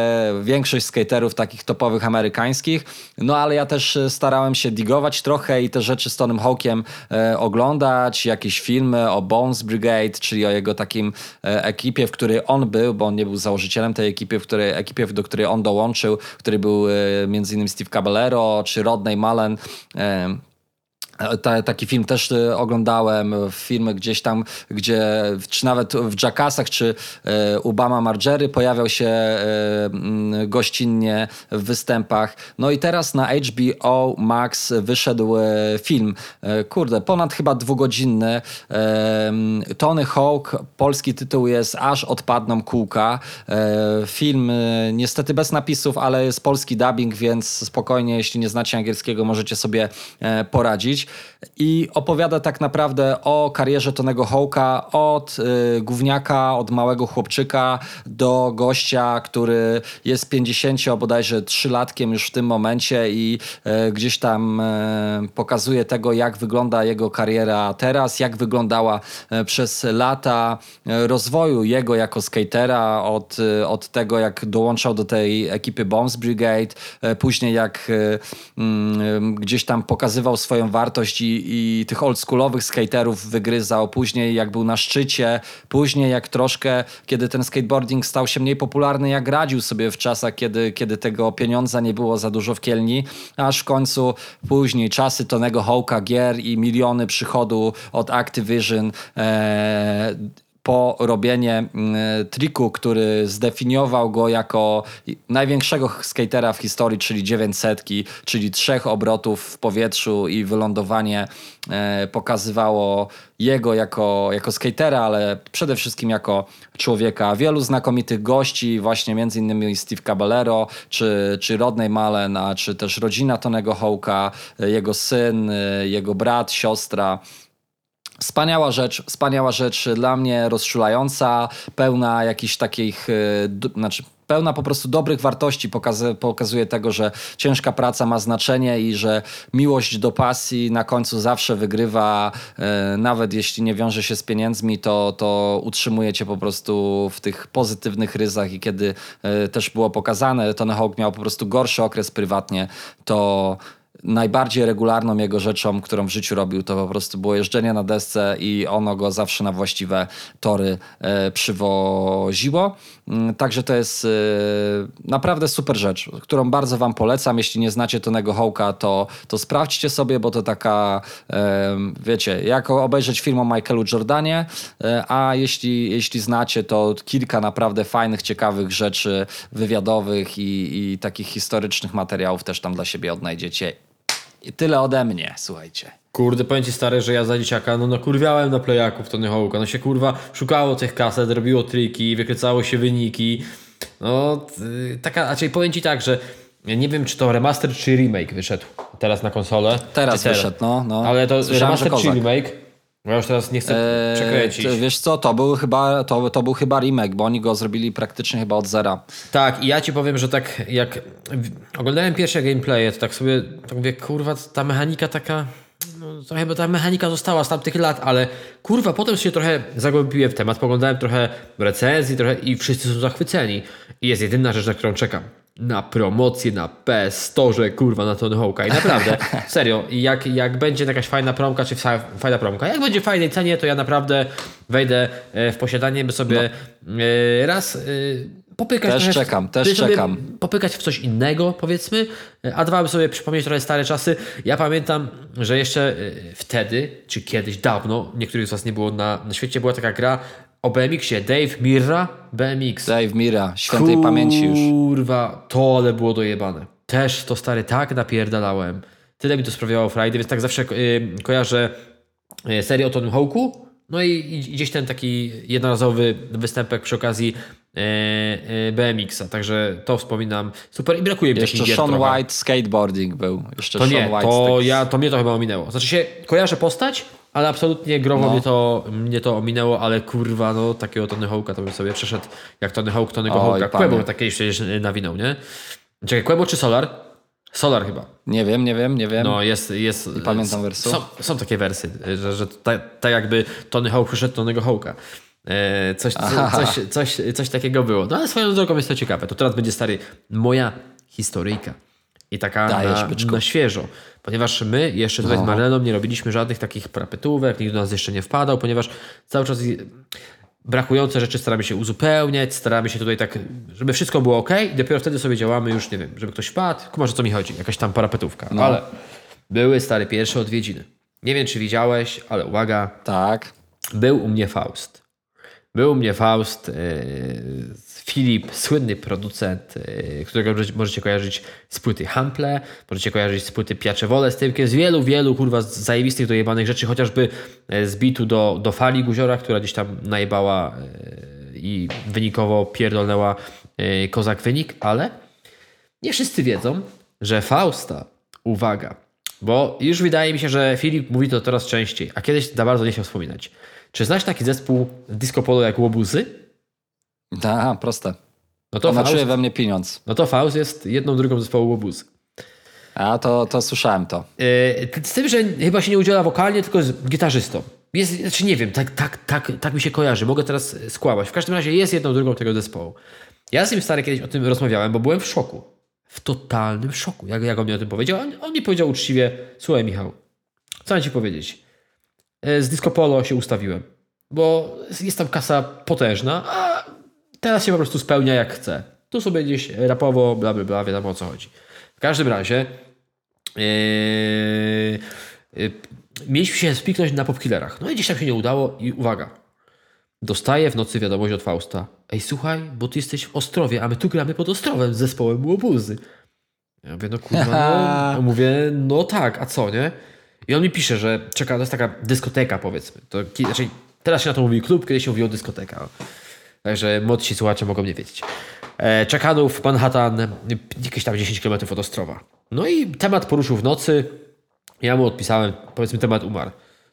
S1: większość skaterów takich topowych amerykańskich. No ale ja też e, starałem się digować trochę i te rzeczy z Tonym Hawkiem oglądać, jakieś filmy o Bones Brigade, czyli o jego takim ekipie, w której on był, bo on nie był założycielem tej ekipy, w której, ekipie, do której on dołączył, który był między innymi Steve Caballero czy Rodney Mullen. Ta, taki film też y, oglądałem, filmy gdzieś tam, gdzie, czy nawet w Jackassach, czy y, u Bama Margery pojawiał się y, mm, gościnnie w występach. No i teraz na HBO Max wyszedł y, film, y, kurde, ponad chyba dwugodzinny. Y, Tony Hawk, polski tytuł jest Aż odpadną kółka. Y, Film y, niestety bez napisów, ale jest polski dubbing, więc spokojnie, jeśli nie znacie angielskiego, możecie sobie e, I opowiada tak naprawdę o karierze Tonego Hawka od y, gówniaka, od małego chłopczyka do gościa, który jest 50 bodajże 3-latkiem już w tym momencie i e, gdzieś tam e, pokazuje tego, jak wygląda jego kariera teraz, jak wyglądała e, przez lata e, rozwoju jego jako skatera, od, e, od tego, jak dołączał do tej ekipy Bombs Brigade, później jak mm, gdzieś tam pokazywał swoją wartość i, i tych oldschoolowych skaterów wygryzał, później jak był na szczycie, później jak troszkę, kiedy ten skateboarding stał się mniej popularny, jak radził sobie w czasach, kiedy, kiedy tego pieniądza nie było za dużo w kielni, aż w końcu później czasy Tonego Hawka, gier i miliony przychodu od Activision, e, po robienie mm, triku, który zdefiniował go jako największego skatera w historii, czyli 900, czyli trzech obrotów w powietrzu i wylądowanie e, pokazywało jego jako, jako skatera, ale przede wszystkim jako człowieka. Wielu znakomitych gości, właśnie między innymi Steve Caballero, czy, czy Rodney Mullen, a czy też rodzina Tonego Hawka, e, jego syn, e, jego brat, siostra. Wspaniała rzecz, wspaniała rzecz dla mnie, rozczulająca, pełna jakichś takich, e, znaczy pełna po prostu dobrych wartości, pokazuje, pokazuje tego, że ciężka praca ma znaczenie i że miłość do pasji na końcu zawsze wygrywa, e, nawet jeśli nie wiąże się z pieniędzmi, to, to utrzymuje cię po prostu w tych pozytywnych ryzach. I kiedy e, też było pokazane, Tony Hawk miał po prostu gorszy okres prywatnie, to najbardziej regularną jego rzeczą, którą w życiu robił, to po prostu było jeżdżenie na desce i ono go zawsze na właściwe tory e, przywoziło. Mm, Także to jest e, naprawdę super rzecz, którą bardzo wam polecam. Jeśli nie znacie Tonego Hołka, to, to sprawdźcie sobie, bo to taka, e, wiecie, jak obejrzeć film o Michaelu Jordanie, a jeśli, jeśli znacie, to kilka naprawdę fajnych, ciekawych rzeczy wywiadowych i, i takich historycznych materiałów też tam dla siebie odnajdziecie. I tyle ode mnie, słuchajcie.
S2: Kurde, powiem ci stary, że ja za dzieciaka, no nakurwiałem na playaków Tony Hawk'a, no się kurwa szukało tych kaset, robiło triki, wykręcało się wyniki. No, y, taka, raczej powiem ci tak, że ja nie wiem, czy to remaster, czy remake wyszedł teraz na konsolę.
S1: Teraz
S2: Czy
S1: wyszedł, no, no.
S2: Ale to
S1: Słyszałem,
S2: remaster czy remake? Ja już teraz nie chcę
S1: Eee,
S2: przekręcić.
S1: wiesz co, to był, chyba, to, to był chyba remake, bo oni go zrobili praktycznie chyba od zera.
S2: Tak, i ja ci powiem, że tak jak oglądałem pierwsze gameplaye, to tak sobie tak mówię, kurwa, ta mechanika taka. No, to chyba ta mechanika została z tamtych lat, ale kurwa, potem się trochę zagłębiłem w temat, poglądałem trochę recenzji trochę i wszyscy są zachwyceni. I jest jedyna rzecz, na którą czekam. Na promocję, na PS Store, kurwa, na Tony Hawk'a. I naprawdę, serio, jak, jak będzie jakaś fajna promka, czy fa- fajna promka, jak będzie w fajnej cenie, to ja naprawdę wejdę e, w posiadanie, by sobie e, raz e, popykać
S1: Też
S2: trochę
S1: czekam, też czekam.
S2: Popykać w coś innego, powiedzmy, a dwa by sobie przypomnieć trochę stare czasy. Ja pamiętam, że jeszcze wtedy, czy kiedyś, dawno, niektórych z Was nie było na, na świecie, była taka gra o BMX-ie. Dave Mirra, BMX.
S1: Dave Mira, świętej pamięci już.
S2: Kurwa, to ale było dojebane. Też to stary tak napierdalałem. Tyle mi to sprawiało frajdy, więc tak zawsze y, kojarzę y, serię o Tonym Hawk'u. No i, i gdzieś ten taki jednorazowy występek przy okazji y, BMX-a. Także to wspominam. Super i brakuje mi
S1: Jeszcze
S2: takich
S1: Sean. White skateboarding był. Jeszcze
S2: To
S1: Sean
S2: nie,
S1: White
S2: to,
S1: tak-
S2: ja, to mnie to chyba ominęło. Znaczy się, kojarzę postać, ale absolutnie growo
S1: No.
S2: mnie, to, mnie to ominęło, ale kurwa, no takiego Tony Hawk'a to bym sobie przeszedł jak Tony Hawk, Tonego
S1: Oj,
S2: Hawk'a. Quebo takiej przecież nawinął, nie? Czekaj, Quebo czy Solar? Solar chyba.
S1: Nie wiem, nie wiem, nie wiem.
S2: No jest, jest.
S1: pamiętam wersu.
S2: Są, są takie wersy, że, że tak tak jakby Tony Hawk przyszedł Tonego Hawk'a. E, coś, co, coś, coś, coś takiego było. No ale swoją drogą jest to ciekawe. To teraz będzie stary moja historyjka. I taka na, na świeżo. Ponieważ my jeszcze tutaj
S1: No.
S2: z Marleną nie robiliśmy żadnych takich parapetówek, nikt do nas jeszcze nie wpadał, ponieważ cały czas brakujące rzeczy staramy się uzupełniać, staramy się tutaj tak, żeby wszystko było ok i dopiero wtedy sobie działamy już, nie wiem, żeby ktoś wpadł, kumasz o co mi chodzi, jakaś tam parapetówka.
S1: No.
S2: Ale były stare pierwsze odwiedziny. Nie wiem, czy widziałeś, ale uwaga,
S1: Tak.
S2: był u mnie Faust. Był u mnie Faust, yy, Filip, słynny producent, yy, którego możecie- kojarzyć z płyty Hample, możecie kojarzyć z płyty Piaczewole, z z wielu, wielu kurwa zajebistych, dojebanych rzeczy, chociażby yy, z bitu do, do fali guziora, która gdzieś tam najebała yy, i wynikowo pierdolnęła yy, kozak wynik, ale nie wszyscy wiedzą, że Fausta, uwaga, bo już wydaje mi się, że Filip mówi to coraz częściej, a kiedyś za bardzo nie chciał wspominać. Czy znasz taki zespół disco polo jak Łobuzy?
S1: Aha, proste.
S2: No to,
S1: Ona
S2: Faust,
S1: we mnie pieniądz.
S2: no to Faust jest jedną drugą zespołu Łobuzy.
S1: A to, to słyszałem to.
S2: Yy, z tym, że chyba się nie udziela wokalnie, tylko jest gitarzystą. Jest, znaczy nie wiem, tak, tak, tak, tak mi się kojarzy. Mogę teraz skłamać. W każdym razie jest jedną drugą tego zespołu. Ja z nim stary kiedyś o tym rozmawiałem, bo byłem w szoku. W totalnym szoku. Jak, jak on mi o tym powiedział? On, on mi powiedział uczciwie, słuchaj Michał, co mam ci powiedzieć? E, Z Disco Polo się ustawiłem, bo jest tam kasa potężna, a teraz się po prostu spełnia jak chce. Tu sobie gdzieś rapowo, bla, bla, bla, wiadomo o co chodzi. W każdym razie Yy, yy, mieliśmy się spiknąć na popkillerach. No i gdzieś tam się nie udało i uwaga. Dostaję w nocy wiadomość od Fausta. Ej, słuchaj, bo ty jesteś w Ostrowie, a my tu gramy pod Ostrowem z zespołem Łobuzy. Ja mówię, no kurwa, no. Mówię, no tak, a co, nie? I on mi pisze, że czeka, to jest taka dyskoteka, powiedzmy. To, znaczy, teraz się na to mówi klub, kiedyś się mówiło dyskoteka. Także młodsi słuchacze mogą nie wiedzieć. E, Czekanów, Manhattan, jakieś tam 10 km od Ostrowa. No i temat poruszył w nocy. Ja mu odpisałem, powiedzmy, temat umarł.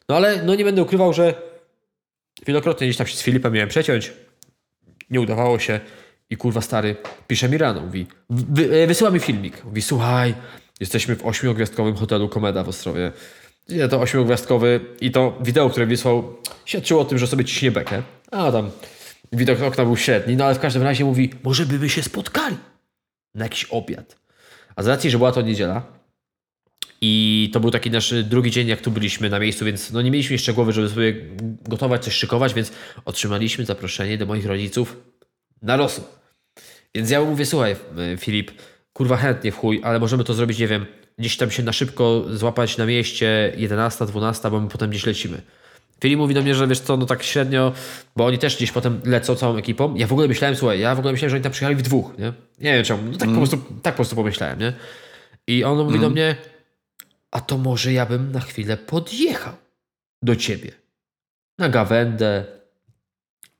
S2: No ale no nie będę ukrywał, że wielokrotnie gdzieś tam się z Filipem miałem przeciąć. Nie udawało się. I kurwa stary, pisze mi rano, mówi, wy, e, wysyła mi filmik. Mówi, słuchaj, jesteśmy w ośmiogwiazdkowym hotelu Komeda w Ostrowie. Nie, to ośmiogwiazdkowy i to wideo, które wysłał, świadczyło o tym, że sobie ciśnie bekę. A tam widok okna był średni, no ale w każdym razie mówi, może by my się spotkali na jakiś obiad. A z racji, że była to niedziela I to był taki nasz drugi dzień, jak tu byliśmy na miejscu, więc no nie mieliśmy jeszcze głowy, żeby sobie gotować, coś szykować, więc otrzymaliśmy zaproszenie do moich rodziców na losu. Więc ja mu mówię, słuchaj, Filip, kurwa chętnie w chuj, ale możemy to zrobić, nie wiem, gdzieś tam się na szybko złapać na mieście 11, 12, bo my potem gdzieś lecimy. Filip mówi do mnie, że wiesz co, no tak średnio, bo oni też gdzieś potem lecą całą ekipą. Ja w ogóle myślałem, słuchaj, ja w ogóle myślałem, że oni tam przyjechali w dwóch, nie? Nie wiem czemu, no tak, po, prostu, tak po prostu pomyślałem, nie? I on mówi do mnie, a to może ja bym na chwilę podjechał do ciebie. Na gawędę,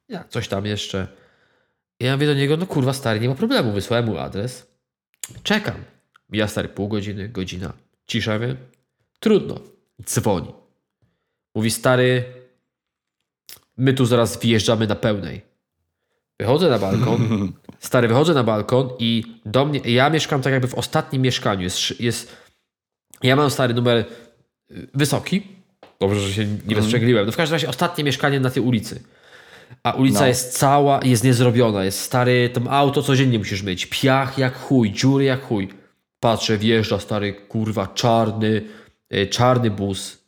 S2: ja coś tam jeszcze. I ja mówię do niego, no kurwa stary, nie ma problemu, wysłałem mu adres. Czekam. Ja stary, pół godziny, godzina. Cisza, wie? Trudno. Dzwoni. Mówi, stary, my tu zaraz wjeżdżamy na pełnej. Wychodzę na balkon, stary, wychodzę na balkon i do mnie, ja mieszkam tak jakby w ostatnim mieszkaniu. Jest, jest ja mam stary numer y, wysoki. Dobrze, że się nie wystrzegliłem. No w każdym razie ostatnie mieszkanie na tej ulicy. A ulica
S1: No.
S2: jest cała, jest niezrobiona. Jest stary, tam auto codziennie musisz myć. Piach jak chuj, dziury jak chuj. Patrzę, wjeżdża stary, kurwa, czarny, y, czarny bus.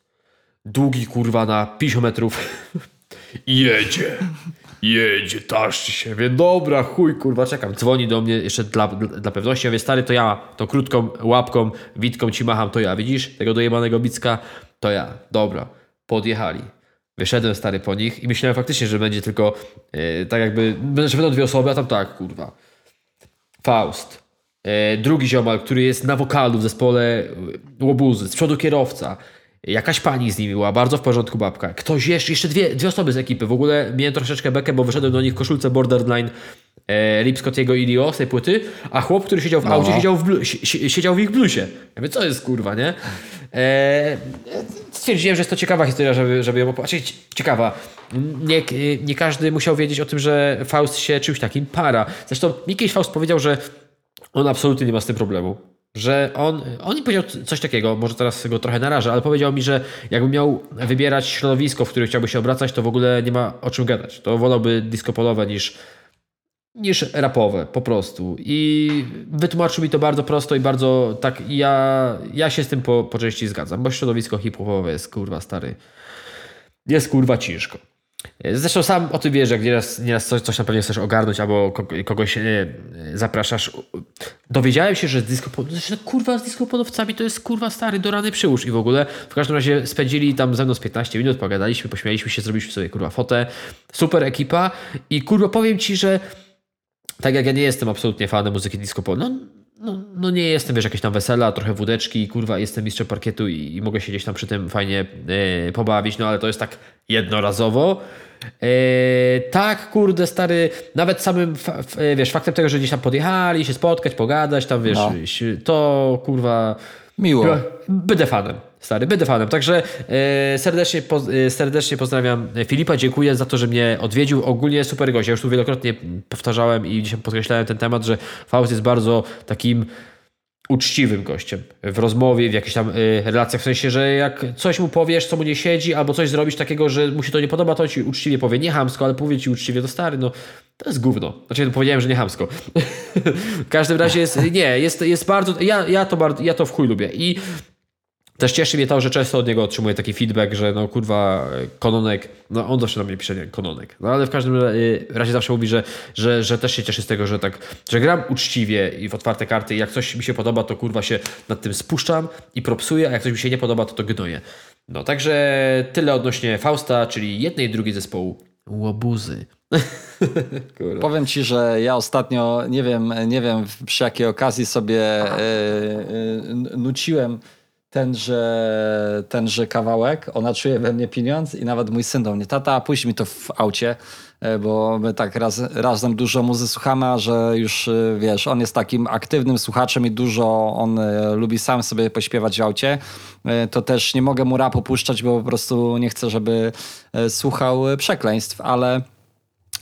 S2: Długi, kurwa, na 50 metrów. I jedzie. Jedzie, taszczy się. Wie, dobra, chuj, kurwa, czekam. Dzwoni do mnie jeszcze dla, dla, pewności. Ja mówię, stary, to ja. To krótką łapką, witką ci macham, to ja. Widzisz? Tego dojebanego bicka, to ja. Dobra. Podjechali. Wyszedłem stary po nich i myślałem faktycznie, że będzie tylko e, tak jakby, że będą dwie osoby, a tam tak, kurwa. Faust. E, drugi ziomal, który jest na wokalu w zespole e, Łobuzy. Z przodu kierowca. Jakaś pani z nimi była, bardzo w porządku babka. Ktoś jeszcze, jeszcze dwie, dwie osoby z ekipy. W ogóle miałem troszeczkę bekę, bo wyszedłem do nich w koszulce Borderline e, Rip Scottiego i Leo z tej płyty, a chłop, który siedział w aucie,
S1: no.
S2: siedział w, blu, si- si- siedział w ich bluzie. Ja mówię, co jest kurwa, nie? E, stwierdziłem, że jest to ciekawa historia, żeby, żeby ją opowiedzieć. Ciekawa. Nie, nie każdy musiał wiedzieć o tym, że Faust się czymś takim para. Zresztą mi kiedyś Faust powiedział, że on absolutnie nie ma z tym problemu. Że on, on mi powiedział coś takiego, może teraz go trochę narażę, ale powiedział mi, że jakby miał wybierać środowisko, w którym chciałby się obracać, to w ogóle nie ma o czym gadać. To wolałby disco polowe niż, niż rapowe, po prostu. I wytłumaczył mi to bardzo prosto i bardzo tak. Ja, ja się z tym po, po części zgadzam, bo środowisko hip-hopowe jest kurwa stary. Jest kurwa ciężko. Zresztą sam o tym wiesz, jak nieraz, nieraz coś, coś na pewno chcesz ogarnąć albo ko- kogoś e, zapraszasz. Dowiedziałem się, że z disco, że kurwa z disco-podowcami to jest kurwa stary do rany przyłóż i w ogóle. W każdym razie spędzili tam ze mną z 15 minut, pogadaliśmy, pośmialiśmy się, zrobiliśmy sobie kurwa fotę. Super ekipa i kurwa powiem ci, że tak jak ja nie jestem absolutnie fanem muzyki disco no, no, no nie jestem, wiesz, jakieś tam wesela, trochę wódeczki, kurwa, jestem mistrzem parkietu i, i mogę się gdzieś tam przy tym fajnie e, pobawić, no ale to jest tak jednorazowo. E, tak, kurde, stary, nawet samym, fa, e, wiesz, faktem tego, że gdzieś tam podjechali, się spotkać, pogadać, tam, wiesz,
S1: No.
S2: to, kurwa,
S1: Miło.
S2: Będę fanem, stary, będę fanem. Także e, serdecznie, e, serdecznie pozdrawiam Filipa, dziękuję za to, że mnie odwiedził. Ogólnie super gość. Ja już tu wielokrotnie powtarzałem i dzisiaj podkreślałem ten temat, że Faust jest bardzo takim uczciwym gościem w rozmowie, w jakichś tam relacjach, w sensie, że jak coś mu powiesz, co mu nie siedzi, albo coś zrobisz takiego, że mu się to nie podoba, to ci uczciwie powie, nie hamsko, ale powie ci uczciwie, to stary, no to jest gówno. Znaczy, powiedziałem, że nie hamsko. w każdym razie jest, nie, jest, jest bardzo, ja, ja, to bardzo, ja to w chuj lubię i też cieszy mnie to, że często od niego otrzymuję taki feedback, że no kurwa, Kononek, no on zawsze na mnie pisze, nie, Kononek. No ale w każdym y, razie zawsze mówi, że, że, że też się cieszy z tego, że tak, że gram uczciwie i w otwarte karty i jak coś mi się podoba, to kurwa się nad tym spuszczam i propsuję, a jak coś mi się nie podoba, to to gnoję. No także tyle odnośnie Fausta, czyli jednej i drugiej zespołu Łobuzy.
S1: Powiem ci, że ja ostatnio nie wiem, nie wiem przy jakiej okazji sobie e, e, nuciłem tenże, tenże kawałek. Ona czuje we mnie pieniądz i nawet mój syn do mnie, tata, puść mi to w aucie, e, bo my tak raz, razem dużo muzy słuchamy, a że już e, wiesz, on jest takim aktywnym słuchaczem i dużo on e, lubi sam sobie pośpiewać w aucie, to też nie mogę mu rapu puszczać, bo po prostu nie chcę, żeby słuchał przekleństw, ale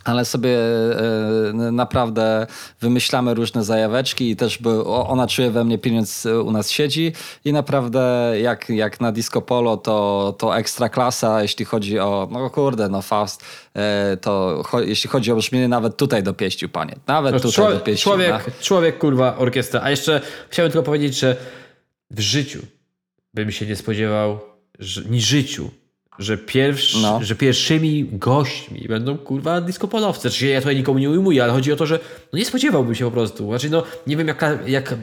S1: ale sobie e, naprawdę wymyślamy różne zajaweczki i też by ona czuje we mnie pieniądz e, u nas siedzi i naprawdę jak, jak na disco polo to, to ekstra klasa, jeśli chodzi o, no kurde, no Faust, e, to cho, jeśli chodzi o brzmienie, nawet tutaj dopieścił panie, nawet
S2: No,
S1: tutaj
S2: człowiek,
S1: dopieścił.
S2: człowiek,
S1: no.
S2: człowiek, kurwa, orkiestra. A jeszcze chciałem tylko powiedzieć, że w życiu bym się nie spodziewał, że, ni życiu, że, pierwszy,
S1: No.
S2: że pierwszymi gośćmi będą kurwa diskopolowcy. Znaczy ja tutaj nikomu nie ujmuję, ale chodzi o to, że no nie spodziewałbym się po prostu. Znaczy no nie wiem jak, jak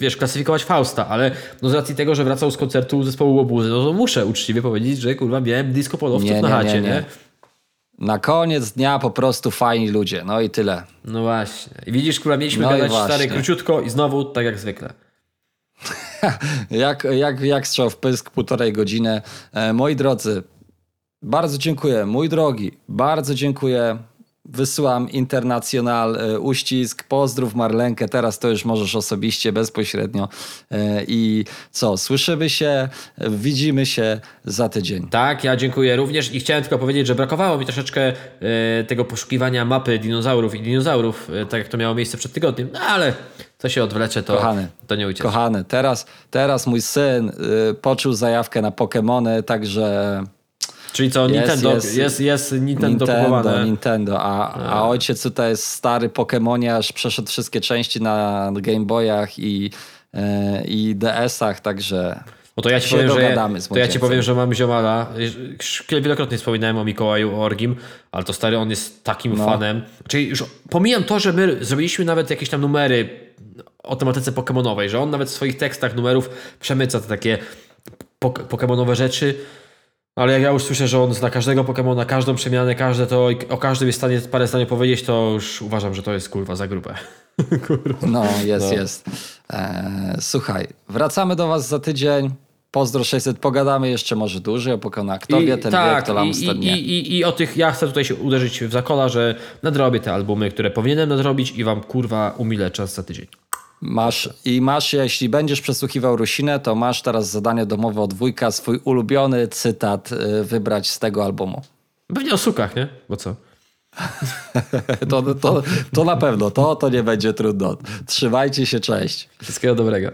S2: wiesz, klasyfikować Fausta, ale no z racji tego, że wracał z koncertu zespołu Łobuzy, no to muszę uczciwie powiedzieć, że kurwa miałem diskopolowców
S1: Nie,
S2: na
S1: nie,
S2: chacie,
S1: nie,
S2: nie?
S1: nie. Na koniec dnia po prostu fajni ludzie. No i tyle.
S2: No właśnie. I widzisz, kurwa, mieliśmy
S1: No
S2: gadać stary króciutko i znowu tak jak zwykle.
S1: Jak, jak, jak strzał w pysk, półtorej godziny. E, moi drodzy, bardzo dziękuję. Mój drogi, bardzo dziękuję. Wysyłam internacjonal e, uścisk, pozdrów Marlenkę, teraz to już możesz osobiście, bezpośrednio. E, I co, słyszymy się, widzimy się za tydzień.
S2: Tak, ja dziękuję również i chciałem tylko powiedzieć, że brakowało mi troszeczkę tego poszukiwania mapy dinozaurów i dinozaurów, tak jak to miało miejsce przed tygodniem, no ale co się odwlecze, to,
S1: Kochany.
S2: to nie ucieszy.
S1: Kochany, teraz, teraz mój syn y, poczuł zajawkę na Pokemony, także
S2: Czyli co,
S1: Jest,
S2: Nintendo,
S1: jest.
S2: jest, jest, Nintendo,
S1: Nintendo. Nintendo, a, a ojciec tutaj jest stary Pokemoniarz, przeszedł wszystkie części na Game Boyach i, e, i DS-ach, także
S2: No to ja ci powiem, że,
S1: dogadamy
S2: to ja ci powiem, że mam ziomala. Wielokrotnie wspominałem o Mikołaju o Orgim, ale to stary, on jest takim
S1: No.
S2: fanem. Czyli już pomijam to, że my zrobiliśmy nawet jakieś tam numery o tematyce pokemonowej, że on nawet w swoich tekstach numerów przemyca te takie pok- pokemonowe rzeczy. Ale jak ja już słyszę, że on zna każdego Pokemona, każdą przemianę, każde to, o każdym jest w stanie parę zdań powiedzieć, to już uważam, że to jest kurwa za grube. kurwa.
S1: no jest, jest. E, słuchaj, wracamy do was za tydzień. Pozdro 600, pogadamy jeszcze może dłużej o Pokemonach. Kto wie, ten wie, kto
S2: i,
S1: lamus,
S2: i, i, i, I o tych, ja chcę tutaj się uderzyć w zakola, że nadrobię te albumy, które powinienem nadrobić i wam kurwa umilę czas za tydzień.
S1: Masz, I masz, jeśli będziesz przesłuchiwał Rusinę, to masz teraz zadanie domowe od wujka, swój ulubiony cytat y, wybrać z tego albumu.
S2: Pewnie o sukach, nie? Bo co?
S1: To, to, to na pewno, to, to nie będzie trudno. Trzymajcie się, cześć.
S2: Wszystkiego dobrego.